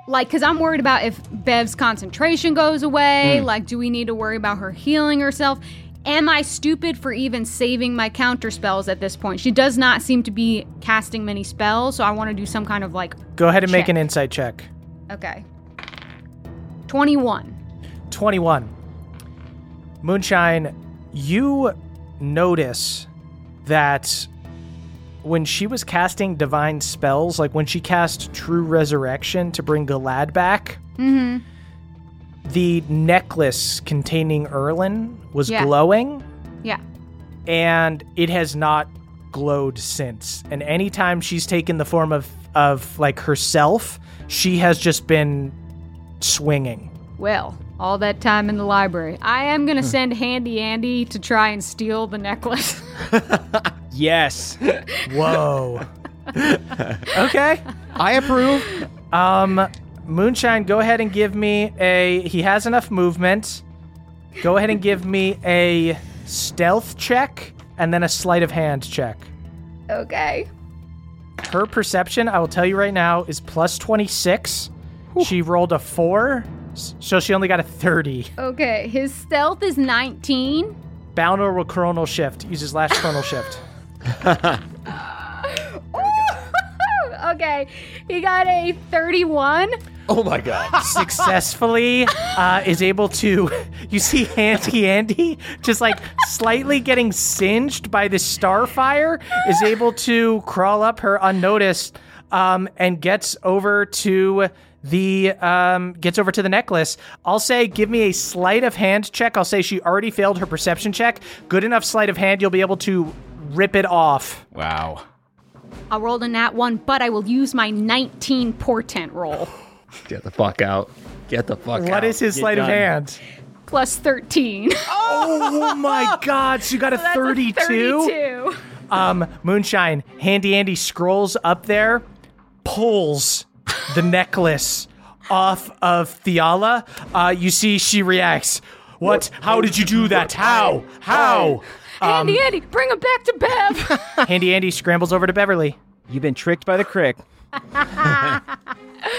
like, because I'm worried about if Bev's concentration goes away. Like, do we need to worry about her healing herself? Am I stupid for even saving my counter spells at this point? She does not seem to be casting many spells, so I want to do some kind of like, Go ahead and make an insight check. okay. 21. 21. Moonshine, you notice that when she was casting divine spells, like when she cast True Resurrection to bring Galad back, mm-hmm. the necklace containing Erlin was Yeah. glowing Yeah. and it has not glowed since. And anytime she's taken the form of of like herself, she has just been swinging. Well, all that time in the library. I am going to send Handy Andy to try and steal the necklace. Yes. Whoa. okay. I approve. Um, Moonshine, go ahead and give me a. He has enough movement. Go ahead and give me a stealth check and then a sleight of hand check. okay. Her perception, I will tell you right now, is plus 26. She rolled a 4, s- so she only got a 30. Okay. His stealth is 19. Balnor will chronal shift. Use his last chronal shift. okay. He got a 31. Oh my god. successfully uh, is able to you see Handy Andy just like slightly getting singed by the starfire is able to crawl up her unnoticed um, and gets over to the um, gets over to the necklace. I'll say give me a sleight of hand check. I'll say she already failed her perception check. Good enough sleight of hand, you'll be able to rip it off. Wow. I rolled a nat 1, but I will use my 19 portent roll. Get the fuck out. Get the fuck out. What is his Get sleight of hand? Plus 13. Oh my god, so you got a That's a 32? 32. Um, Moonshine, Handy Andy scrolls up there, pulls the necklace off of Thiala. Uh, you see she reacts. What? How did you do that? How? How? Andy, Andy, bring him back to Bev. Handy Andy scrambles over to Beverly. You've been tricked by the crick.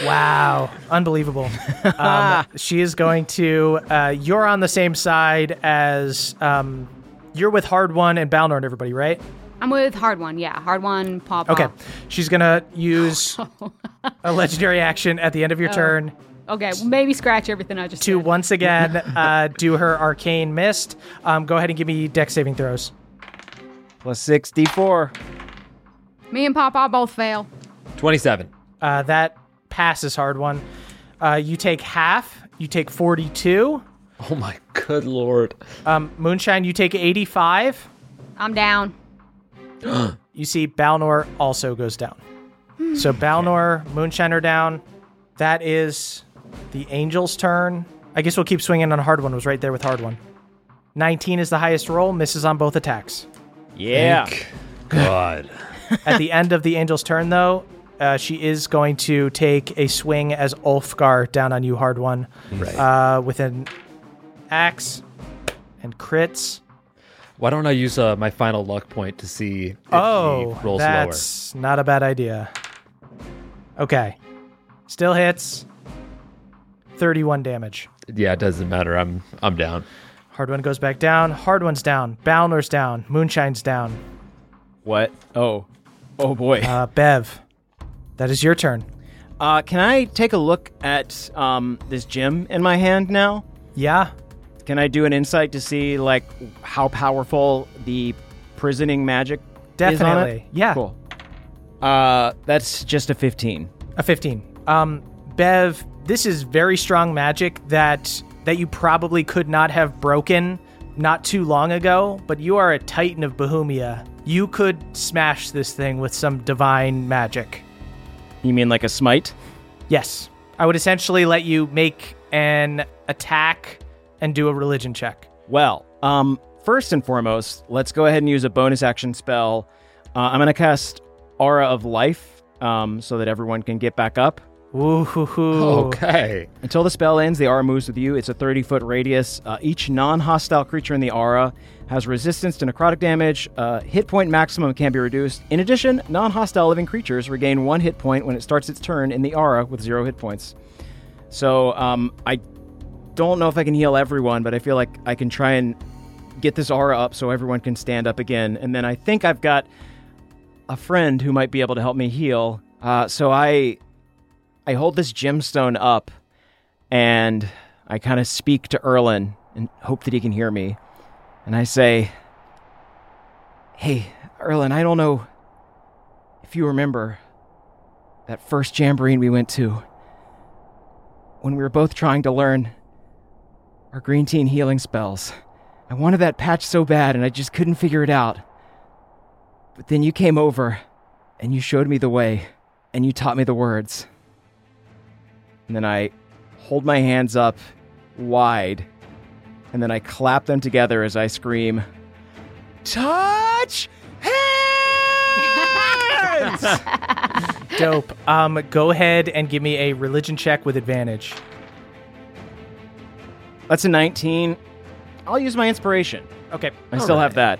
Wow. Unbelievable. Um, she is going to. Uh, you're on the same side as. Um, you're with Hardwon and Balnor and everybody, right? I'm with Hardwon. Yeah, Hardwon. Paw paw. Okay. She's going to use a legendary action at the end of your turn Okay. Maybe scratch everything I just to said. once again uh, do her arcane mist. Um, go ahead and give me dex saving throws. Plus six d4. Me and Pawpaw both fail. 27. Uh, that passes Hardwon. Uh, you take half. You take 42. Oh my good lord. Um, Moonshine, you take 85. I'm down. You see Balnor also goes down. So Balnor, Moonshiner down. That is the Angel's turn. I guess we'll keep swinging on Hardwon. Was right there with Hardwon. 19 is the highest roll. Misses on both attacks. Yeah. God. At the end of the Angel's turn, though, uh, she is going to take a swing as Ulfgar down on you, Hardwon, Right. uh, with an axe and crits. Why don't I use uh, my final luck point to see if Oh, he rolls that's not a bad idea. Okay, still hits. Thirty-one damage. Yeah, it doesn't matter. I'm I'm down. Hardwon goes back down. Hardwon's down. Balnor's down. Moonshine's down. What? Oh. Oh boy. Uh, Bev, that is your turn. Uh, can I take a look at um, this gem in my hand now? Yeah. Can I do an insight to see like how powerful the prisoning magic is on it? Definitely. Yeah. Cool. Uh, that's just a 15. A 15. Um, Bev, this is very strong magic that that you probably could not have broken not too long ago, but you are a titan of Bahumia. You could smash this thing with some divine magic. You mean like a smite? Yes. I would essentially let you make an attack and do a religion check. Well, um, first and foremost, let's go ahead and use a bonus action spell. Uh, I'm going to cast Aura of Life um, so that everyone can get back up. Ooh, hoo, hoo. Okay. Until the spell ends, the aura moves with you. It's a 30 foot radius. Uh, each non hostile creature in the aura has resistance to necrotic damage. Uh, hit point maximum can be reduced. In addition, non hostile living creatures regain one hit point when it starts its turn in the aura with zero hit points. So um, I don't know if I can heal everyone, but I feel like I can try and get this aura up so everyone can stand up again. And then I think I've got a friend who might be able to help me heal. Uh, so I I hold this gemstone up and I kind of speak to Erlin and hope that he can hear me. And I say, Hey, Erlin, I don't know if you remember that first jamboree we went to when we were both trying to learn our green teen healing spells. I wanted that patch so bad and I just couldn't figure it out. But then you came over and you showed me the way and you taught me the words. And then I hold my hands up wide and then I clap them together as I scream, Touch hands! Dope. Um, go ahead and give me a religion check with advantage. That's a 19. I'll use my inspiration. Okay. I still have that.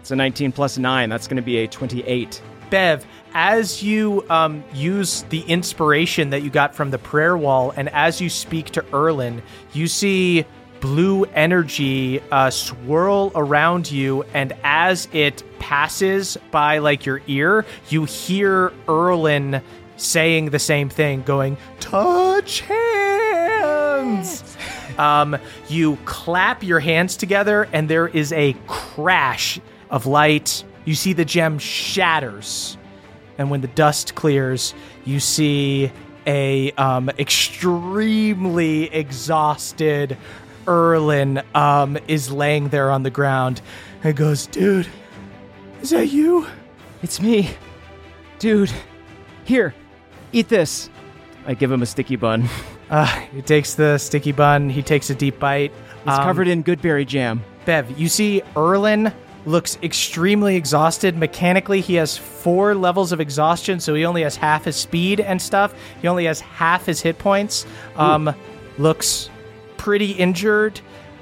It's a 19 plus 9. That's going to be a 28. Bev, as you um, use the inspiration that you got from the prayer wall, and as you speak to Erlin, you see blue energy uh, swirl around you, and as it passes by like your ear, you hear Erlin saying the same thing, going, "Touch hands." Um, you clap your hands together, and there is a crash of light. You see the gem shatters, and when the dust clears, you see a um, extremely exhausted Erlin um, is laying there on the ground and goes, "Dude, is that you?" It's me. Dude, here, eat this. I give him a sticky bun. Uh, he takes the sticky bun. He takes a deep bite. It's Um, covered in good berry jam. Bev, you see Erlin looks extremely exhausted. Mechanically, he has four levels of exhaustion, so he only has half his speed and stuff. He only has half his hit points. Um, looks pretty injured.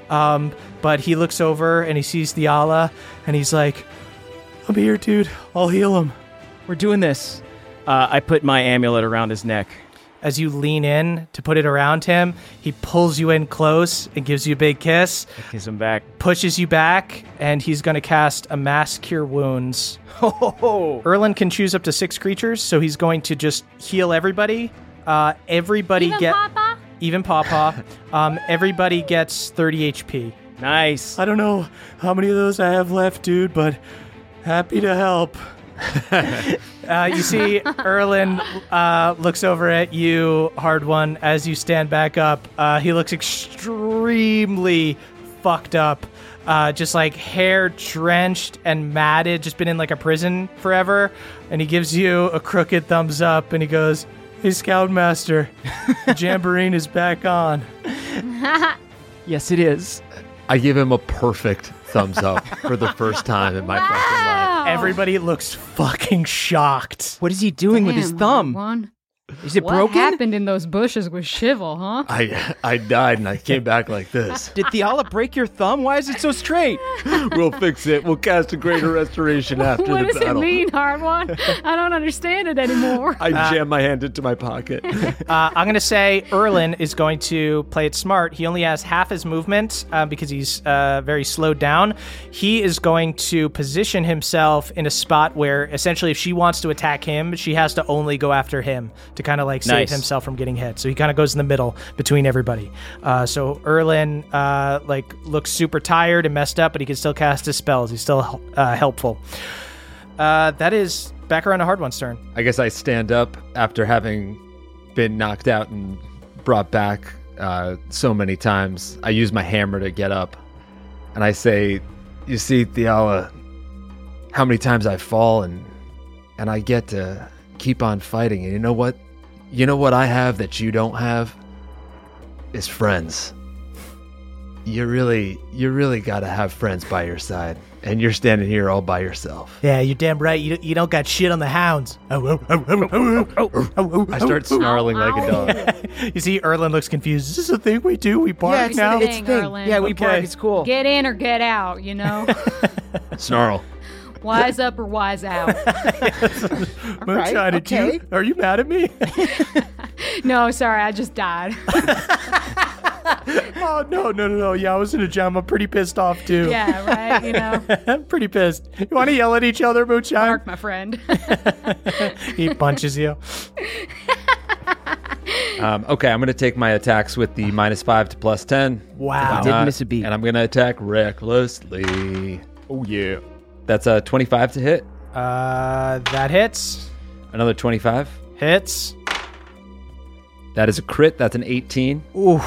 Um, but he looks over and he sees Thiala and he's like, I'm here, dude. I'll heal him. We're doing this. Uh, I put my amulet around his neck. as you lean in to put it around him, he pulls you in close and gives you a big kiss, Kiss him back. pushes you back, and he's going to cast a mass cure wounds. Oh, Erlen can choose up to six creatures, so he's going to just heal everybody. Uh, everybody Even get Papa? even Pawpaw. um, everybody gets 30 HP. nice. I don't know how many of those I have left, dude, but happy to help. Uh, you see, Erlen uh, looks over at you, Hardwon, as you stand back up. Uh, he looks extremely fucked up. Uh, just like hair drenched and matted, just been in like a prison forever. And he gives you a crooked thumbs up and he goes, Hey, Scoutmaster, the Jamboree is back on. Yes, it is. I give him a perfect thumbs up for the first time in my fucking life. Everybody looks fucking shocked. What is he doing with his Damn, thumb? One. Is it What broken? What happened in those bushes with Shivel, huh? I I died and I came back like this. Did Thiala break your thumb? Why is it so straight? We'll fix it. We'll cast a greater restoration after what the does battle. it mean, hard one? I don't understand it anymore. I jam my hand into my pocket. Uh, I'm going to say Erlin is going to play it smart. He only has half his movement uh, because he's uh, very slowed down. He is going to position himself in a spot where essentially, if she wants to attack him, she has to only go after him to kind of like save Nice. himself from getting hit. So he kind of goes in the middle between everybody. Uh, so Erlin uh, like looks super tired and messed up, but he can still cast his spells. He's still uh, helpful. Uh, that is back around a Hardwon's turn. I guess I stand up after having been knocked out and brought back uh, so many times. I use my hammer to get up, and I say, "You see, Thiala, how many times I fall and and I get to keep on fighting. And you know what? You know what I have that you don't have is friends. You really, you really got to have friends by your side, and you're standing here all by yourself." Yeah, you're damn right. You, you don't got shit on the hounds. I start snarling like a dog. You see, Erlin looks confused. Is this a thing we do? We bark Yeah, it's, now? it's Thing, thing. Erlen. Yeah, we Okay. bark. It's cool. Get in or get out, you know? Snarl. Wise up or wise out. Moonshine, did you- are you mad at me? No, sorry, I just died. oh, no, no, no, no. Yeah, I was in a jam. I'm pretty pissed off, too. yeah, right? You know? I'm pretty pissed. You want to yell at each other, Moonshine? Mark, my friend. He punches you. Um, okay, I'm going to take my attacks with the minus five to plus 10. Wow. Why Didn't not? miss a beat. And I'm going to attack recklessly. Oh, yeah. That's a 25 to hit. Uh, that hits. Another 25. Hits. That is a crit. That's an 18. Oof.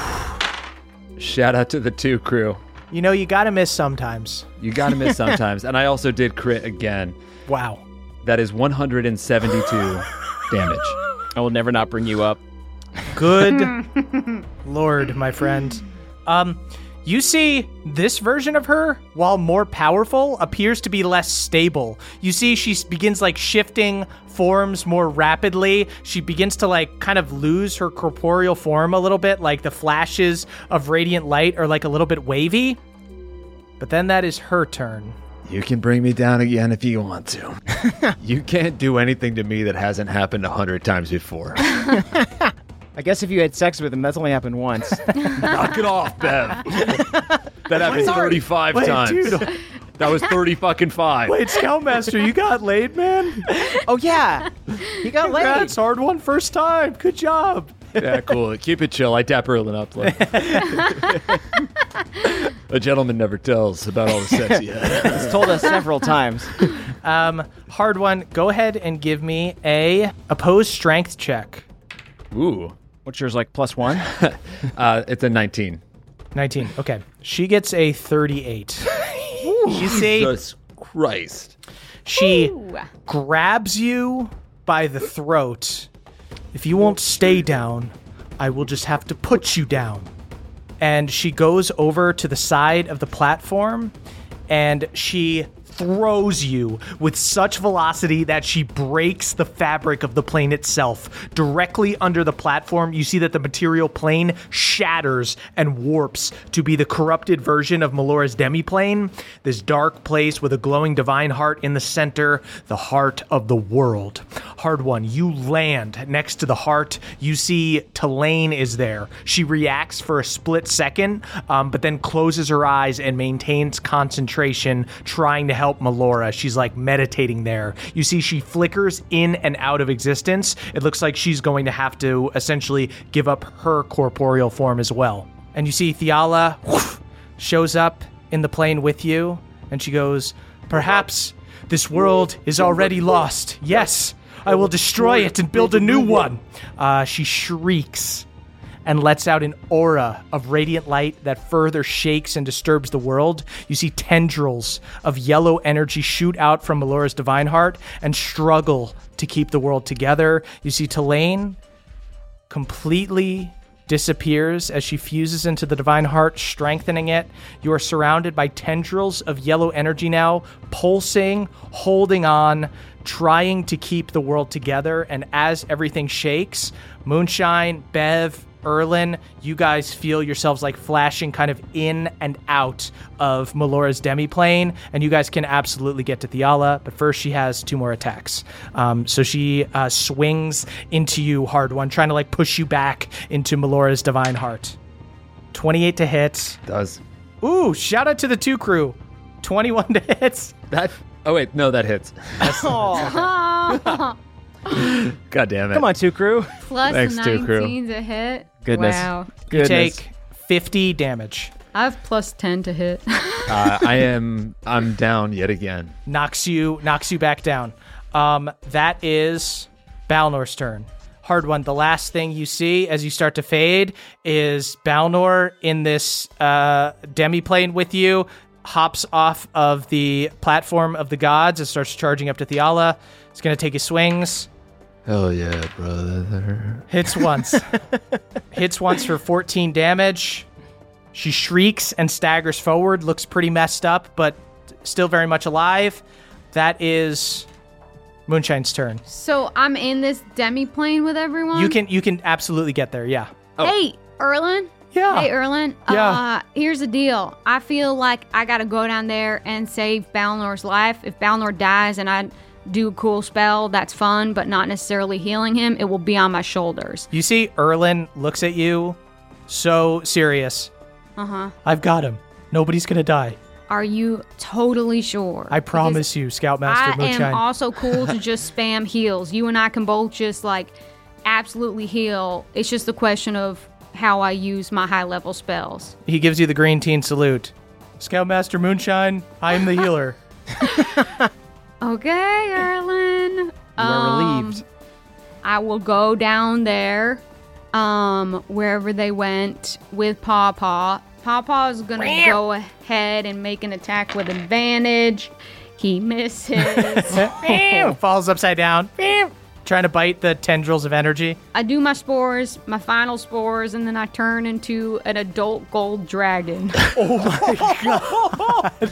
Shout out to the two crew. You know, you got to miss sometimes. You got to miss sometimes. and I also did crit again. Wow. That is 172 damage. I will never not bring you up. Good lord, my friend. Um, you see, this version of her, while more powerful, appears to be less stable. You see, she begins like shifting forms more rapidly. She begins to like kind of lose her corporeal form a little bit, like the flashes of radiant light are like a little bit wavy. But then that is her turn. You can bring me down again if you want to. you can't do anything to me that hasn't happened a hundred times before. I guess if you had sex with him, that's only happened once. Knock it off, Bev. that happened 35 Wait, times. dude. That was 30 fucking five. Wait, Scoutmaster, you got laid, man? oh yeah, he got laid. Congrats, Hardwon, first time. Good job. Yeah, cool. Keep it chill. I tap Erlen up. Like, a gentleman never tells about all the sex he had. He's told us several times. Um, Hardwon. Go ahead and give me a opposed strength check. Ooh. What's yours like? Plus one. Uh, it's a 19. 19. Okay. She gets a 38. you see, Jesus Christ. she grabs you by the throat. If you won't stay down, I will just have to put you down. And she goes over to the side of the platform and she throws you with such velocity that she breaks the fabric of the plane itself. Directly under the platform, you see that the material plane shatters and warps to be the corrupted version of Melora's demiplane, this dark place with a glowing divine heart in the center, the heart of the world. Hardwon, you land next to the heart. You see Tulane is there. She reacts for a split second, um, but then closes her eyes and maintains concentration, trying to help Melora. She's like meditating there. You see, she flickers in and out of existence. It looks like she's going to have to essentially give up her corporeal form as well. And you see Thiala whoosh, shows up in the plane with you, and she goes, Perhaps this world is already lost. Yes, I will destroy it and build a new one. Uh, she shrieks and lets out an aura of radiant light that further shakes and disturbs the world. You see tendrils of yellow energy shoot out from Melora's divine heart and struggle to keep the world together. You see Tulane completely disappears as she fuses into the divine heart, strengthening it. You are surrounded by tendrils of yellow energy now, pulsing, holding on, trying to keep the world together. And as everything shakes, Moonshine, Bev, Erlin, you guys feel yourselves like flashing kind of in and out of Melora's demiplane, and you guys can absolutely get to Thiala, but first she has two more attacks. Um, so she uh, swings into you, Hardwon, trying to like push you back into Melora's divine heart. 28 to hit. Does Ooh, shout out to the two crew. 21 to hit. that? Oh wait, no, that hits. God damn it! Come on, two crew. Plus Thanks, two crew. 19 to hit. Goodness. Wow. You take 50 damage. I have plus 10 to hit. uh, I am. I'm down yet again. knocks you knocks you back down. Um, that is Balnor's turn. Hardwon. The last thing you see as you start to fade is Balnor in this uh, demiplane with you, hops off of the platform of the gods and starts charging up to Thiala. He's going to take his swings. Hell yeah, brother. Hits once. Hits once for 14 damage. She shrieks and staggers forward, looks pretty messed up, but still very much alive. That is Moonshine's turn. so I'm in this demi plane with everyone. You can you can absolutely get there, yeah. Hey, Erlin. Yeah. Hey, Erlin. Yeah. Uh, here's the deal. I feel like I got to go down there and save Balnor's life. If Balnor dies and I do a cool spell, that's fun, but not necessarily healing him, it will be on my shoulders. You see Erlin looks at you so serious. Uh huh. I've got him. Nobody's gonna die. Are you totally sure? I promise you, Scoutmaster I Moonshine. am also cool to just spam heals. You and I can both just like absolutely heal. It's just the question of how I use my high level spells. he gives you the green teen salute. Scoutmaster Moonshine, I am the healer. Okay, Erlin. You are relieved. I will go down there, um, wherever they went with Pawpaw. Paw Paw is gonna go ahead and make an attack with advantage. He misses. Falls upside down. Trying to bite the tendrils of energy. I do my spores, my final spores, and then I turn into an adult gold dragon. Oh my god.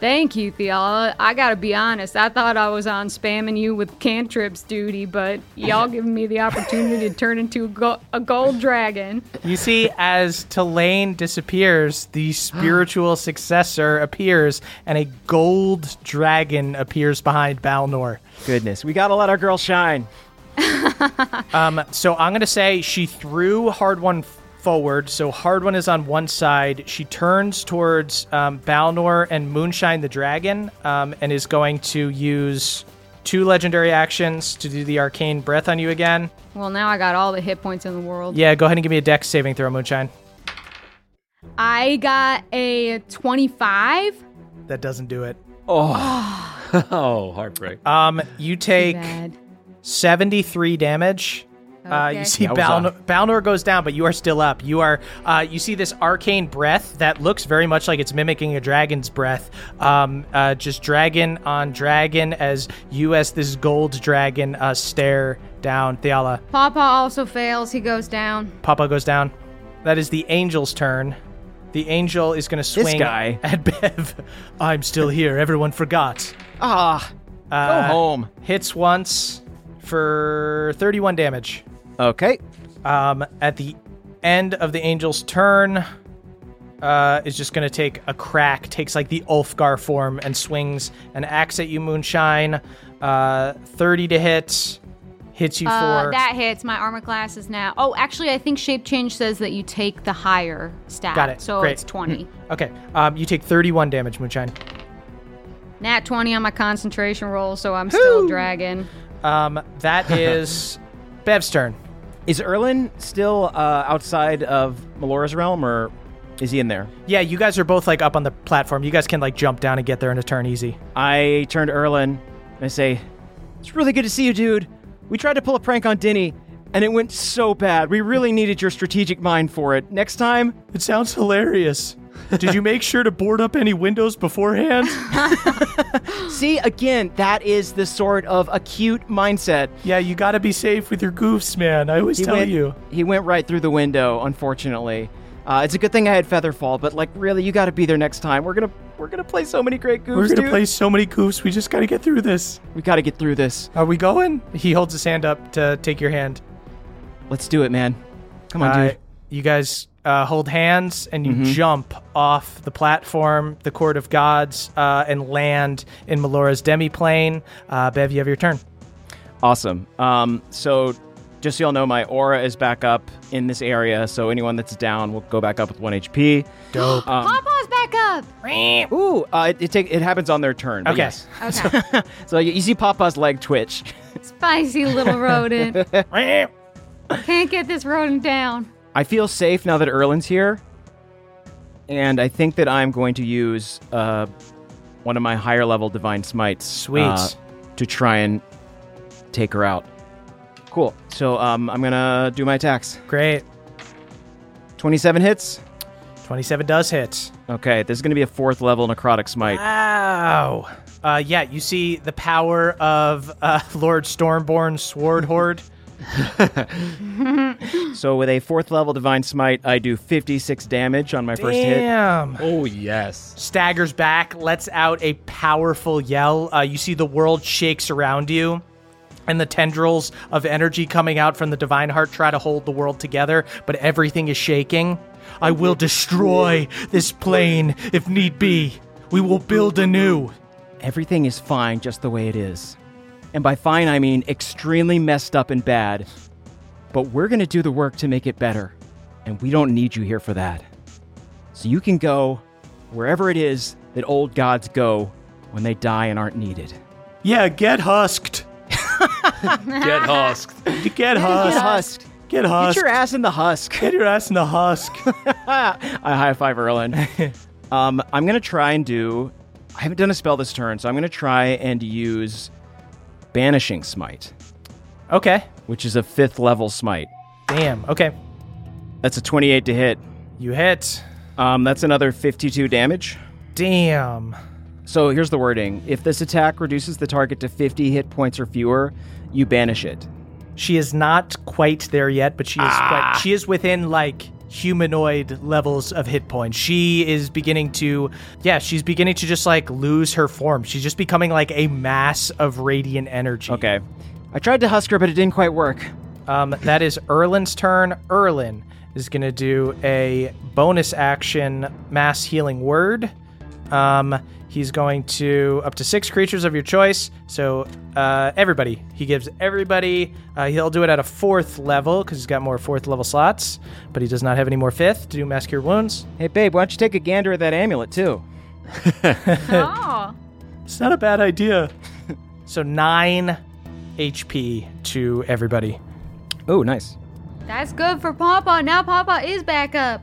Thank you, Thiala. I gotta be honest, I thought I was on spamming you with cantrips duty, but y'all giving me the opportunity to turn into a, go- a gold dragon. You see, as Tulane disappears, the spiritual successor appears, and a gold dragon appears behind Balnor. Goodness, we gotta let our girl shine. Um, so I'm gonna say she threw Hardwon f- forward. So Hardwon is on one side. She turns towards um, Balnor and Moonshine the dragon, um, and is going to use two legendary actions to do the arcane breath on you again. Well, now I got all the hit points in the world. Yeah, go ahead and give me a dex saving throw, Moonshine. I got a 25. That doesn't do it. Oh, oh heartbreak. Um, you take 73 damage. Uh, Okay. you see Yowza. Balnor, Balnor goes down, but you are still up. You are. Uh, you see this arcane breath that looks very much like it's mimicking a dragon's breath. Um, uh, just dragon on dragon as you, as this gold dragon, uh, stare down. Thiala, Pawpaw also fails. He goes down. Pawpaw goes down. That is the angel's turn. The angel is going to swing guy. at Bev. I'm still here. Everyone forgot. Ah, Uh, go home. Hits once for 31 damage. Okay. Um, at the end of the angel's turn, uh, is just going to take a crack, takes like the Ulfgar form, and swings an axe at you, Moonshine. Uh, 30 to hit. Hits you Uh, for. that hits. My armor class is now. Oh, actually, I think shape change says that you take the higher stat. Got it. So Great. it's 20. Okay. Um, you take 31 damage, Moonshine. Nat 20 on my concentration roll, so I'm still dragging. Um, that is Bev's turn. Is Erlin still uh, outside of Melora's realm, or is he in there? Yeah, you guys are both like up on the platform. You guys can like jump down and get there in a turn easy. I turn to Erlin and I say, It's really good to see you, dude. We tried to pull a prank on Dinny, and it went so bad. We really needed your strategic mind for it. Next time, It sounds hilarious. Did you make sure to board up any windows beforehand? see, again, that is the sort of acute mindset. yeah, you got to be safe with your goofs, man. I always He tell went, you. He went right through the window, unfortunately. Uh, it's a good thing I had Featherfall, but like, really, you got to be there next time. We're gonna we're gonna play so many great goofs, We're gonna dude. play so many goofs. We just got to get through this. We got to get through this. Are we going? He holds his hand up to take your hand. Let's do it, man. Come on, Uh, dude. you guys uh, hold hands and you jump off the platform, the court of gods, uh, and land in Melora's demiplane. Uh, Bev, you have your turn. Awesome. Um, so, just so y'all know, my aura is back up in this area. So anyone that's down will go back up with one HP. Dope. Pawpaw's back up. Ooh, uh, it, it take it happens on their turn. but Okay. Yes. Okay. So you, you see Pawpaw's leg twitch. Spicy little rodent. Can't get this rodent down. I feel safe now that Erlin's here, and I think that I'm going to use uh, one of my higher level divine smites. Sweet. uh, to try and take her out. Cool. So um, I'm gonna do my attacks. Great. 27 hits. 27 does hit. Okay, this is gonna be a fourth level necrotic smite. Wow. Uh, yeah, you see the power of uh, Lord Stormborn's Sword Horde. So with a fourth level divine smite, I do 56 damage on my first hit. Damn. Oh, yes. Staggers back, lets out a powerful yell. Uh, you see the world shakes around you. And the tendrils of energy coming out from the divine heart try to hold the world together, but everything is shaking. I will destroy this plane if need be. We will build anew. Everything is fine just the way it is. And by fine, I mean extremely messed up and bad. But we're gonna do the work to make it better. And we don't need you here for that. So you can go wherever it is that old gods go when they die and aren't needed. Yeah, get husked. Get husked. Get husked. Get husked. Get husked. Get Get your ass in the husk. Get your ass in the husk. I high five Erlin. um, I'm gonna try and do. I haven't done a spell this turn, so I'm gonna try and use Banishing Smite, okay. which is a fifth level smite. Damn. Okay. That's a 28 to hit. You hit. Um, that's another 52 damage. Damn. So here's the wording: If this attack reduces the target to 50 hit points or fewer, you banish it. She is not quite there yet, but she is quite, she is within like humanoid levels of hit points. She is beginning to yeah, she's beginning to just like lose her form. She's just becoming like a mass of radiant energy. Okay. I tried to husk her, but it didn't quite work. Um, that is Erlin's turn. Erlin is going to do a bonus action mass healing word. Um, he's going to up to six creatures of your choice. So uh, everybody, he gives everybody. Uh, he'll do it at a fourth level because he's got more fourth level slots, but he does not have any more fifth to do mass cure wounds. Hey, babe, why don't you take a gander at that amulet too? Oh. It's not a bad idea. so nine HP to everybody. Oh, nice. That's good for Pawpaw. Now Pawpaw is back up.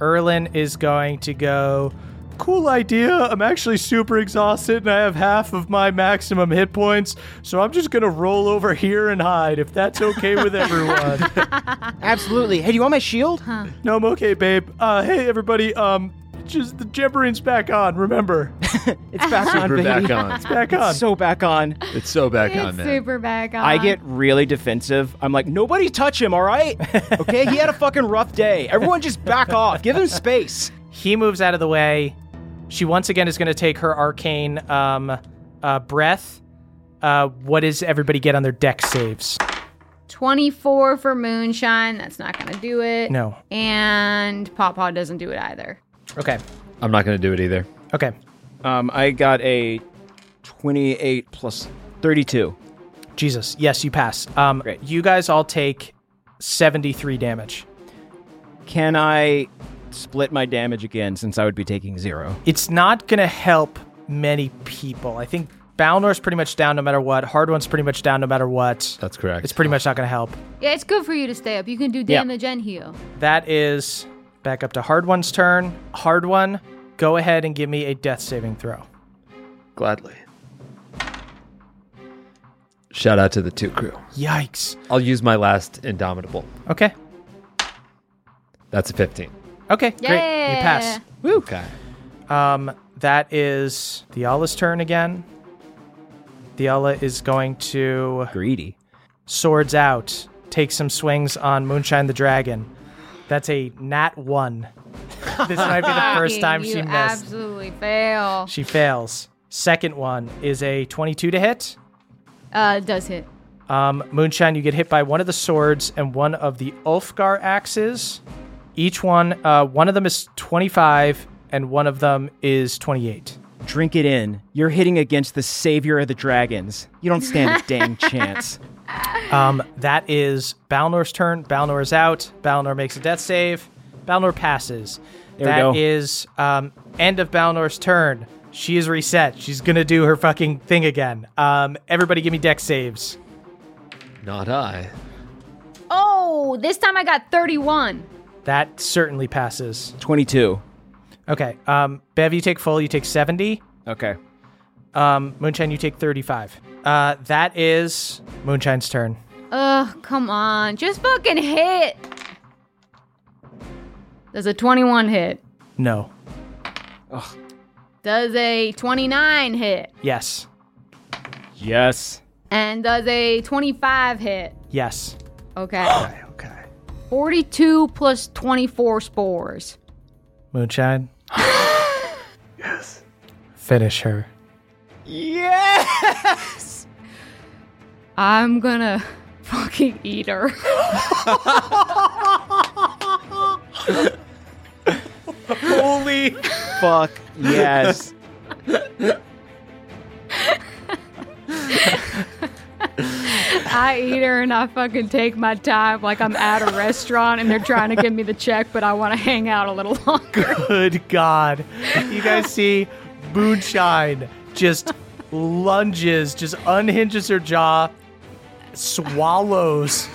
Erlin is going to go. Cool idea. I'm actually super exhausted and I have half of my maximum hit points, so I'm just gonna roll over here and hide if that's okay with everyone. Absolutely. Hey, do you want my shield? no, I'm okay, babe. Uh, hey, everybody. Um, just the Jembarine's back on. Remember, It's back on, baby. back on. it's back on. So back on. It's so back It's on, man. super back on. I get really defensive. I'm like, nobody touch him, all right? Okay, he had a fucking rough day. Everyone just back off. Give him space. he moves out of the way. She once again is going to take her arcane um, uh, breath. Uh, what does everybody get on their dex saves? 24 for Moonshine. That's not going to do it. No. And Pawpaw doesn't do it either. Okay. I'm not going to do it either. Okay. Um, I got a 28 plus 32. Jesus. Yes, you pass. Um, Great. You guys all take 73 damage. Can I split my damage again since I would be taking zero? It's not going to help many people. I think Balnor's pretty much down no matter what. Hardwon's pretty much down no matter what. That's correct. It's pretty much not going to help. Yeah, it's good for you to stay up. You can do Yeah. damage and heal. That is back up to Hardwon's turn. Hardwon, go ahead and give me a death saving throw. Gladly. Shout out to the two crew. Yikes. I'll use my last Indomitable. Okay. That's a 15. Okay, great. You pass. Okay. Um, that is Thiala's turn again. Thiala is going to Greedy. swords out, take some swings on Moonshine the Dragon. That's a nat one. this might be the first time you she missed. absolutely fail. She fails. Second one is a 22 to hit. Uh, it does hit. Um, Moonshine, you get hit by one of the swords and one of the Ulfgar axes. Each one, uh, one of them is 25 and one of them is 28. Drink it in. You're hitting against the savior of the dragons. You don't stand a dang chance. Um, that is Balnor's turn. Balnor is out. Balnor makes a death save. Balnor passes. There we go. is um, end of Balnor's turn. She is reset. She's gonna do her fucking thing again. Um, everybody, give me dex saves. Not I. Oh, this time I got 31. That certainly passes. 22. Okay. Um, Bev, you take full. You take seventy. Okay. Um, Moonshine, you take thirty-five. Uh, that is Moonshine's turn. Ugh, come on. Just fucking hit. Does a 21 hit? No. Does a 29 hit? Yes. Yes. And does a 25 hit? Yes. Okay. Okay. 42 plus 24 spores. Moonshine. yes. Finish her. Yes! I'm gonna fucking eat her. Holy. Fuck yes. I eat her and I fucking take my time like I'm at a restaurant and they're trying to give me the check, but I want to hang out a little longer. Good God. You guys see Moonshine just lunges, just unhinges her jaw, swallows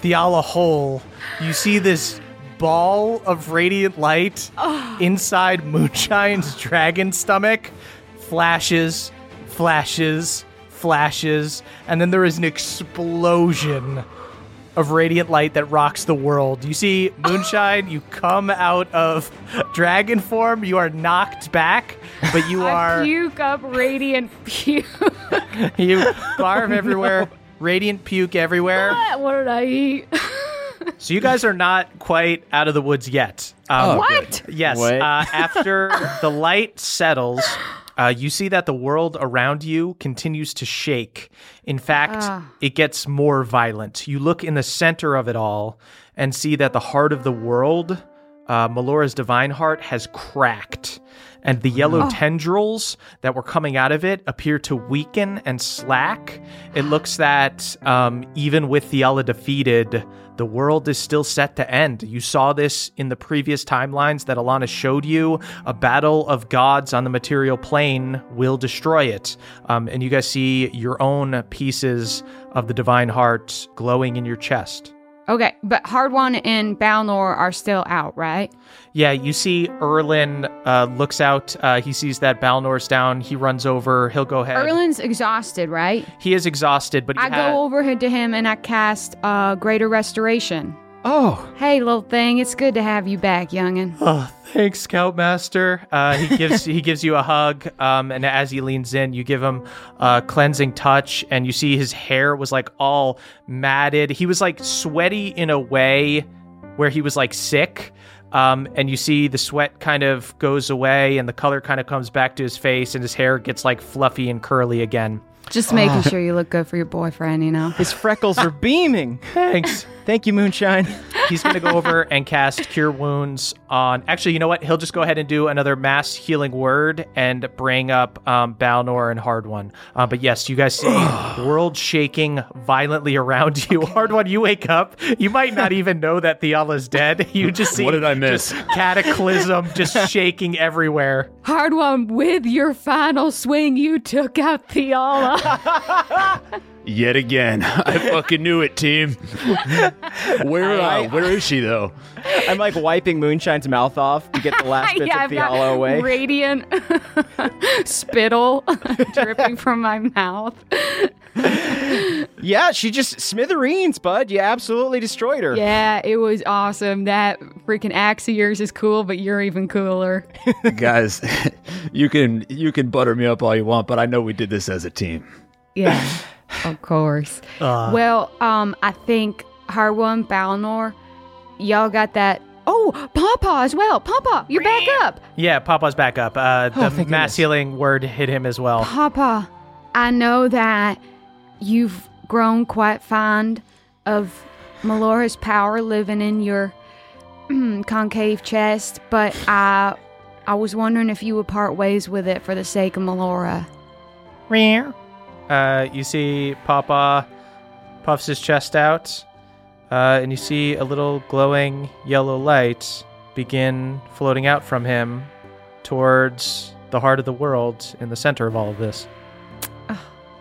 the Thiala whole. You see this ball of radiant light oh. inside Moonshine's dragon stomach. Flashes, flashes, flashes, and then there is an explosion of radiant light that rocks the world. You see Moonshine, you come out of dragon form, you are knocked back, but you I are puke up radiant puke. you barf everywhere, radiant puke everywhere. what did I eat? So you guys are not quite out of the woods yet. Um, what? Yes. What? Uh, after the light settles, uh, you see that the world around you continues to shake. In fact, it gets more violent. You look in the center of it all and see that the heart of the world, uh, Melora's divine heart, has cracked. And the yellow tendrils that were coming out of it appear to weaken and slack. It looks that um, even with Thiala defeated, the world is still set to end. You saw this in the previous timelines that Alana showed you. A battle of gods on the material plane will destroy it. Um, and you guys see your own pieces of the divine heart glowing in your chest. Okay, but Hardwon and Balnor are still out, right? Yeah, you see Erlin uh, looks out. Uh, he sees that Balnor's down. He runs over. He'll go ahead. Erlin's exhausted, right? He is exhausted, but he I ha- go over to him and I cast uh, Greater Restoration. Oh, Hey, little thing, it's good to have you back, youngin. Oh, Thanks, Scoutmaster. Uh, he gives he gives you a hug, um, and as he leans in, you give him a cleansing touch, and you see his hair was like all matted. He was like sweaty in a way where he was like sick. Um, and you see the sweat kind of goes away, and the color kind of comes back to his face, and his hair gets like fluffy and curly again. Just making sure you look good for your boyfriend, you know. His freckles are beaming. Thanks. Thank you, Moonshine. He's going to go over and cast Cure Wounds on. Actually, you know what? He'll just go ahead and do another mass healing word and bring up um, Balnor and Hardwon. Uh, but yes, you guys see world shaking violently around you. Hardwon, you wake up. You might not even know that Thiala's dead. You just see What did I miss? just cataclysm just shaking everywhere. Hardwon with your final swing, you took out Thiala. Yet again, I fucking knew it, team. Where, I- uh, where is she though? I'm like wiping Moonshine's mouth off to get the last bits yeah, of I've the got aloe away. radiant spittle dripping from my mouth. yeah, she just smithereens, bud. You absolutely destroyed her. Yeah, it was awesome. That freaking axe of yours is cool, but you're even cooler. Guys, you can you can butter me up all you want, but I know we did this as a team. Yeah, of course. well, um, I think Hardwon, Balnor, y'all got that. Oh, Pawpaw as well. Pawpaw, you're back up. Yeah, Pawpaw's back up. Uh, the Oh, thank mass healing word hit him as well. Pawpaw, I know that you've grown quite fond of Melora's power living in your concave chest, but I I was wondering if you would part ways with it for the sake of Melora. Uh, you see Pawpaw puffs his chest out, uh, and you see a little glowing yellow light begin floating out from him towards the heart of the world in the center of all of this.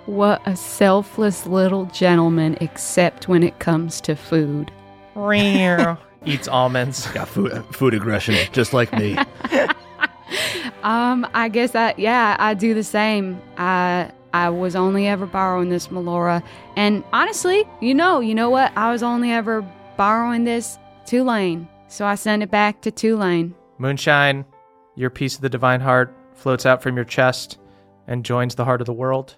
What a selfless little gentleman, except when it comes to food. Eats almonds. Got food, food aggression, just like me. Um, I guess that yeah, I do the same. I I was only ever borrowing this Melora, and honestly, you know, you know what? I was only ever borrowing this Tulane, so I sent it back to Tulane. Moonshine, your piece of the divine heart floats out from your chest and joins the heart of the world.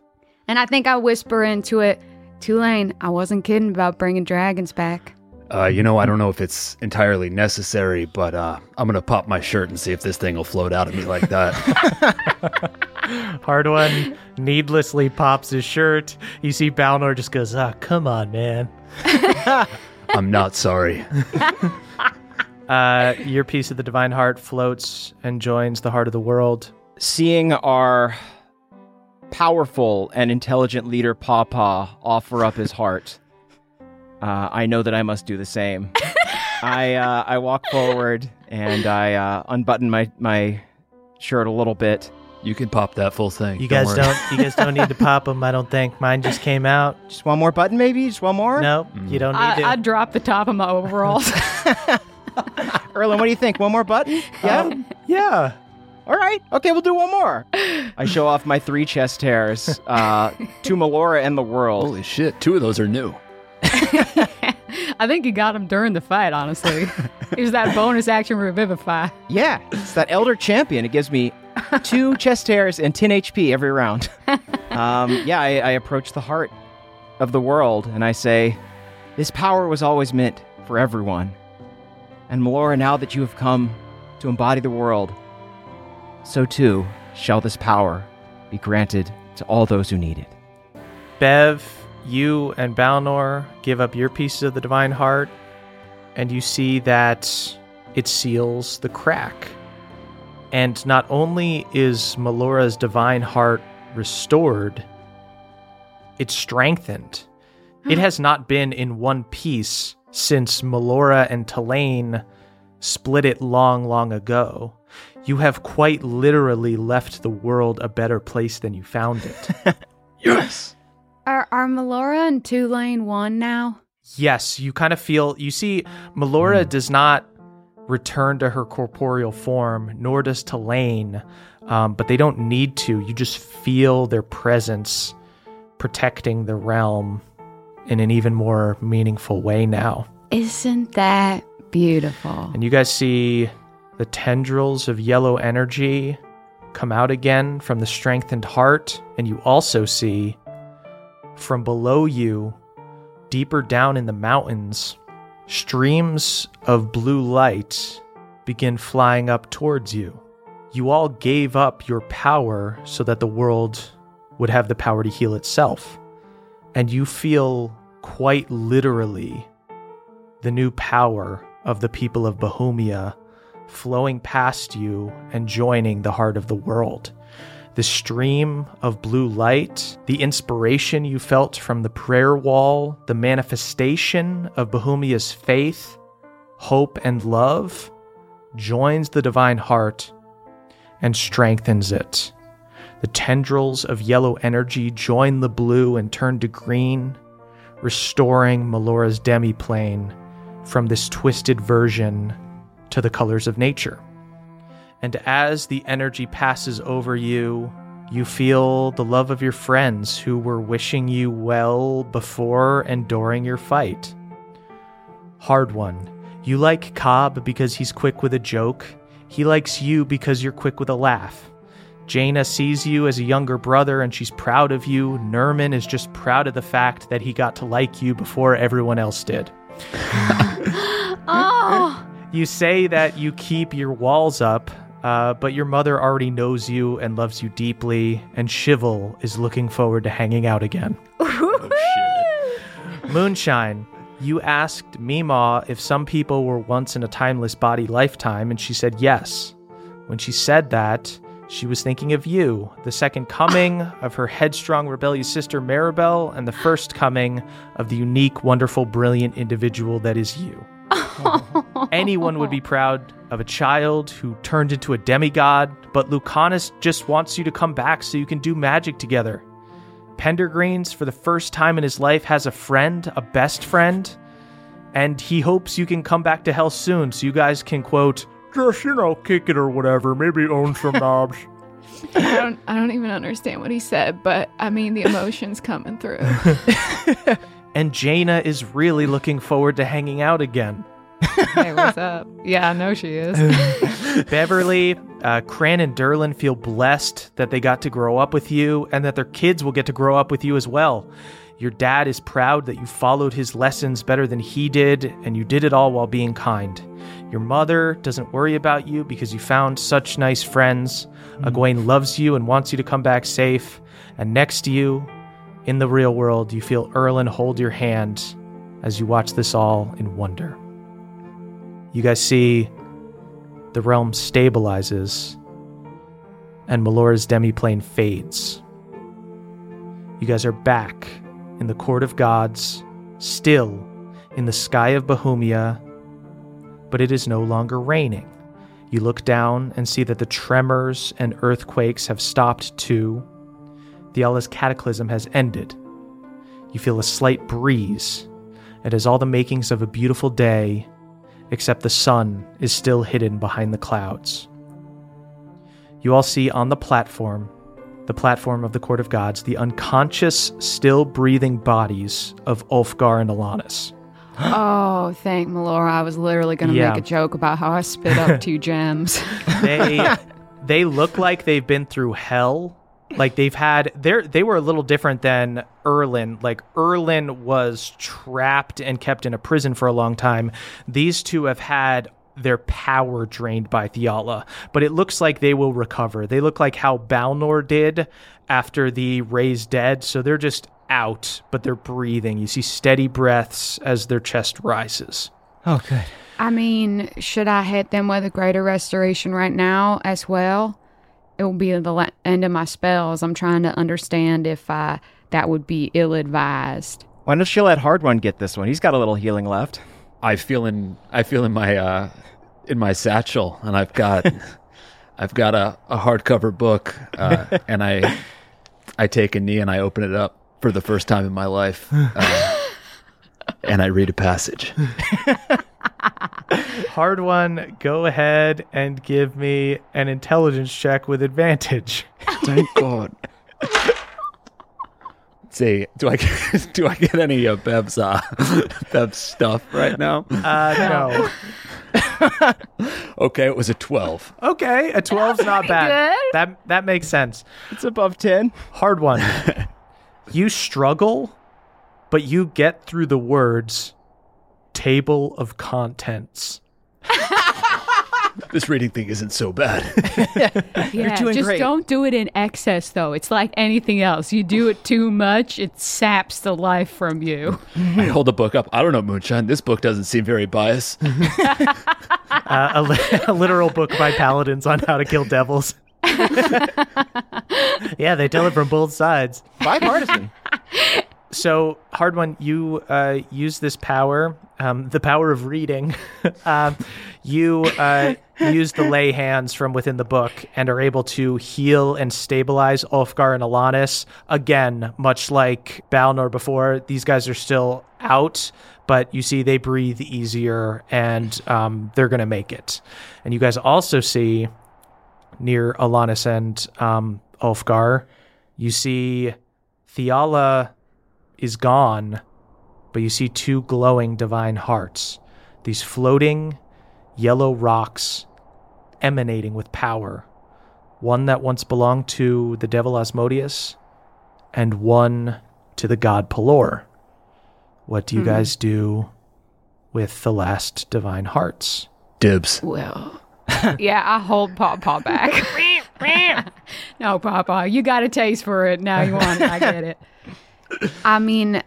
And I think I whisper into it, Tulane. I wasn't kidding about bringing dragons back. Uh, you know, I don't know if it's entirely necessary, but uh, I'm gonna pop my shirt and see if this thing will float out of me like that. Hardwon needlessly pops his shirt. You see Balnor just goes, ah, come on, man. I'm not sorry. Uh, your piece of the divine heart floats and joins the heart of the world. Seeing our powerful and intelligent leader Pawpaw, offer up his heart, uh, I know that I must do the same. I uh, I walk forward and I uh, unbutton my my shirt a little bit. You can pop that full thing. You Don't guys worry. don't. You guys don't need to pop them. I don't think mine just came out. Just one more button, maybe. Just one more. Nope, you don't need to. I, I dropped the top of my overalls. Erlin, what do you think? One more button? Yeah. yeah. All right. Okay, we'll do one more. I show off my three chest hairs uh, to Melora and the world. Holy shit! Two of those are new. I think you got him during the fight. Honestly, it was that bonus action revivify. Yeah, it's that Elder Champion. It gives me two chest hairs and 10 HP every round. um, yeah, I, I approach the heart of the world and I say, This power was always meant for everyone. And Melora, now that you have come to embody the world, so too shall this power be granted to all those who need it. Bev, you and Balnor give up your pieces of the divine heart, and you see that it seals the crack. And not only is Melora's divine heart restored, it's strengthened. it has not been in one piece since Melora and Tulane split it long, long ago. You have quite literally left the world a better place than you found it. Yes. Are are Melora and Tulane one now? Yes, you kind of feel. You see, Melora does not return to her corporeal form, nor does Tulane, um, but they don't need to. You just feel their presence protecting the realm in an even more meaningful way now. Isn't that beautiful? And you guys see the tendrils of yellow energy come out again from the strengthened heart, and you also see from below you, deeper down in the mountains, streams of blue light begin flying up towards you. You all gave up your power so that the world would have the power to heal itself. And you feel quite literally the new power of the people of Bahumia flowing past you and joining the heart of the world. The stream of blue light, the inspiration you felt from the prayer wall, the manifestation of Bahumia's faith, hope, and love joins the divine heart and strengthens it. The tendrils of yellow energy join the blue and turn to green, restoring Melora's demiplane from this twisted version to the colors of nature. And as the energy passes over you, you feel the love of your friends who were wishing you well before and during your fight. Hardwon. You like Cobb because he's quick with a joke. He likes you because you're quick with a laugh. Jaina sees you as a younger brother and she's proud of you. Nerman is just proud of the fact that he got to like you before everyone else did. Oh, You say that you keep your walls up, uh, but your mother already knows you and loves you deeply, and Shivel is looking forward to hanging out again. Moonshine, you asked Mima if some people were once in a timeless body lifetime, and she said yes. When she said that, she was thinking of you, the second coming of her headstrong, rebellious sister Maribel, and the first coming of the unique, wonderful, brilliant individual that is you. Anyone would be proud of a child who turned into a demigod, but Lucanus just wants you to come back so you can do magic together. Pendergreens, for the first time in his life, has a friend, a best friend, and he hopes you can come back to hell soon so you guys can, quote, just, you know, kick it or whatever, maybe own some knobs. I don't I don't even understand what he said, but I mean the emotions coming through. and Jaina is really looking forward to hanging out again. hey, what's up? Yeah, I know she is. Beverly, uh, Cran, and Derlin feel blessed that they got to grow up with you and that their kids will get to grow up with you as well. Your dad is proud that you followed his lessons better than he did, and you did it all while being kind. Your mother doesn't worry about you because you found such nice friends. Egwene loves you and wants you to come back safe. And next to you, in the real world, you feel Erlin hold your hand as you watch this all in wonder. You guys see the realm stabilizes and Melora's demiplane fades. You guys are back in the court of gods, still in the sky of Bahumia, but it is no longer raining. You look down and see that the tremors and earthquakes have stopped too. Thiala's cataclysm has ended. You feel a slight breeze. It has all the makings of a beautiful day, except the sun is still hidden behind the clouds. You all see on the platform, the platform of the Court of Gods, the unconscious, still breathing bodies of Ulfgar and Alanis. oh, thank Melora. I was literally gonna Yeah. make a joke about how I spit up two gems. They they look like they've been through hell. Like they've had they they were a little different than Erlin. Like Erlin was trapped and kept in a prison for a long time. These two have had their power drained by Thiala, but it looks like they will recover. They look like how Balnor did after the raised dead, so they're just out, but they're breathing. You see steady breaths as their chest rises. Oh, good. I mean, should I hit them with a greater restoration right now as well? It will be the la- end of my spells. I'm trying to understand if I that would be ill advised. Why don't you let Hardwon get this one? He's got a little healing left. I feel in I feel in my uh in my satchel and I've got I've got a, a hardcover book uh, and I I take a knee and I open it up for the first time in my life uh, and I read a passage. Hardwon, go ahead and give me an intelligence check with advantage. Thank God. See, do I get, do I get any of Bev's uh, Bev's stuff right now? Uh, no. Okay, it was a 12. Okay, a 12's not bad. good. That that makes sense. It's above 10. Hardwon. you struggle, but you get through the words table of contents. This reading thing isn't so bad. Yeah, doing just great. don't do it in excess, though. It's like anything else. You do it too much, it saps the life from you. I hold the book up. I don't know, Moonshine. This book doesn't seem very biased. Uh, a, li- a literal book by paladins on how to kill devils. yeah, they tell it from both sides. Bipartisan. So, Hardwon, you uh, use this power, um, the power of reading. um, you uh, use the lay hands from within the book and are able to heal and stabilize Ulfgar and Alanis. Again, much like Balnor before, these guys are still out, but you see they breathe easier and um, they're going to make it. And you guys also see near Alanis and um, Ulfgar, you see Thiala is gone, but you see two glowing divine hearts. These floating yellow rocks emanating with power. One that once belonged to the devil Asmodeus, and one to the god Pelor. What do you hmm. guys do with the last divine hearts? Dibs. Well, yeah, I hold Pawpaw back. no, Pawpaw, you got a taste for it. Now you want it. I get it. I mean,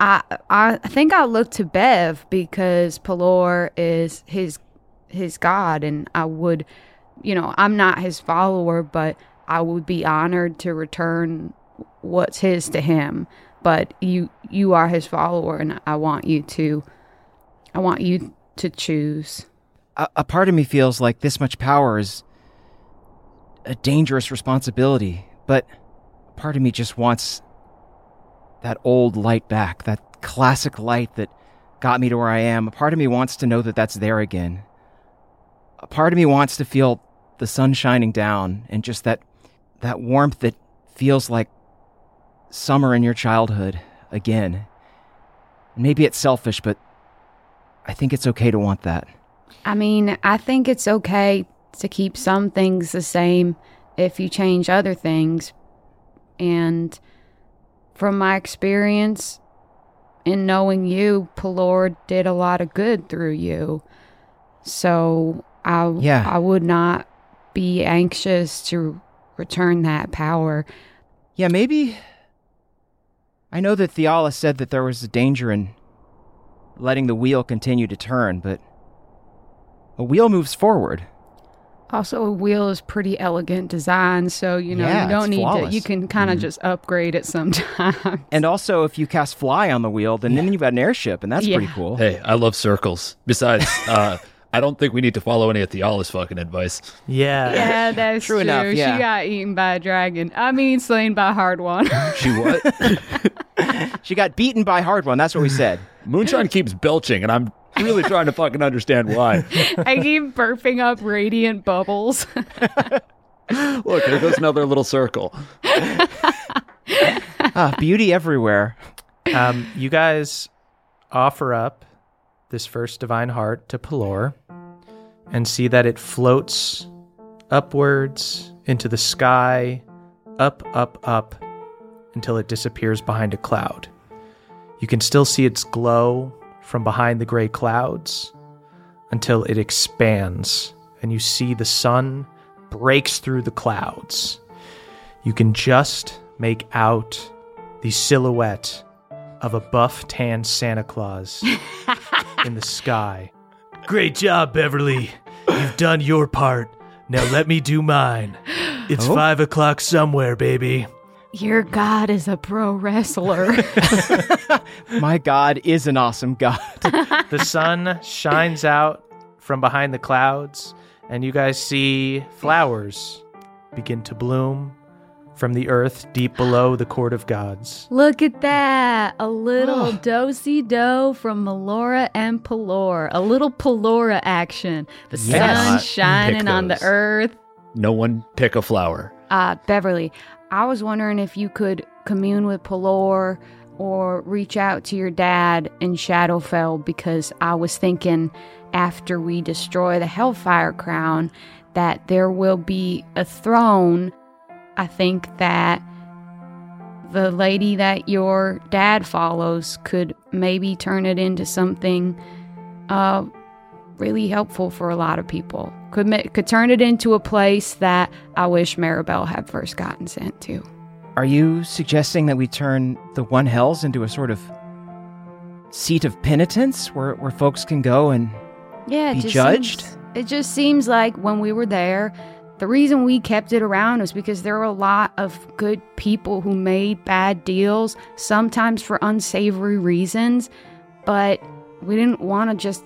I I think I look to Bev because Pelor is his his god, and I would, you know, I'm not his follower, but I would be honored to return what's his to him. But you you are his follower, and I want you to, I want you to choose. a, a part of me feels like this much power is a dangerous responsibility, but part of me just wants that old light back, that classic light that got me to where I am. A part of me wants to know that that's there again. A part of me wants to feel the sun shining down and just that that warmth that feels like summer in your childhood again. Maybe it's selfish, but I think it's okay to want that. I mean, I think it's okay to keep some things the same if you change other things. And from my experience in knowing you, Pelor did a lot of good through you. So I Yeah. I would not be anxious to return that power. Yeah, maybe. I know that Thiala said that there was a danger in letting the wheel continue to turn, but a wheel moves forward. Also, a wheel is pretty elegant design, so you know Yeah, you don't it's need to. You can kind of just upgrade it sometimes. And also, if you cast fly on the wheel, then, then you've got an airship, and that's pretty cool. Hey, I love circles. Besides, uh, I don't think we need to follow any of Thiala's fucking advice. Yeah. Yeah, that's True true. enough, yeah. She got eaten by a dragon. I mean, slain by Hardwon. She what? She got beaten by Hardwon. That's what we said. Moonshine keeps belching, and I'm really trying to fucking understand why. I keep burping up radiant bubbles. Look, there goes another little circle. ah, beauty everywhere. Um, you guys offer up this first divine heart to Pelor and see that it floats upwards into the sky, up, up, up, until it disappears behind a cloud. You can still see its glow from behind the gray clouds until it expands and you see the sun breaks through the clouds. You can just make out the silhouette of a buff tan Santa Claus in the sky. Great job, Beverly. You've done your part. Now let me do mine. It's oh. five o'clock somewhere, baby. Your god is a pro wrestler. My God is an awesome God. The sun shines out from behind the clouds, and you guys see flowers begin to bloom from the earth deep below the court of gods. Look at that. A little do-si do from Melora and Pelor. A little Pelora action. The Yes. sun shining on the earth. No one pick a flower. uh, Beverly, I was wondering if you could commune with Pelor or reach out to your dad in Shadowfell because I was thinking after we destroy the Hellfire Crown that there will be a throne. I think that the lady that your dad follows could maybe turn it into something uh, really helpful for a lot of people. Could ma- could turn it into a place that I wish Maribel had first gotten sent to. Are you suggesting that we turn the One Hells into a sort of seat of penitence where, where folks can go and Yeah, Be judged? seems- it just seems like when we were there, the reason we kept it around was because there were a lot of good people who made bad deals, sometimes for unsavory reasons, but we didn't want to just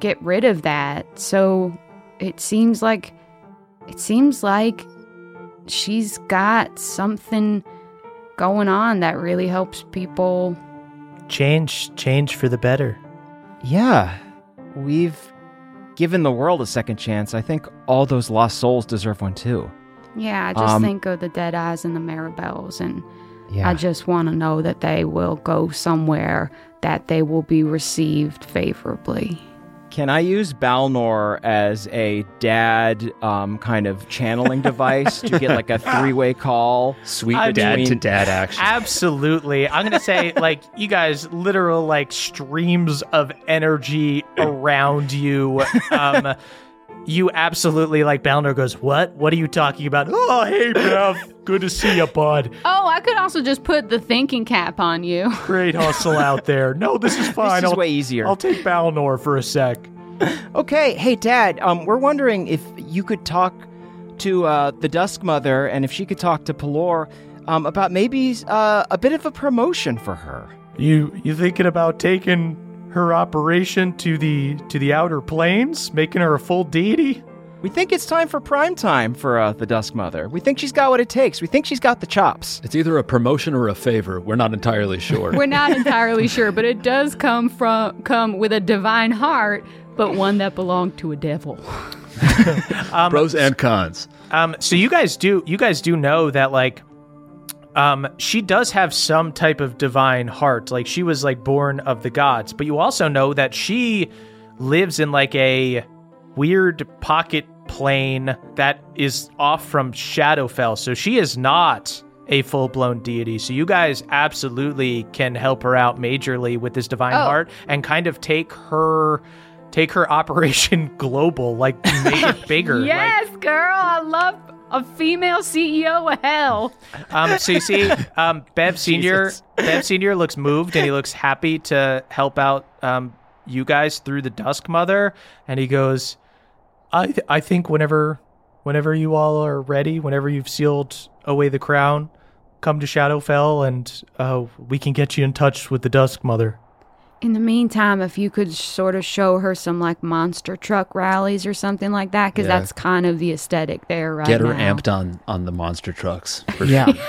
get rid of that. So it seems like it seems like she's got something going on that really helps people Change, change for the better. Yeah, we've given the world a second chance. I think all those lost souls deserve one too. Yeah, I just Um, think of the Dead Eyes and the Maribels, and Yeah. I just want to know that they will go somewhere that they will be received favorably. Can I use Balnor as a dad um, kind of channeling device to get like a three way call? Sweet I dad mean- to dad action. Absolutely. I'm going to say, like, you guys, literal, like, streams of energy around you. Um, you absolutely, like, Balnor goes, What? What are you talking about? Oh, hey, Bev. Good to see you, bud. Oh, I could also just put the thinking cap on you. Great hustle out there. No, this is fine. This is I'll, way easier. I'll take Balnor for a sec. Okay, hey Dad, um, we're wondering if you could talk to uh, the Dusk Mother and if she could talk to Pelor um, about maybe uh, a bit of a promotion for her. You you thinking about taking her operation to the to the outer planes, making her a full deity? We think it's time for prime time for uh, the Dusk Mother. We think she's got what it takes. We think she's got the chops. It's either a promotion or a favor. We're not entirely sure. We're not entirely sure, but it does come from come with a divine heart, but one that belonged to a devil. um, Pros and cons. Um, so you guys do you guys do know that like um she does have some type of divine heart. Like she was like born of the gods, but you also know that she lives in like a weird pocket plane that is off from Shadowfell. So she is not a full-blown deity. So you guys absolutely can help her out majorly with this divine Oh. heart and kind of take her take her operation global, like make it bigger. like- Yes, girl, I love a female CEO of hell. Um, so you see, um, Bev Senior, Bev Senior looks moved and he looks happy to help out um, you guys through the Dusk Mother, and he goes, "I th- I think whenever whenever you all are ready, whenever you've sealed away the crown, come to Shadowfell and uh, we can get you in touch with the Dusk Mother." In the meantime, if you could sort of show her some like monster truck rallies or something like that, because Yeah. that's kind of the aesthetic there right Get her now. amped on on the monster trucks. For Yeah.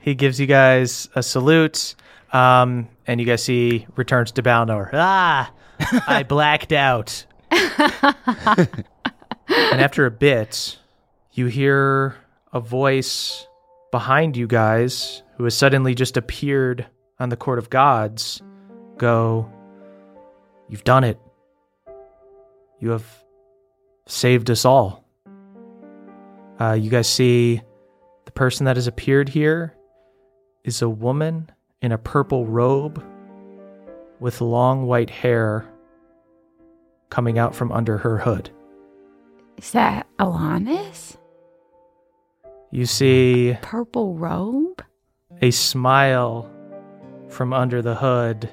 He gives you guys a salute, um, and you guys see returns to Balnor. Ah, I blacked out. and after a bit, you hear a voice behind you guys who has suddenly just appeared on the court of gods go, You've done it. You have saved us all. Uh, you guys see the person that has appeared here is a woman in a purple robe with long white hair coming out from under her hood. Is that Alanis? You see Purple robe? a smile from under the hood,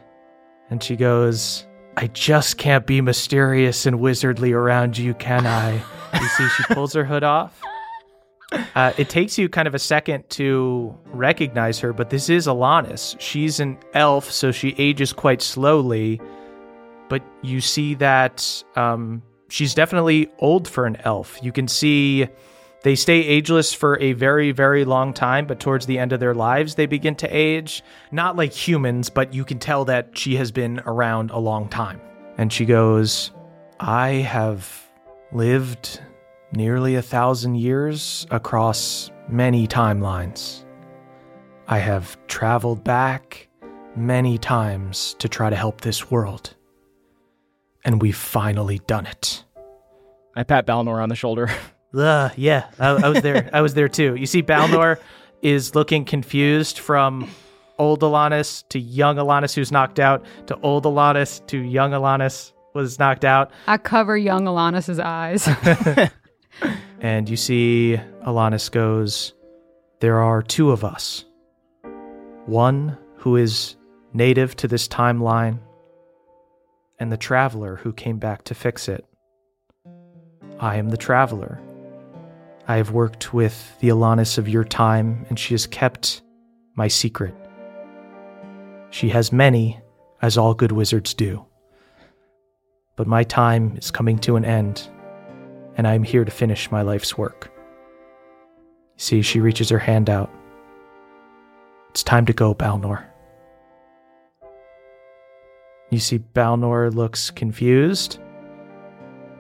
and she goes, I just can't be mysterious and wizardly around you, can I? you see, she pulls her hood off. Uh, it takes you kind of a second to recognize her, but this is Alanis. She's an elf, so she ages quite slowly. But you see that um, she's definitely old for an elf. You can see they stay ageless for a very, very long time, but towards the end of their lives, they begin to age. Not like humans, but you can tell that she has been around a long time. And she goes, I have lived nearly a thousand years across many timelines. I have traveled back many times to try to help this world. And we've finally done it. I pat Balnor on the shoulder. Uh, yeah, I, I was there. I was there too. You see, Balnor is looking confused from old Alanis to young Alanis, who's knocked out, to old Alanis to young Alanis was knocked out. I cover young Alanis's eyes. And you see Alanis goes, There are two of us. One who is native to this timeline, and the traveler who came back to fix it. I am the traveler. I have worked with the Alanis of your time, and she has kept my secret. She has many, as all good wizards do. But my time is coming to an end, and I am here to finish my life's work. See, she reaches her hand out. It's time to go, Balnor. You see, Balnor looks confused.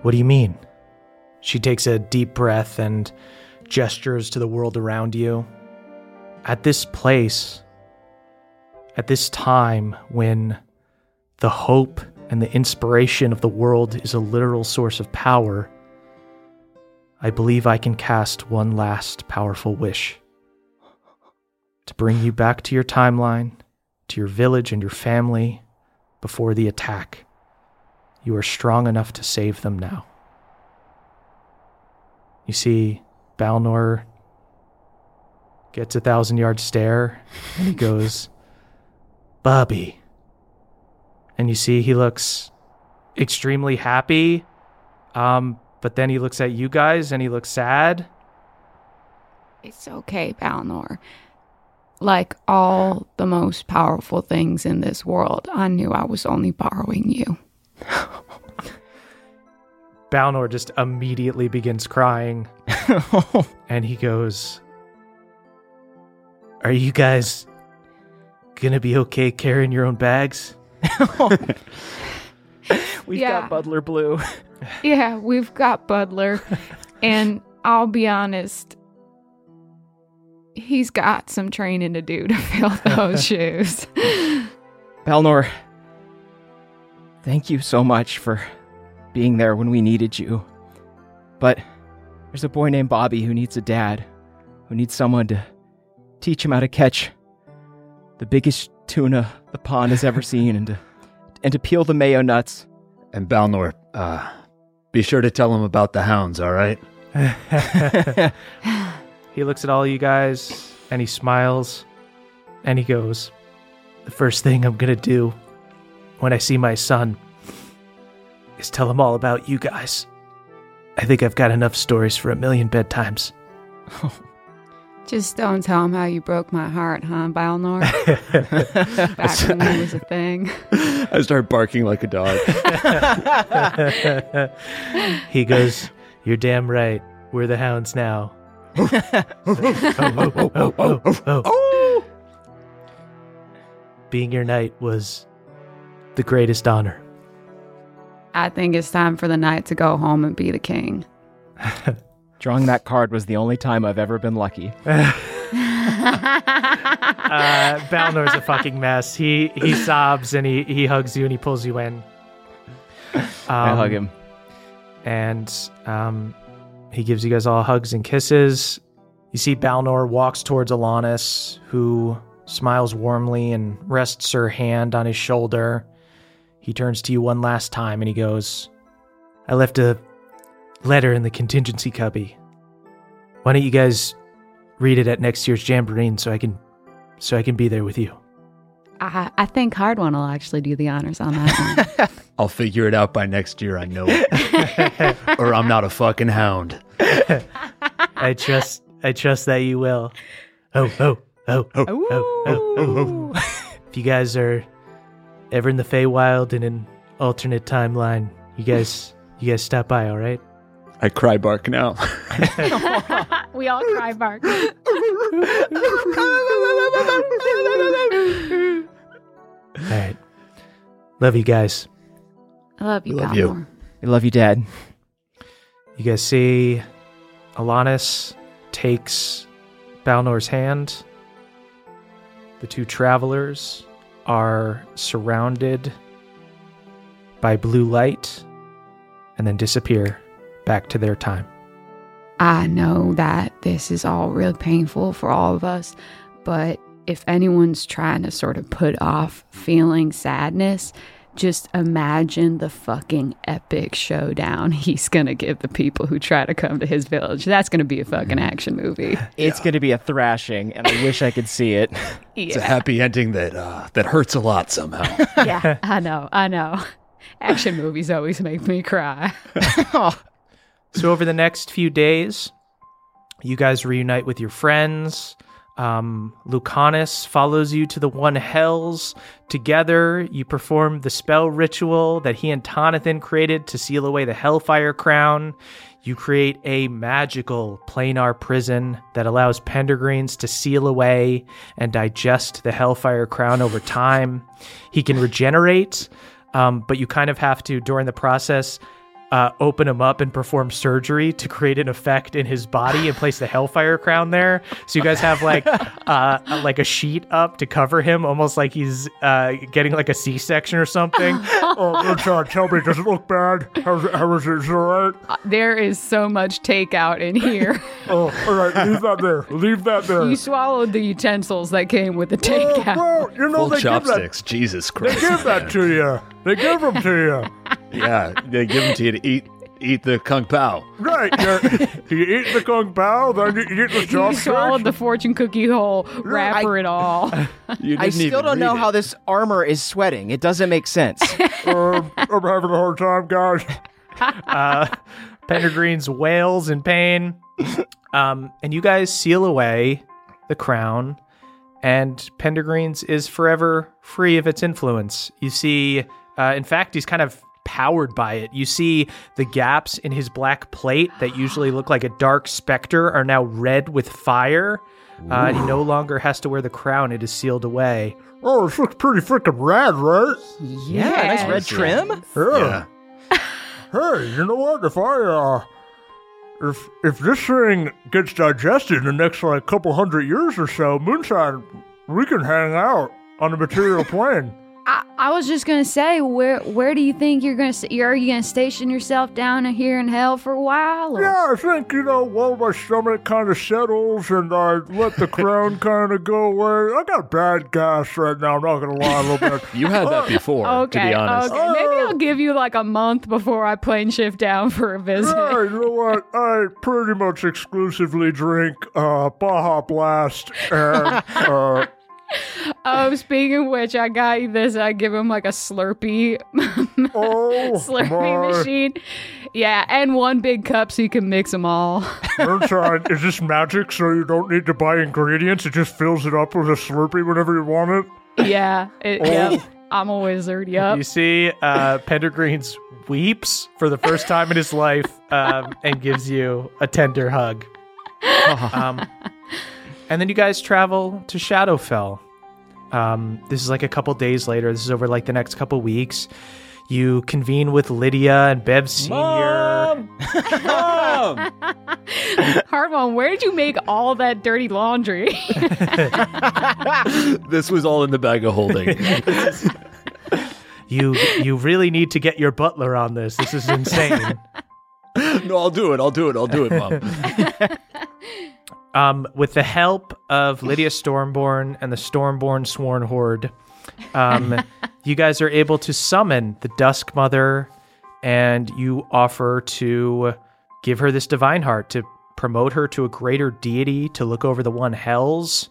What do you mean? She takes a deep breath and gestures to the world around you. At this place, at this time when the hope and the inspiration of the world is a literal source of power, I believe I can cast one last powerful wish to bring you back to your timeline, to your village and your family before the attack. You are strong enough to save them now. You see, Balnor gets a thousand yard stare and he goes, Bobby. And you see, he looks extremely happy. Um, but then he looks at you guys and he looks sad. it's okay, Balnor. Like all the most powerful things in this world, I knew I was only borrowing you. Balnor just immediately begins crying. and he goes, Are you guys gonna be okay carrying your own bags? We've Yeah. got Butler Blue. Yeah, we've got Butler. and I'll be honest, he's got some training to do to fill those shoes. Balnor, thank you so much for being there when we needed you. But there's a boy named Bobby who needs a dad, who needs someone to teach him how to catch the biggest tuna the pond has ever seen and to, and to peel the mayo nuts. And Balnor, uh, be sure to tell him about the hounds, all right? He looks at all you guys and he smiles and he goes, The first thing I'm gonna do when I see my son is tell them all about you guys. I think I've got enough stories for a million bedtimes. Just don't tell him how you broke my heart, huh, Balnor? Back when it was a thing. I start barking like a dog. he goes, You're damn right. We're the hounds now. Being your knight was the greatest honor. I think it's time for the knight to go home and be the king. Drawing that card was the only time I've ever been lucky. Uh, Balnor's a fucking mess. He he sobs and he, he hugs you and he pulls you in. I Um, hug him. and um, he gives you guys all hugs and kisses. You see Balnor walks towards Alanis, who smiles warmly and rests her hand on his shoulder. He turns to you one last time and he goes, I left a letter in the contingency cubby. Why don't you guys read it at next year's Jamboree so I can so I can be there with you? I, I think Hardwon will actually do the honors on that one. I'll figure it out by next year, I know it. or I'm not a fucking hound. I trust I trust that you will. Oh, oh, oh, oh, oh, oh, oh, oh. If you guys are ever in the Feywild in an alternate timeline, you guys you guys stop by, all right? I cry bark now. we all cry bark. All right. Love you guys. I love you, Love you. Balnor. I love you, Dad. You guys see Alanis takes Balnor's hand. The two travelers are surrounded by blue light and then disappear back to their time. I know that this is all real painful for all of us, but if anyone's trying to sort of put off feeling sadness, just imagine the fucking epic showdown he's gonna give the people who try to come to his village. That's gonna be a fucking action movie. It's going to be a thrashing, and I wish I could see it. It's a happy ending that uh, that hurts a lot somehow. yeah, I know, I know. Action movies always make me cry. So over the next few days, you guys reunite with your friends. Um, Lucanus follows you to the One Hells. Together, you perform the spell ritual that he and Tonathan created to seal away the Hellfire Crown. You create a magical planar prison that allows Pendergreens to seal away and digest the Hellfire Crown over time. He can regenerate, um, but you kind of have to, during the process, uh, open him up and perform surgery to create an effect in his body and place the Hellfire Crown there. So you guys have like uh, like a sheet up to cover him, almost like he's uh, getting like a C-section or something. Oh, Moonshine, tell me, does it look bad? How's it, how is it? Is it all right? There is so much takeout in here. Oh, all right, leave that there. Leave that there. you swallowed the utensils that came with the takeout. Well, you know, Full they give, that, chopsticks. Jesus they Christ. give that to you. They give them to you. yeah, they give them to you to eat eat the kung pao. Right. You, you eat the kung pao, then you eat the You chopsticks. swallowed the fortune cookie whole wrapper and all. You I didn't still even don't know read how this armor is sweating. It doesn't make sense. Um, I'm having a hard time, guys. uh, Pendergreen's wails in pain. Um, and you guys seal away the crown, and Pendergreen's is forever free of its influence. You see, uh, in fact, he's kind of powered by it. You see the gaps in his black plate that usually look like a dark specter are now red with fire. Uh, and he no longer has to wear the crown, it is sealed away. Oh, this looks pretty freaking rad, right? yeah, nice red trim. Yeah. Yeah. Hey, you know what? If I uh, if if this thing gets digested in the next like couple hundred years or so, Moonshine, we can hang out on the material plane. I, I was just gonna say, where where do you think you're gonna? st- Are you gonna station yourself down here in hell for a while? Or? Yeah, I think you know while my stomach kind of settles and I let the crown kind of go away. I got bad gas right now. I'm not gonna lie a little bit. You had that before, Okay, to be honest. okay. Maybe I'll give you like a month before I plane shift down for a visit. Yeah, you know what? I pretty much exclusively drink uh, Baja Blast and uh, Oh, speaking of which, I got you this. I give him like a Slurpee, oh Slurpee my machine. Yeah, and one big cup so you can mix them all. Moonshine. Is this magic so you don't need to buy ingredients? It just fills it up with a Slurpee whenever you want it. yeah, it, yep. I'm a wizard. Yep. You see, uh, Pendergreens weeps for the first time in his life um, and gives you a tender hug. um, and then you guys travel to Shadowfell. Um, this is like a couple days later. This is over like the next couple weeks. You convene with Lydia and Bev Senior. Hardbone, where did you make all that dirty laundry? This was all in the bag of holding. You you really need to get your butler on this. This is insane. no, I'll do it. I'll do it. I'll do it, mom. Um, with the help of Lydia Stormborn and the Stormborn Sworn Horde, um, you guys are able to summon the Dusk Mother, and you offer to give her this divine heart to promote her to a greater deity to look over the one hells.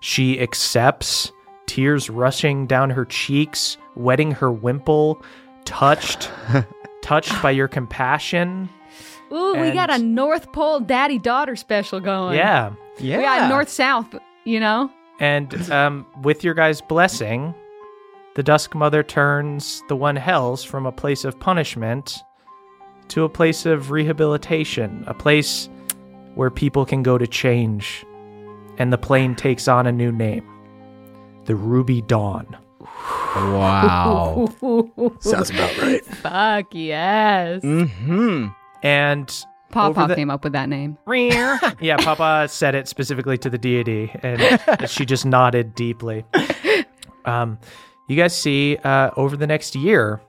She accepts, tears rushing down her cheeks, wetting her wimple, touched, touched by your compassion. Ooh, we got a North Pole daddy daughter special going. Yeah. Yeah. We got North South, you know? And um, with your guys' blessing, the Dusk Mother turns the One Hells from a place of punishment to a place of rehabilitation, a place where people can go to change. And the plane takes on a new name the Ruby Dawn. Wow. Sounds about right. Fuck yes. hmm And Papa the- came up with that name. yeah, Papa said it specifically to the deity, and she just nodded deeply. Um, you guys see uh, over the next year,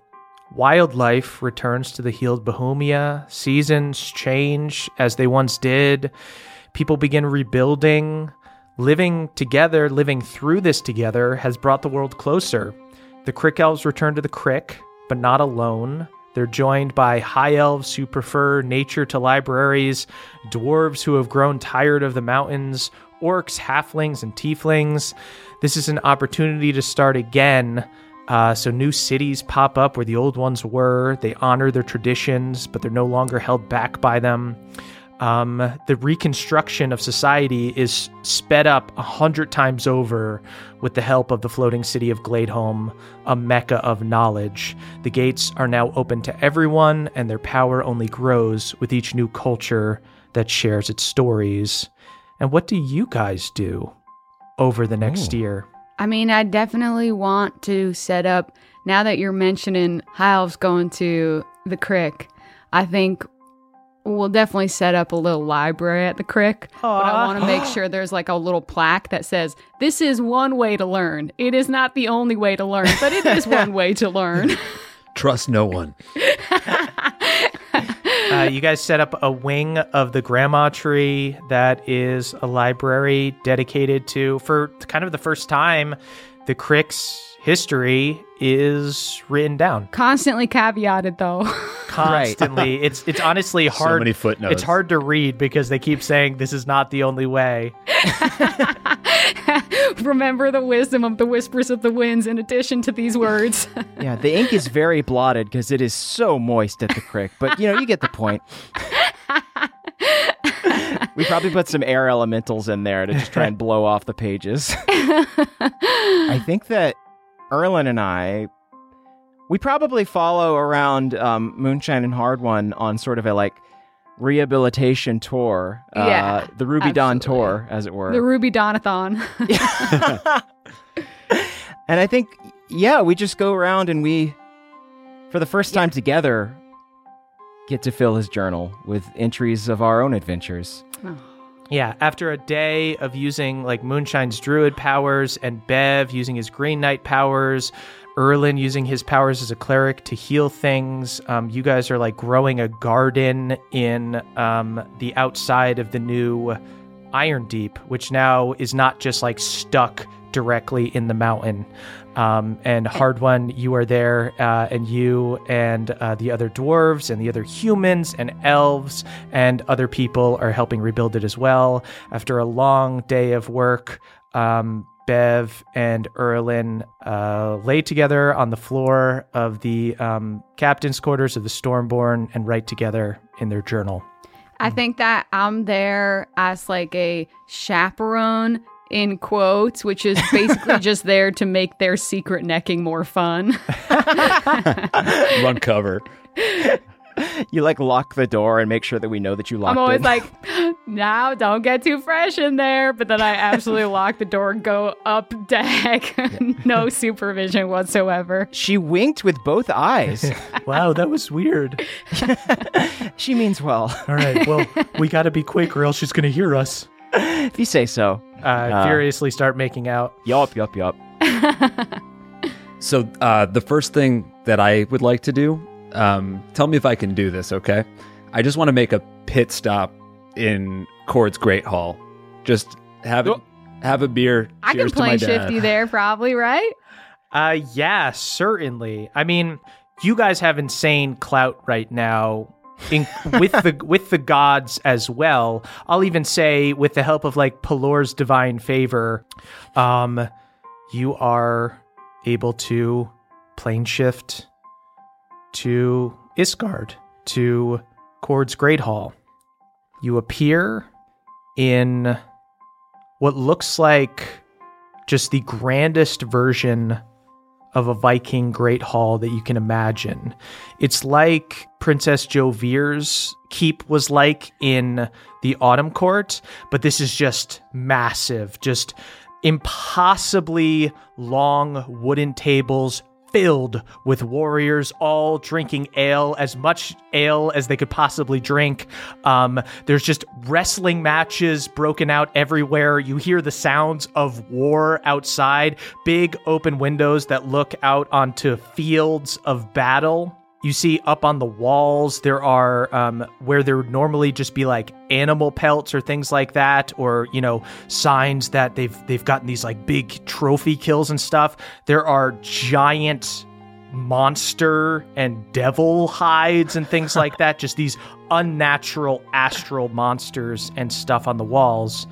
wildlife returns to the healed Bahumia. Seasons change as they once did. People begin rebuilding. Living together, living through this together, has brought the world closer. The Crick Elves return to the Crick, but not alone. They're joined by high elves who prefer nature to libraries, dwarves who have grown tired of the mountains, orcs, halflings, and tieflings. This is an opportunity to start again. Uh, so new cities pop up where the old ones were. They honor their traditions, but they're no longer held back by them. Um, the reconstruction of society is sped up a hundred times over with the help of the floating city of Gladeholm, a mecca of knowledge. The gates are now open to everyone, and their power only grows with each new culture that shares its stories. And what do you guys do over the next year? I mean, I definitely want to set up, now that you're mentioning High Elves going to the crick, I think we'll definitely set up a little library at the crick. But I want to make sure there's like a little plaque that says, This is one way to learn. It is not the only way to learn, but it is one way to learn. Trust no one. Uh, you guys set up a wing of the grandma tree that is a library dedicated to, for kind of the first time, the Crick's history is written down Constantly caveated though. constantly. It's it's honestly hard. So many footnotes. It's hard to read because they keep saying this is not the only way. Remember the wisdom of the whispers of the winds in addition to these words. Yeah, the ink is very blotted because it is so moist at the crick, but you know, you get the point. we probably put some air elementals in there to just try and blow off the pages. I think that Erlin and I, we probably follow around um, Moonshine and Hardwon on sort of a like rehabilitation tour. Yeah, uh, the Ruby Dawn absolutely. tour, as it were. the Ruby Donathon. And I think, yeah, we just go around and we, for the first time together, get to fill his journal with entries of our own adventures. Yeah, after a day of using like Moonshine's druid powers and Bev using his Green Knight powers, Erlin using his powers as a cleric to heal things, um, you guys are like growing a garden in um, the outside of the new Iron Deep, which now is not just like stuck directly in the mountain. Um, and Hardwon, you are there, uh, and you and uh, the other dwarves and the other humans and elves and other people are helping rebuild it as well. After a long day of work, um, Bev and Erlin uh, lay together on the floor of the um, captain's quarters of the Stormborn and write together in their journal. I think that I'm there as like a chaperone in quotes, which is basically just there to make their secret necking more fun. Run cover. You like lock the door and make sure that we know that you locked it. I'm always it. like, now don't get too fresh in there. But then I absolutely lock the door, and go up deck, no supervision whatsoever. she winked with both eyes. Wow, that was weird. she means well, All right, well, we got to be quick or else she's going to hear us. if you say so. Uh, furiously start making out. Yup, yup, yup. So uh, the first thing that I would like to do, um, tell me if I can do this, okay? I just want to make a pit stop in Kord's Great Hall. Just have it, have a beer. I can Cheers to my play dad. shifty there, probably, right? Uh, yeah, certainly. I mean, you guys have insane clout right now. In, with the with the gods as well, I'll even say with the help of like Pelor's divine favor, um, you are able to plane shift to Ysgard to Kord's Great Hall. You appear in what looks like just the grandest version of a Viking Great Hall that you can imagine. It's like Princess Jovir's keep was like in the Autumn Court, but this is just massive, just impossibly long wooden tables filled with warriors, all drinking ale, as much ale as they could possibly drink. Um, there's just wrestling matches broken out everywhere. You hear the sounds of war outside, big open windows that look out onto fields of battle. You see up on the walls, there are um, where there would normally just be like animal pelts or things like that, or you know signs that they've they've gotten these like big trophy kills and stuff. There are giant monster and devil hides and things like that. Just these unnatural astral monsters and stuff on the walls.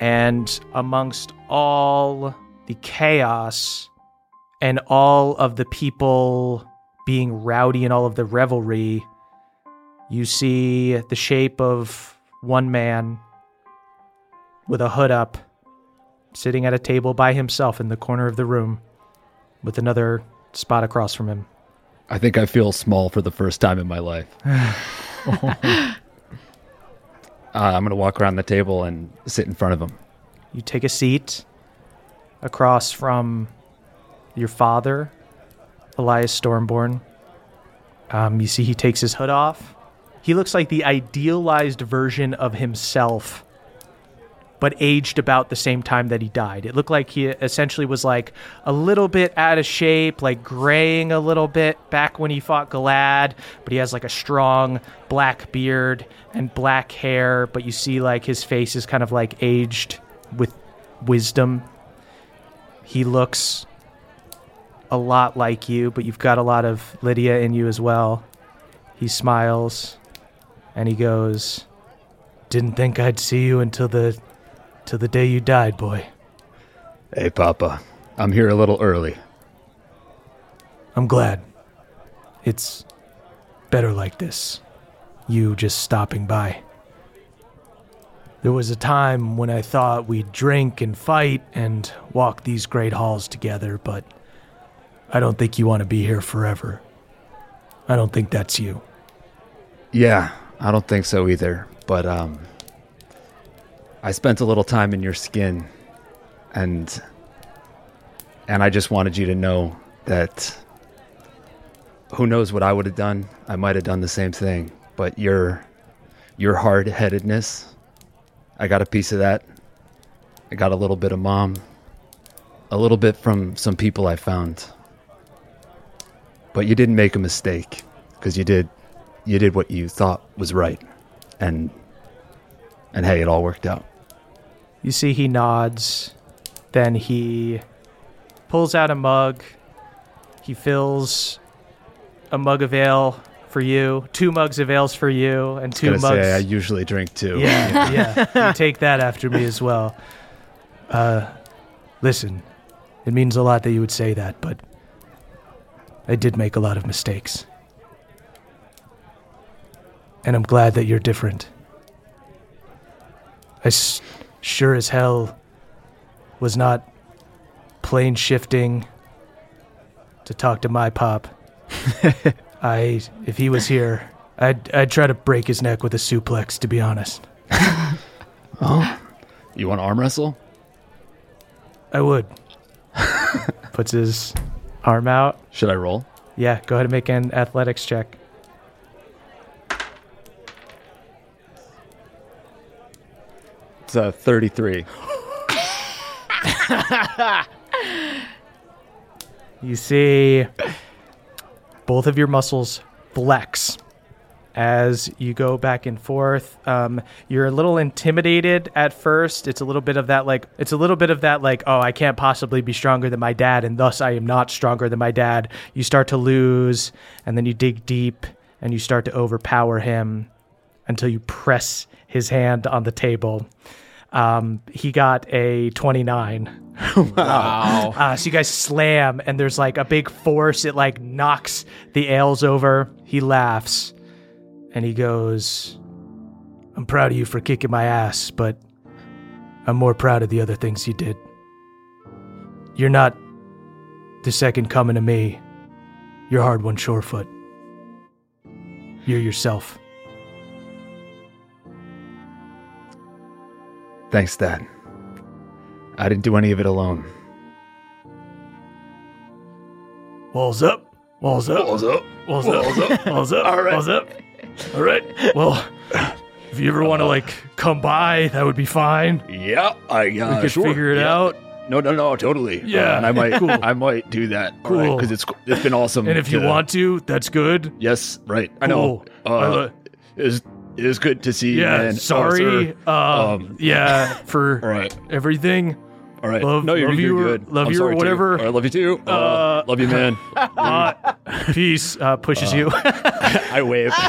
And amongst all the chaos and all of the people being rowdy and all of the revelry, you see the shape of one man with a hood up, sitting at a table by himself in the corner of the room, with another spot across from him. I think I feel small for the first time in my life. uh, I'm going to walk around the table and sit in front of him. You take a seat across from your father, Elias Stormborn. Um, you see, he takes his hood off. He looks like the idealized version of himself, but aged about the same time that he died. It looked like he essentially was like a little bit out of shape, like graying a little bit back when he fought Galad, but he has like a strong black beard and black hair, but you see like his face is kind of like aged with wisdom. He looks a lot like you, but you've got a lot of Lydia in you as well. He smiles and he goes, "Didn't think I'd see you until the till the day you died, boy. Hey, Papa. I'm here a little early. I'm glad. It's better like this. You just stopping by. There was a time when I thought we'd drink and fight and walk these great halls together, but I don't think you want to be here forever. I don't think that's you. Yeah, I don't think so either. But um I spent a little time in your skin and and I just wanted you to know that who knows what I would have done? I might have done the same thing, but your your hard-headedness, I got a piece of that. I got a little bit of mom, a little bit from some people I found. But you didn't make a mistake because you did you did what you thought was right. And and hey, it all worked out. You see, he nods. Then he pulls out a mug. He fills a mug of ale for you, two mugs of ales for you, and two mugs. say I usually drink two. yeah, yeah. You take that after me as well. Uh, listen, it means a lot that you would say that, but I did make a lot of mistakes. And I'm glad that you're different. I s- sure as hell was not plane shifting to talk to my pop. I, if he was here, I'd, I'd try to break his neck with a suplex, to be honest. Oh, You want to arm wrestle? I would. Puts his arm out. Should I roll? Yeah, go ahead and make an athletics check. It's a 33. You see both of your muscles flex as you go back and forth. Um, you're a little intimidated at first. It's a little bit of that, like, it's a little bit of that, like, oh, I can't possibly be stronger than my dad, and thus I am not stronger than my dad. You start to lose, and then you dig deep, and you start to overpower him until you press his hand on the table. Um, he got a 29. Wow. Uh, so you guys slam, and there's like a big force. It like knocks the ales over. He laughs, and he goes, "I'm proud of you for kicking my ass, but I'm more proud of the other things you did. You're not the second coming to me. You're hard one, Surefoot. You're yourself." Thanks, Dad. I didn't do any of it alone. Walls up. Walls up. Walls up. Walls up. Walls up. All right. Walls up. All right. Well, if you ever want to like come by, that would be fine. Yeah, I uh, we could sure. figure it yeah. out. No, no, no, totally. Yeah, Uh, and I might, cool. I might do that. Cool. because it's it's been awesome. And if you to- want to, that's good. yes, right. I know. Cool. I Uh, lo- it's it is good to see. you, Yeah. man. Oh, sorry. uh, Um, yeah. For right. everything. All right. Love- no, you're, love you're you or- good. love I'm you or sorry, too. whatever. All right, love you too. Uh, Uh, love you, man. Uh, peace. Uh, pushes you. I wave.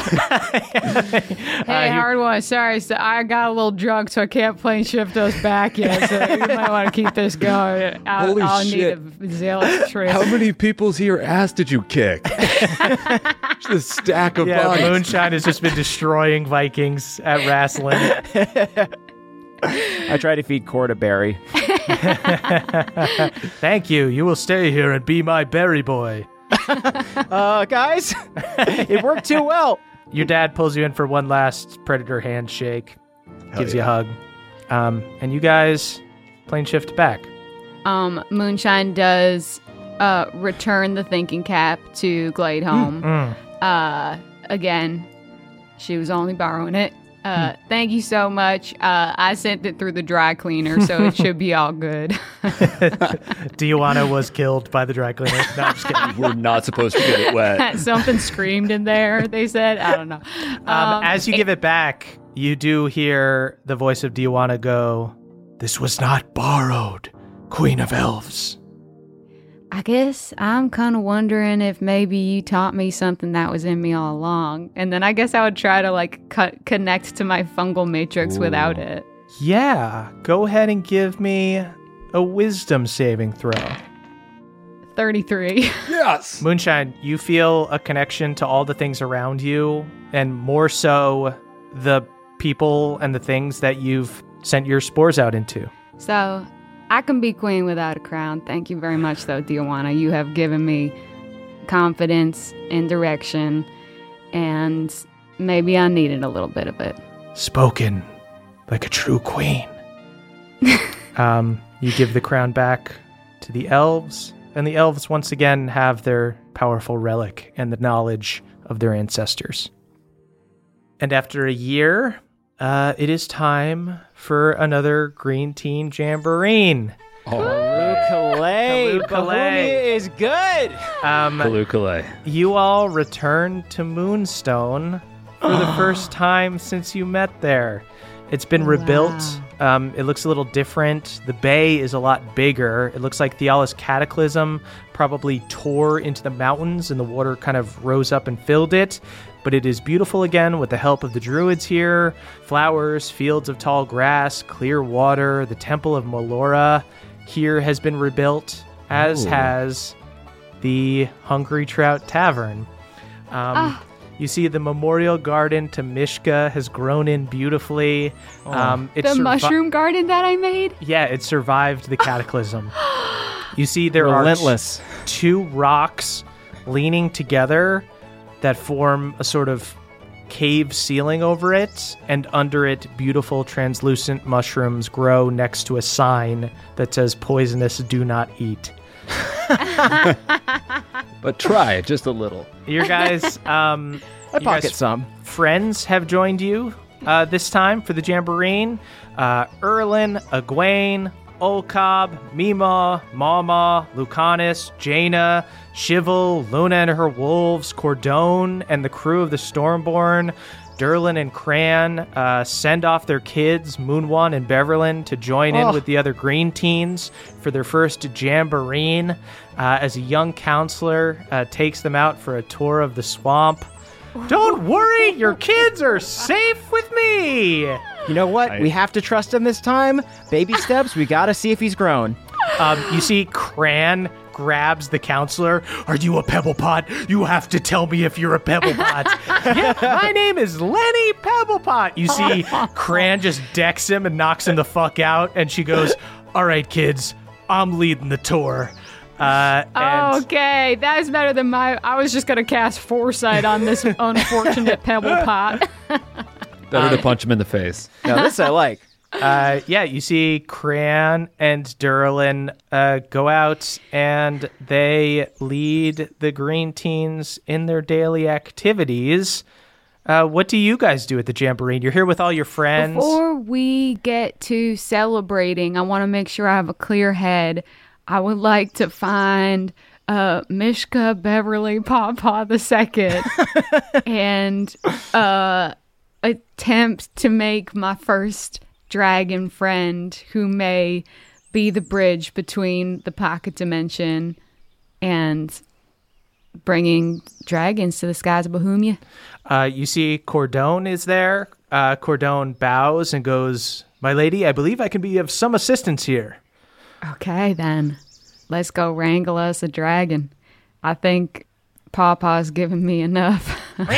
Hey, Hardwon. Sorry, so I got a little drunk, so I can't plane shift us back yet. So you might want to keep this going. I'll, Holy I'll shit. need a zealous trip. How many people's here ass did you kick? Just a stack of yeah. bodies. Moonshine has just been destroying Vikings at wrestling. I try to feed Kord a berry. Thank you. You will stay here and be my berry boy. Uh, guys, it worked too well. Your dad pulls you in for one last predator handshake, gives you a hug, um, and you guys plane shift back. Um, Moonshine does uh, return the thinking cap to Gladeholm. Mm. Uh, again, she was only borrowing it. Uh, thank you so much. Uh, I sent it through the dry cleaner, so it should be all good. Diwana was killed by the dry cleaner. No, I'm just kidding. We're not supposed to get it wet. Something screamed in there. They said, I don't know. Um, as you give it back, you do hear the voice of Diwana go, This was not borrowed, Queen of Elves. I guess I'm kind of wondering if maybe you taught me something that was in me all along. And then I guess I would try to like cut connect to my fungal matrix without it. Yeah, go ahead and give me a wisdom saving throw. 33. Yes. Moonshine, you feel a connection to all the things around you, and more so the people and the things that you've sent your spores out into. so I can be queen without a crown. Thank you very much, though, Diwana. You have given me confidence and direction, and maybe I needed a little bit of it. Spoken like a true queen. um, you give the crown back to the elves, and the elves once again have their powerful relic and the knowledge of their ancestors. And after a year, uh, it is time for another Green Teen Jamboree. Kalei, Kalei. Bahumia is good. Um, Kalukale. you all return to Moonstone for the first time since you met there. It's been rebuilt. Um, it looks a little different. The bay is a lot bigger. It looks like Thiala's Cataclysm probably tore into the mountains and the water kind of rose up and filled it. But it is beautiful again with the help of the druids here. Flowers, fields of tall grass, clear water. The Temple of Melora here has been rebuilt, as has the Hungry Trout Tavern. Um, You see, the memorial garden to Mishka has grown in beautifully. Um, it The survi- mushroom garden that I made? Yeah, it survived the cataclysm. you see, there Relentless. are t- two rocks leaning together that form a sort of cave ceiling over it, and under it, beautiful translucent mushrooms grow next to a sign that says "Poisonous, do not eat." But try it just a little. Your guys, um, I pocket some. friends have joined you uh, this time for the Jamboree. Uh, Erlin, Egwene, Olcob, Mima, Mama, Lucanus, Jaina, Shivel, Luna and her wolves, Cordone, and the crew of the Stormborn. Derlin and Cran uh, send off their kids, Moonwan and Beverlyn, to join in Oh. with the other Green Teens for their first Jamboree. Uh, as a young counselor uh, takes them out for a tour of the swamp. Don't worry, your kids are safe with me. You know what? we have to trust him this time. Baby steps. We gotta see if he's grown. Um, you see, Cran grabs the counselor. Are you a pebble pot? You have to tell me if you're a pebble pot. yeah, my name is Lenny Pebblepot. You see, Cran just decks him and knocks him the fuck out, and she goes, "All right, kids, I'm leading the tour." Uh, and Okay, that is better than my. I was just gonna cast foresight on this unfortunate pebble pot. Better to punch him in the face. Now this I like. Uh, yeah, you see Cran and Durlin uh, go out and they lead the Green Teens in their daily activities. Uh, what do you guys do at the Jamboree? You're here with all your friends. Before we get to celebrating, I want to make sure I have a clear head. I would like to find uh, Mishka Beverly Papa the second and uh, attempt to make my first dragon friend who may be the bridge between the pocket dimension and bringing dragons to the skies of Bahumia. Uh, you see Cordone is there. Uh, Cordone bows and goes, My lady, I believe I can be of some assistance here. Okay, then. Let's go wrangle us a dragon. I think Papa's given me enough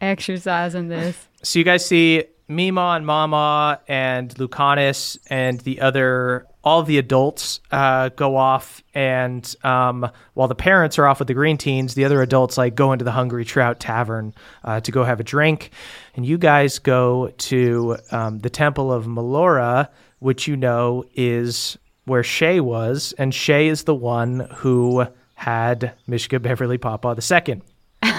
exercise in this. So you guys see Mima and Mama and Lucanus and the other, all the adults uh, go off, and um, while the parents are off with the green teens, the other adults like go into the Hungry Trout Tavern uh, to go have a drink, and you guys go to um, the Temple of Melora, which you know is where Shay was, and Shay is the one who had Mishka Beverly Papa the second.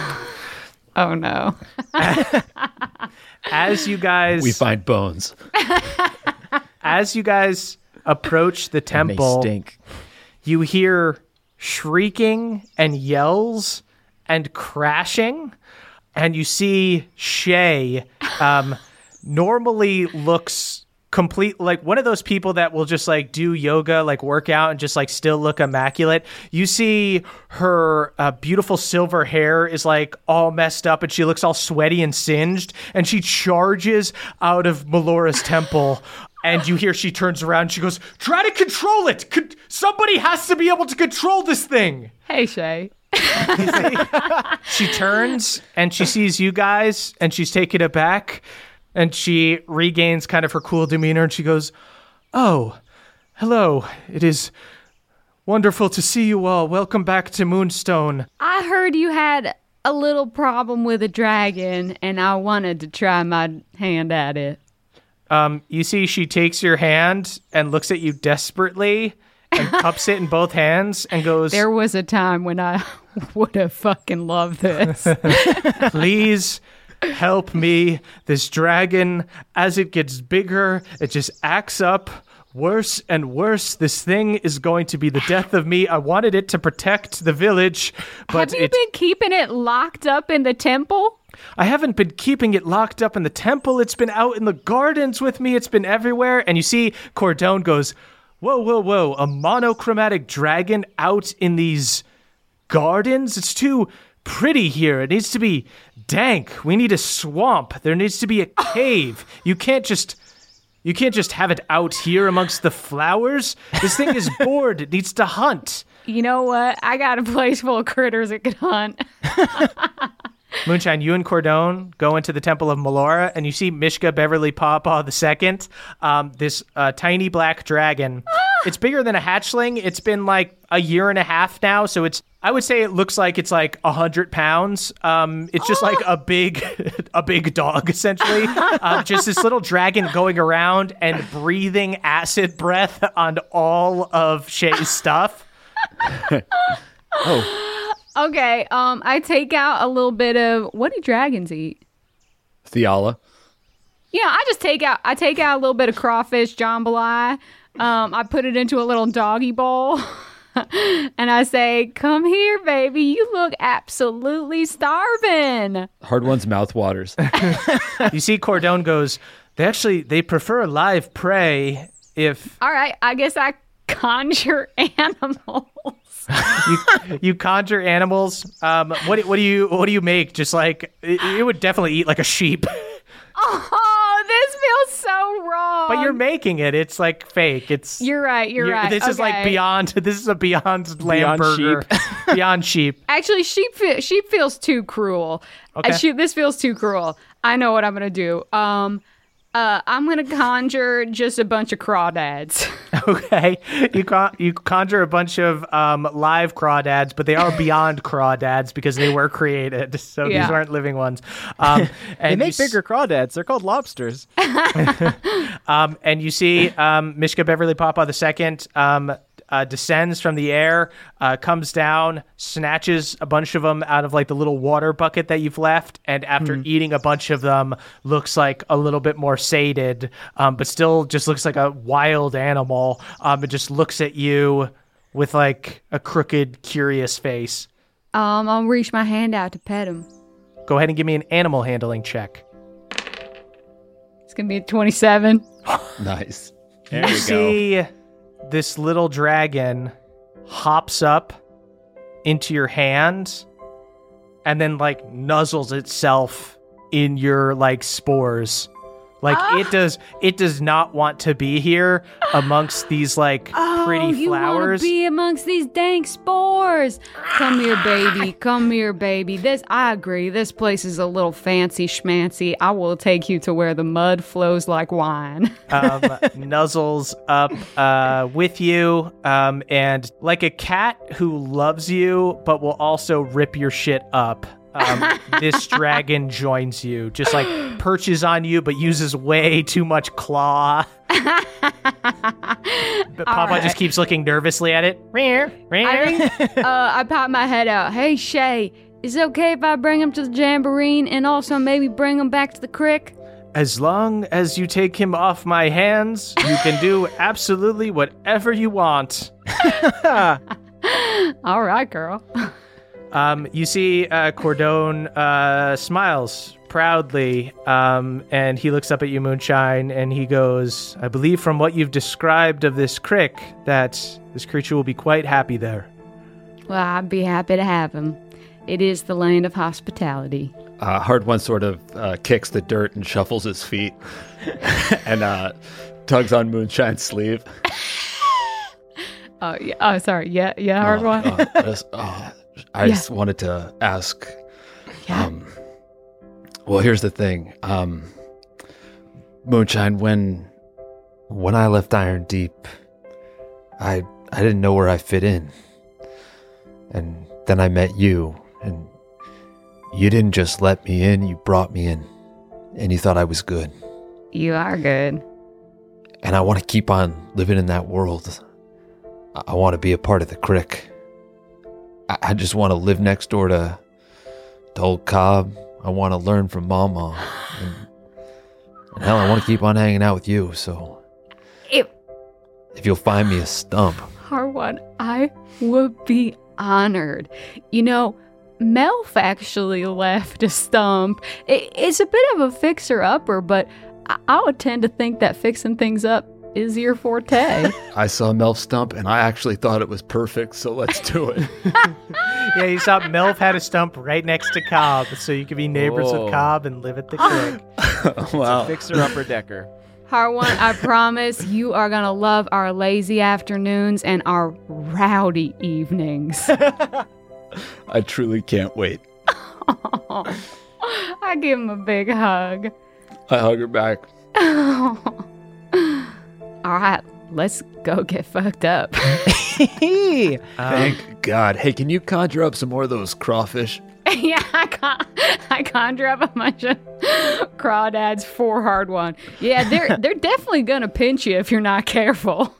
Oh no. As you guys We find bones. as you guys approach the temple, stink. you hear shrieking and yells and crashing, and you see Shay um, normally looks complete like one of those people that will just like do yoga like workout and just like still look immaculate. You see her uh, beautiful silver hair is like all messed up and she looks all sweaty and singed and she charges out of melora's temple. And you hear she turns around and she goes try to control it! Con- somebody has to be able to control this thing! Hey, Shay. she turns and she sees you guys and she's taken aback and she regains kind of her cool demeanor and she goes, Oh, hello. It is wonderful to see you all. Welcome back to Moonstone. I heard you had a little problem with a dragon, and I wanted to try my hand at it. Um, you see, she takes your hand and looks at you desperately and cups it in both hands and goes, There was a time when I would have fucking loved this. Please help me. This dragon, as it gets bigger, it just acts up worse and worse. This thing is going to be the death of me. I wanted it to protect the village, but Have you it, been keeping it locked up in the temple? I haven't been keeping it locked up in the temple. It's been out in the gardens with me. It's been everywhere. And you see, Cordone goes, Whoa, whoa, whoa. A monochromatic dragon out in these gardens? It's too pretty here. It needs to be dank. We need a swamp. There needs to be a cave. You can't just. You can't just have it out here amongst the flowers. This thing is bored. It needs to hunt. You know what? I got a place full of critters it could hunt. Moonshine, you and Cordone go into the Temple of Melora, and you see Mishka Beverly Pawpaw II, um, this uh, tiny black dragon. it's bigger than a hatchling. It's been like a year and a half now, so it's. I would say it looks like it's like a hundred pounds. Um, it's just like a big, a big dog essentially. um, just this little dragon going around and breathing acid breath on all of Shay's stuff. Oh. Okay, um, I take out a little bit of what do dragons eat? Thiala. Yeah, I just take out I take out a little bit of crawfish jambalaya. Um, I put it into a little doggy bowl. and I say, "Come here, baby. You look absolutely starving." Hardwon's mouth waters. You see, Cordone goes. They actually they prefer live prey. If All right, I guess I conjure animals. you you conjure animals, um, what do- what do you what do you make? Just like it, it would definitely eat like a sheep, oh, this feels so wrong. but you're making it. It's like fake. It's You're right. You're, you're- right. This is like Okay. beyond. This is a beyond lamb Beyond burger. beyond sheep. Actually, sheep fe- sheep feels too cruel. Okay. Uh, sheep, this feels too cruel. I know what I'm gonna do. Um, Uh, I'm gonna conjure just a bunch of crawdads. Okay, you con- you conjure a bunch of um, live crawdads, but they are beyond crawdads because they were created, so Yeah. these aren't living ones. Um, They make you s- bigger crawdads. They're called lobsters. Um, and you see um, Mishka Beverly Pawpaw II um, uh, descends from the air, uh, comes down, snatches a bunch of them out of like the little water bucket that you've left, and after eating a bunch of them, looks like a little bit more sated, um, but still just looks like a wild animal. Um, it just looks at you with like a crooked, curious face. Um, I'll reach my hand out to pet him. Go ahead and give me an animal handling check. It's gonna be a 27. Nice. There you see this little dragon hops up into your hand and then like nuzzles itself in your like spores like it does it does not want to be here amongst these like pretty oh, you wanna flowers be amongst these dank spores. Come here, baby. Come here, baby. This I agree. This place is a little fancy schmancy. I will take you to where the mud flows like wine. um, nuzzles up uh, with you, um, and like a cat who loves you but will also rip your shit up. Um, this dragon joins you, just like perches on you, but uses way too much claw. but Pawpaw just keeps looking nervously at it. Rear, I think uh, I pop my head out. Hey, Shay, is it okay if I bring him to the jamboree and also maybe bring him back to the crick? As long as you take him off my hands, you can do absolutely whatever you want. All right, girl. Um, you see uh, Cordone uh, smiles proudly, um, and he looks up at you, Moonshine, and he goes, I believe from what you've described of this crick, that this creature will be quite happy there. Well, I'd be happy to have him. It is the land of hospitality. Uh, Hardwon sort of uh, kicks the dirt and shuffles his feet and uh, tugs on Moonshine's sleeve. Oh, yeah. Oh, sorry. Yeah, yeah, hard Oh, one. uh, I just, oh, I Yeah. just wanted to ask. Yeah. Um, well, here's the thing, um, Moonshine. When when I left Iron Deep, I I didn't know where I fit in, and then I met you, and you didn't just let me in; you brought me in, and you thought I was good, You are good. and I want to keep on living in that world. I, I want to be a part of the crick. I, I just want to live next door to, to old Cobb. I want to learn from Mama. And, and hell, I want to keep on hanging out with you. So If if you'll find me a stump, Hardwon, I would be honored. You know, Melf actually left a stump. It, it's a bit of a fixer upper, but I, I would tend to think that fixing things up is your forte. I saw Melf stump and I actually thought it was perfect. So let's do it. Yeah, you saw Melf had a stump right next to Cobb, so you could be neighbors Whoa. with Cobb and live at the crick. wow. Fixer upper decker. Hardwon, I promise you are going to love our lazy afternoons and our rowdy evenings. I truly can't wait. I give him a big hug. I hug her back. All right, let's go get fucked up. Um, Thank God. Hey, can you conjure up some more of those crawfish? yeah, I, con- I conjure up a bunch of crawdads for Hardwon. Yeah, they're they're definitely gonna pinch you if you're not careful.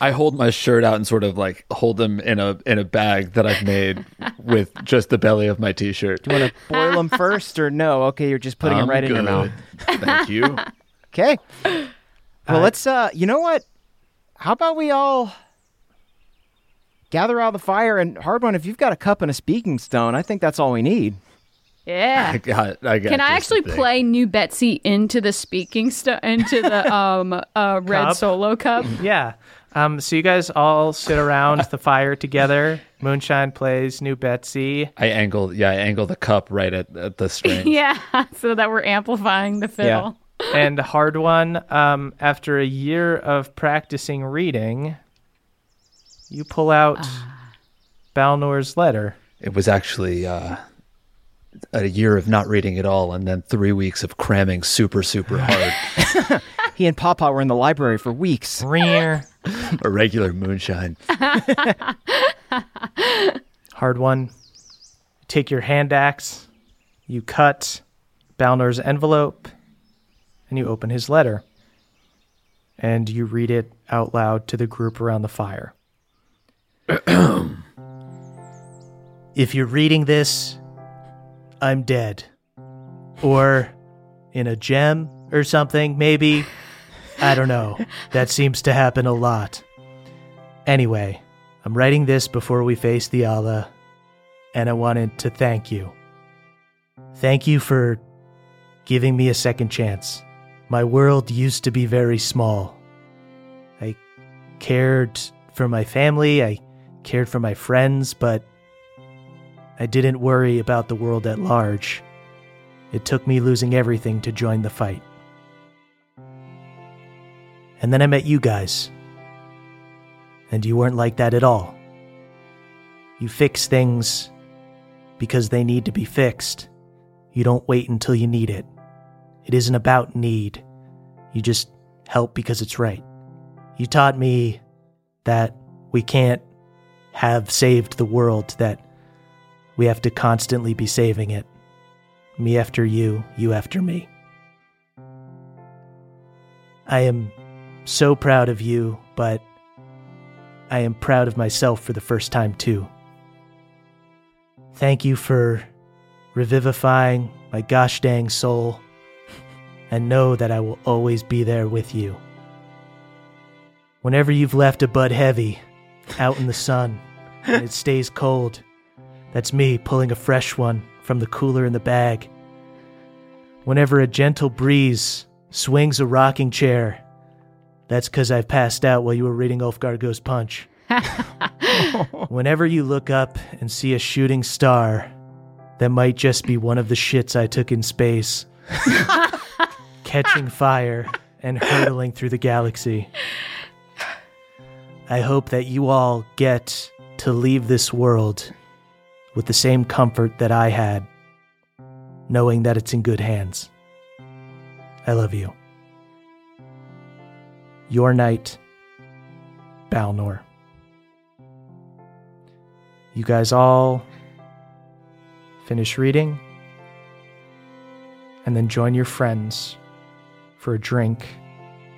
I hold my shirt out and sort of like hold them in a in a bag that I've made with just the belly of my t-shirt. Do you want to boil them first or no? Okay, you're just putting them I'm right in your mouth. Thank you. Okay. Well, let's. uh You know what? How about we all gather around the fire and Hardwon? If you've got a cup and a speaking stone, I think that's all we need. Yeah. I got. I got. Can I actually play New Betsy into the speaking stu into the um uh red Cup? solo cup? Yeah. Um, so you guys all sit around the fire together. Moonshine plays New Betsy. I angle. Yeah, I angle the cup right at, at the string. yeah, so that we're amplifying the fiddle. And Hardwon um, after a year of practicing reading you pull out Balnor's letter It was actually uh, a year of not reading at all and then three weeks of cramming super, super hard. He and Pawpaw were in the library for weeks. Rear. a regular moonshine. Hardwon. Take your hand axe, you cut Balnor's envelope, and you open his letter. And you read it out loud to the group around the fire. if you're reading this, I'm dead. Or in a gem or something, maybe. I don't know. That seems to happen a lot. Anyway, I'm writing this before we face Thiala, and I wanted to thank you. Thank you for giving me a second chance. My world used to be very small. I cared for my family, I cared for my friends, but I didn't worry about the world at large. It took me losing everything to join the fight. And then I met you guys. And you weren't like that at all. You fix things because they need to be fixed. You don't wait until you need it. It isn't about need. You just help because it's right. You taught me that we can't have saved the world, that we have to constantly be saving it. Me after you, you after me. I am so proud of you, but I am proud of myself for the first time too. Thank you for revivifying my gosh dang soul, and know that I will always be there with you. Whenever you've left a bud heavy out in the sun and it stays cold, that's me pulling a fresh one from the cooler in the bag. Whenever a gentle breeze swings a rocking chair, that's because I've passed out while you were reading Ulfgar Goes Punch. Whenever you look up and see a shooting star, that might just be one of the shits I took in space, catching fire and hurtling through the galaxy. I hope that you all get to leave this world with the same comfort that I had, knowing that it's in good hands. I love you. Your Knight, Balnor. You guys all finish reading and then join your friends for a drink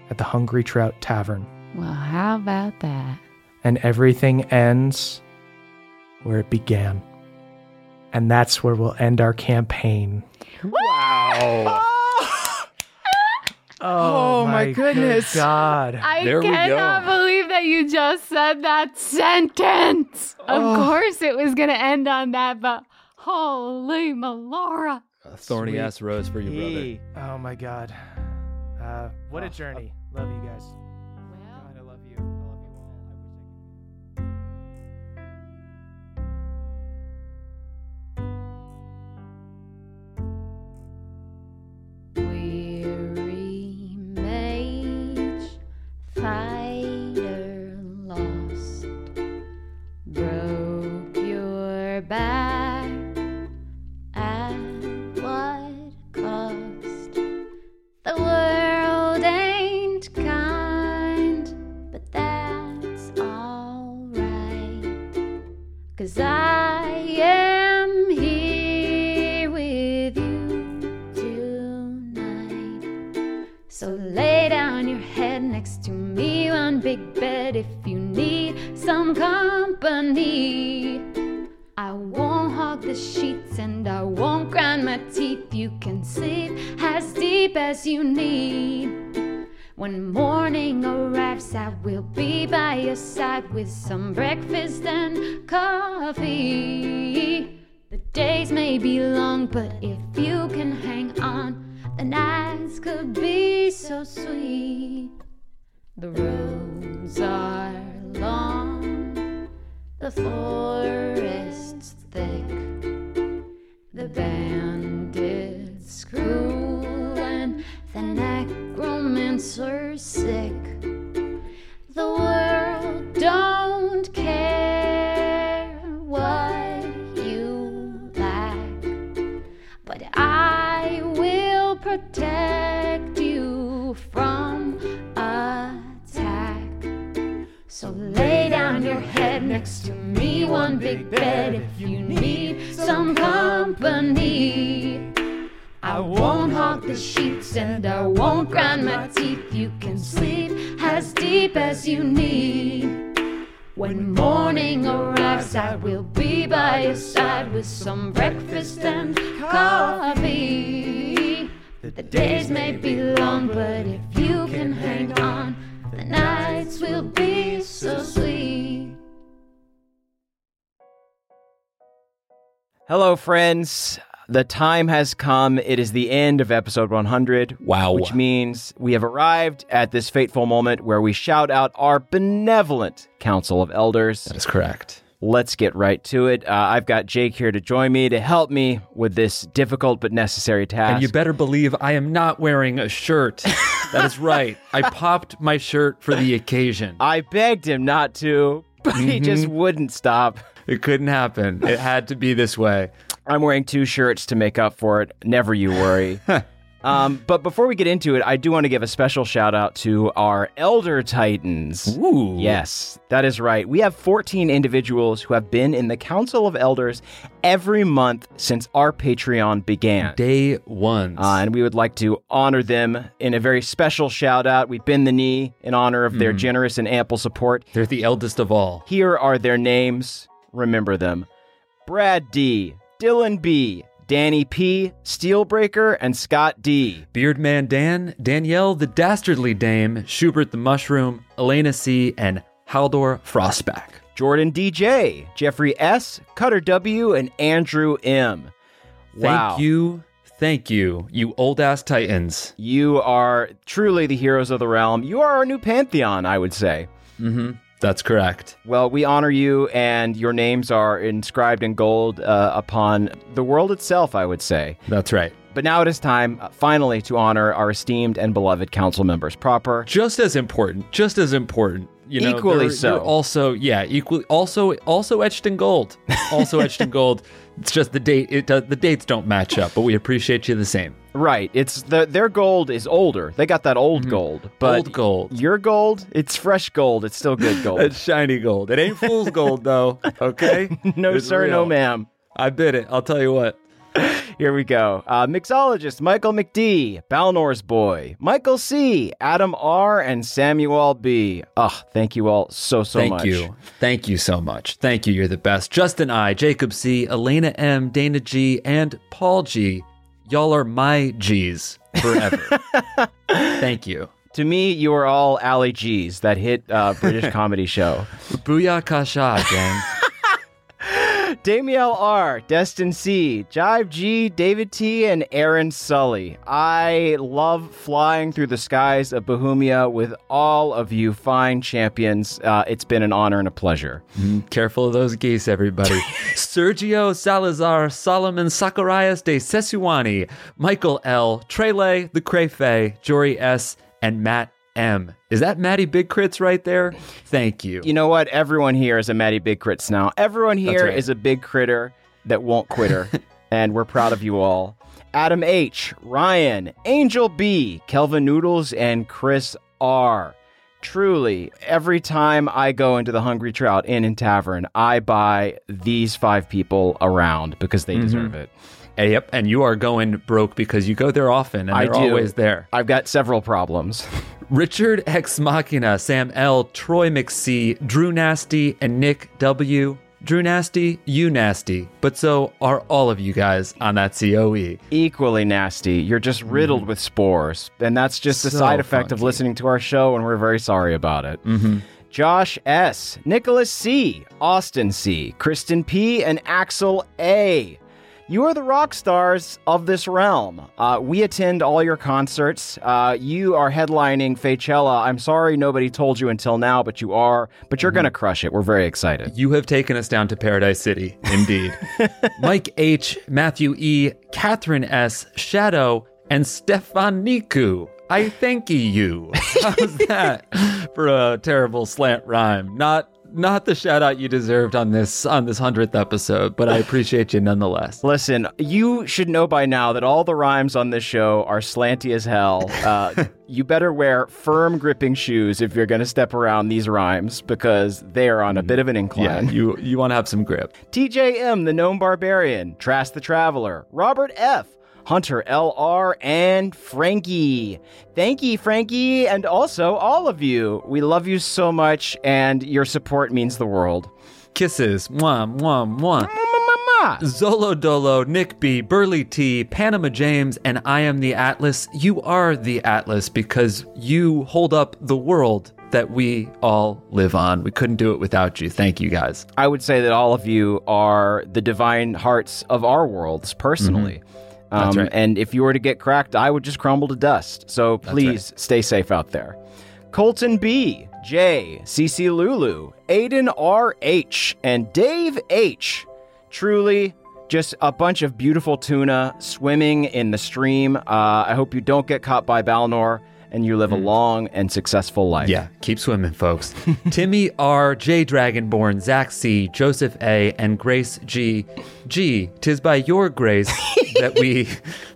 at the Hungry Trout Tavern. Well, how about that? And everything ends where it began. And that's where we'll end our campaign. Wow. Oh, oh my good goodness. God. I There we cannot believe that you just said that sentence. Of Oh. course it was going to end on that, but holy Melora. A thorny Sweet ass rose for you, brother. Oh my God. Uh, what a journey. Love you guys. With some The time has come. It is the end of episode 100. Wow. Which means we have arrived at this fateful moment where we shout out our benevolent Council of Elders. That is correct. Let's get right to it. Uh, I've got Jake here to join me to help me with this difficult but necessary task. And you better believe I am not wearing a shirt. that is right. I popped my shirt for the occasion. I begged him not to, but he just wouldn't stop. It couldn't happen. It had to be this way. I'm wearing two shirts to make up for it. Never you worry. um, but before we get into it, I do want to give a special shout out to our Elder Titans. Ooh. Yes, that is right. We have 14 individuals who have been in the Council of Elders every month since our Patreon began. Day one. Uh, and we would like to honor them in a very special shout out. We bend the knee in honor of their generous and ample support. They're the eldest of all. Here are their names. Remember them Brad D., Dylan B., Danny P., Steelbreaker, and Scott D. Beardman Dan, Danielle the Dastardly Dame, Schubert the Mushroom, Elena C., and Haldor Frostback. Jordan DJ, Jeffrey S., Cutter W., and Andrew M. Wow. Thank you. Thank you, you old ass Titans. You are truly the heroes of the realm. You are our new pantheon, I would say. Mm-hmm. That's correct. Well, we honor you, and your names are inscribed in gold uh, upon the world itself, I would say. That's right. But now it is time, uh, finally, to honor our esteemed and beloved council members proper. Just as important. Just as important. You know, Equally they're- so. they're also, yeah, equally. Also, also etched in gold. Also etched in gold. It's just the date. It does, the dates don't match up, but we appreciate you the same. Right. It's the their gold is older. They got that old gold. But Mm-hmm. Old gold. Your gold, it's fresh gold. It's still good gold. It's shiny gold. It ain't fool's gold though. Okay. no, It's sir, no, real. ma'am. I bid it. I'll tell you what. Here we go. Uh, mixologist Michael McD, Balnor's boy, Michael C, Adam R, and Samuel B. Ugh, thank you all so so much. Thank much. you. Thank you so much. Thank you. You're the best. Justin I, Jacob C, Elena M, Dana G, and Paul G. Y'all are my G's forever. Thank you. To me, you are all Ali G's, that hit uh, British comedy show. Booyah Kasha, gang. Damiel R, Destin C, Jive G, David T, and Aaron Sully. I love flying through the skies of Bahumia with all of you fine champions. Uh, it's been an honor and a pleasure. Careful of those geese, everybody. Sergio Salazar, Solomon Zacharias de Sesuani, Michael L, Trele, the Crayfay, Jory S, and Matt M. Is that Matty Big Crits right there? Thank you. You know what? Everyone here is a Matty Big Crits now. Everyone here is right. a big critter that won't quitter, and we're proud of you all. Adam H, Ryan, Angel B, Kelvin Noodles, and Chris R. Truly, every time I go into the Hungry Trout Inn and Tavern, I buy these five people around because Mm-hmm. they deserve it. Hey, yep, and you are going broke because you go there often and I they're do. always there. I've got several problems. Richard X Machina, Sam L, Troy McC, Drew Nasty, and Nick W. Drew Nasty, you nasty, but so are all of you guys on that. COE. Equally nasty. You're just riddled with spores. And that's just a So side effect of listening to our show, and we're very sorry about it. Mm-hmm. Josh S., Nicholas C., Austin C., Kristen P., and Axel A. You are the rock stars of this realm. Uh, we attend all your concerts. Uh, you are headlining Faychella. I'm sorry nobody told you until now, but you are. But you're going to crush it. We're very excited. You have taken us down to Paradise City, indeed. Mike H, Matthew E, Catherine S, Shadow, and Stefan Niku. I thank you. How's that for a terrible slant rhyme? Not not the shout out you deserved on this on this hundredth episode, but I appreciate you nonetheless. Listen, you should know by now that all the rhymes on this show are slanty as hell. Uh, you better wear firm gripping shoes if you're going to step around these rhymes because they are on a bit of an Yeah, incline. you you want to have some grip. TJM, the Gnome Barbarian, Trask the Traveler, Robert F., Hunter LR, and Frankie. Thank you, Frankie, and also all of you. We love you so much, and your support means the world. Kisses, mwah mwah mwah. Zolo Dolo, Nick B, Burley T, Panama James, and I am the Atlas. You are the Atlas because you hold up the world that we all live on. We couldn't do it without you. Thank you guys. I would say that all of you are the divine hearts of our worlds personally. That's Um, right. And if you were to get cracked, I would just crumble to dust. So please stay safe out there. Colton B, J, CC Lulu, Aiden RH, and Dave H. Truly, just a bunch of beautiful tuna swimming in the stream. Uh, I hope you don't get caught by Balnor and you live a mm. long and successful life. Yeah, keep swimming, folks. Timmy R, J Dragonborn, Zach C, Joseph A, and Grace G. G, tis by your grace that we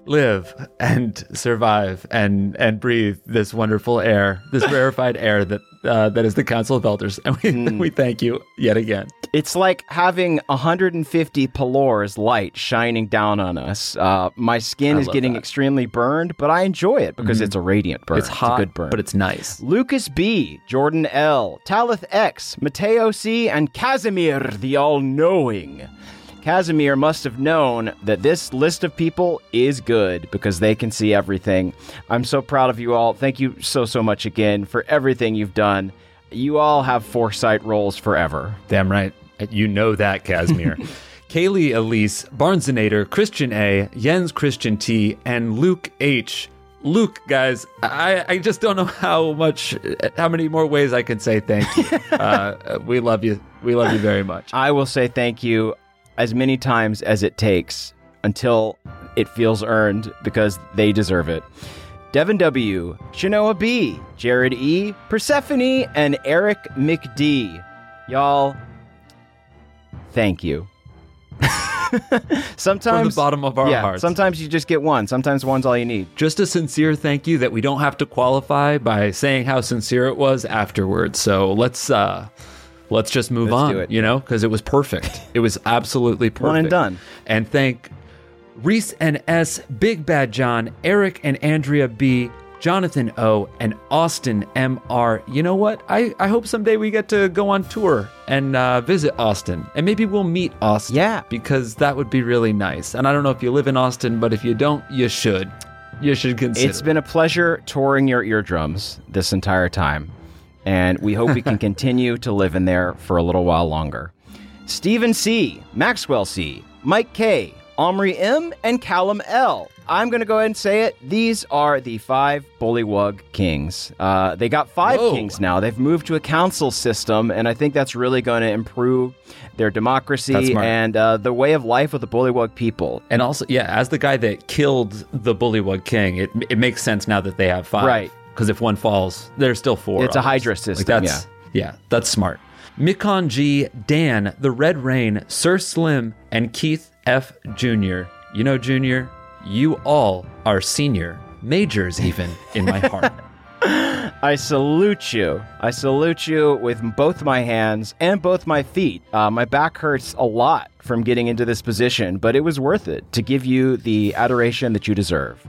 live and survive and and breathe this wonderful air, this rarefied air that uh, that is the Council of Elders, and we Hmm. we thank you yet again. It's like having 150 Pelor's light shining down on us. Uh, my skin I is getting that. extremely burned, but I enjoy it because it's a radiant burn. It's hot, a good burn. but it's nice. Lucas B, Jordan L, Talith X, Mateo C, and Casimir the All Knowing. Casimir must have known that this list of people is good because they can see everything. I'm so proud of you all. Thank you so, so much again for everything you've done. You all have foresight roles forever. Damn right. You know that, Casimir. Kaylee Elise, Barnesonator, Christian A, Jens Christian T, and Luke H. Luke, guys, I, I just don't know how much, how many more ways I can say thank you. uh, we love you. We love you very much. I will say thank you as many times as it takes until it feels earned because they deserve it. Devin W, Shanoa B, Jared E, Persephone, and Eric McD. Y'all, thank you. sometimes From the bottom of our yeah, hearts. Sometimes you just get one. Sometimes one's all you need. Just a sincere thank you that we don't have to qualify by saying how sincere it was afterwards. So let's uh let's just move Let's on, you know, because it was perfect. it was absolutely perfect. One and done. And thank Reese and S, Big Bad John, Eric and Andrea B, Jonathan O, and Austin MR. You know what? I, I hope someday we get to go on tour and uh, visit Austin. And maybe we'll meet Austin. Yeah. Because that would be really nice. And I don't know if you live in Austin, but if you don't, you should. You should consider. It's been a pleasure touring your eardrums this entire time, and we hope we can continue to live in there for a little while longer. Stephen C., Maxwell C., Mike K., Omri M., and Callum L. I'm going to go ahead and say it. These are the five Bullywug Kings. Uh, they got five Whoa. kings now. They've moved to a council system, and I think that's really going to improve their democracy and uh, the way of life of the Bullywug people. and also, yeah, as the guy that killed the Bullywug King, it, it makes sense now that they have five. Right. Because if one falls, there's still four. It's a others. Hydra Like system, that's, yeah. that's smart. Mikon G, Dan, The Red Rain, Sir Slim, and Keith F. Jr. You know, Junior, you all are senior, majors even, in my heart. I salute you. I salute you with both my hands and both my feet. Uh, my back hurts a lot from getting into this position, but it was worth it to give you the adoration that you deserve.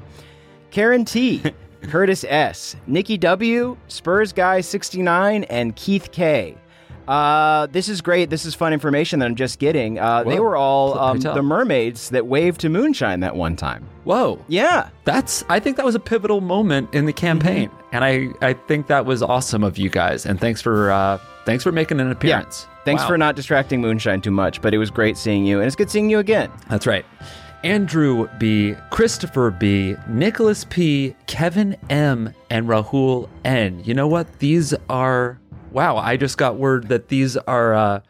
Karen T, Curtis S, Nikki W, Spurs Guy 69, and Keith K. Uh, this is great. This is fun information that I'm just getting. Uh, they were all um, the mermaids that waved to Moonshine that one time. Whoa. Yeah. That's I think that was a pivotal moment in the campaign. And I, I think that was awesome of you guys. And thanks for uh thanks for making an appearance. Thanks Wow. for not distracting Moonshine too much, but it was great seeing you, and it's good seeing you again. That's right. Andrew B, Christopher B, Nicholas P, Kevin M, and Rahul N. You know what? These are wow, I just got word that these are uh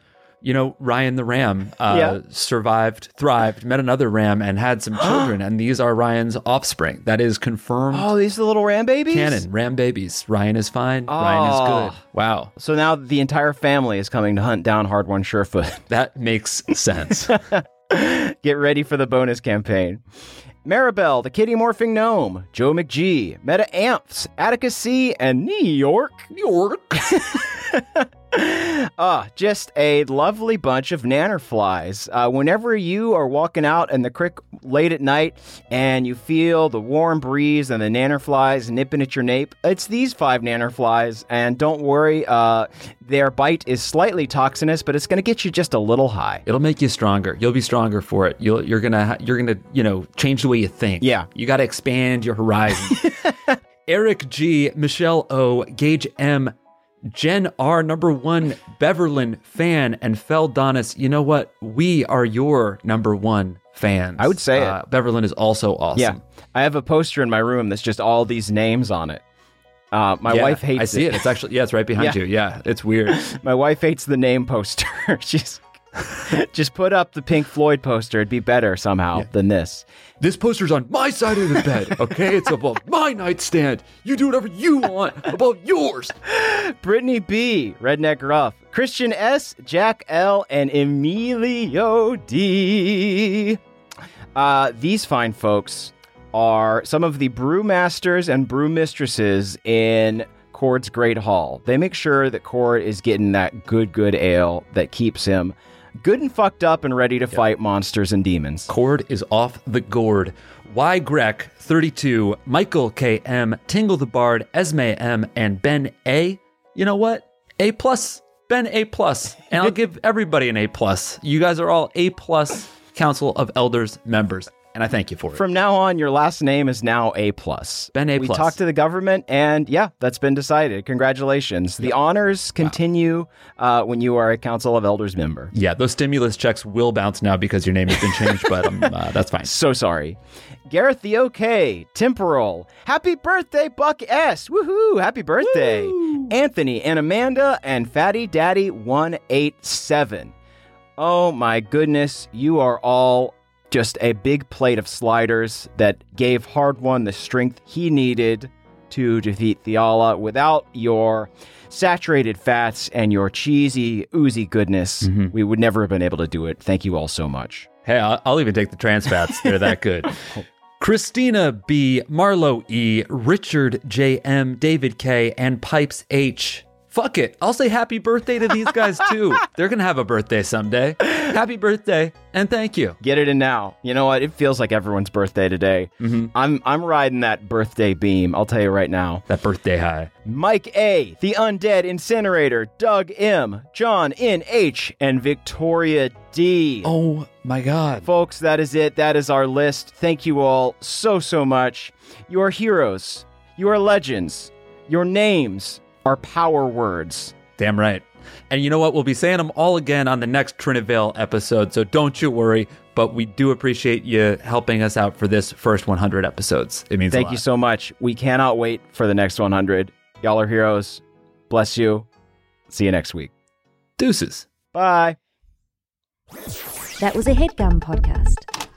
you know, Ryan the ram uh, Yeah. survived, thrived, met another ram, and had some children, and these are Ryan's offspring. That is confirmed. Oh, these are the little ram babies? Canon, ram babies. Ryan is fine. Ryan is Oh. good. Wow. So now the entire family is coming to hunt down Hardwon Surefoot. That makes sense. Get ready for the bonus campaign. Maribel, the kitty morphing gnome, Joe McGee, Meta Amps, Atticus C, and New York. New York. Ah, just a lovely bunch of nannerflies. Uh, whenever you are walking out in the creek late at night and you feel the warm breeze and the nannerflies nipping at your nape, it's these five nannerflies. And don't worry, uh, their bite is slightly toxinous, but it's going to get you just a little high. It'll make you stronger. You'll be stronger for it. You'll, you're gonna you're gonna you know change the way you think. Yeah. You got to expand your horizon. Eric G, Michelle O, Gage M, Jen R, number one Beverlyn fan, and Feldonis. You know what? We are your number one fans. I would say it. uh, Beverlyn is also awesome. Yeah. I have a poster in my room that's just all these names on it. Uh, my Yeah, wife hates it. I see it. It's actually yeah, it's right behind Yeah. you. Yeah, it's weird. My wife hates the name poster. She's just put up the Pink Floyd poster. It'd be better somehow than this. This poster's on my side of the bed, okay? It's above my nightstand. You do whatever you want above yours. Brittany B, Redneck Ruff, Christian S, Jack L, and Emilio D. Uh, these fine folks are some of the brewmasters and brewmistresses in Kord's Great Hall. They make sure that Kord is getting that good, good ale that keeps him good and fucked up and ready to fight monsters and demons. Kord is off the gourd. Y Grek 32, Michael KM, Tingle the Bard, Esme M, and Ben A. You know what? A plus. Ben A plus. And I'll give everybody an A plus. You guys are all A plus Council of Elders members. And I thank you for it. From now on, your last name is now A plus. Ben A We talked to the government, and yeah, that's been decided. Congratulations. The honors continue uh, when you are a Council of Elders member. yeah, those stimulus checks will bounce now because your name has been changed, but um, uh, that's fine. So sorry. Gareth the OK, Temporal. Happy birthday, Buck S. Woohoo! Happy birthday. Anthony and Amanda and Fatty Daddy 187. Oh my goodness, you are all just a big plate of sliders that gave Hardwon the strength he needed to defeat Thiala. Without your saturated fats and your cheesy, oozy goodness, mm-hmm. we would never have been able to do it. Thank you all so much. Hey, I'll, I'll even take the trans fats. They're that good. Christina B, Marlo E, Richard J.M., David K, and Pipes H. Fuck it. I'll say happy birthday to these guys too. They're going to have a birthday someday. Happy birthday and thank you. Get it in now. You know what? It feels like everyone's birthday today. Mm-hmm. I'm I'm riding that birthday beam. I'll tell you right now. That birthday high. Mike A, the Undead Incinerator, Doug M, John N H, and Victoria D. Oh my God. Folks, that is it. That is our list. Thank you all so so much. You are heroes. You are legends. Your names are power words. Damn right. And you know what? We'll be saying them all again on the next Trinivale episode, so don't you worry. But we do appreciate you helping us out for this first 100 episodes. It means a Thank lot. you so much. We cannot wait for the next 100. Y'all are heroes. Bless you. See you next week. Deuces. Bye. That was a headgum podcast.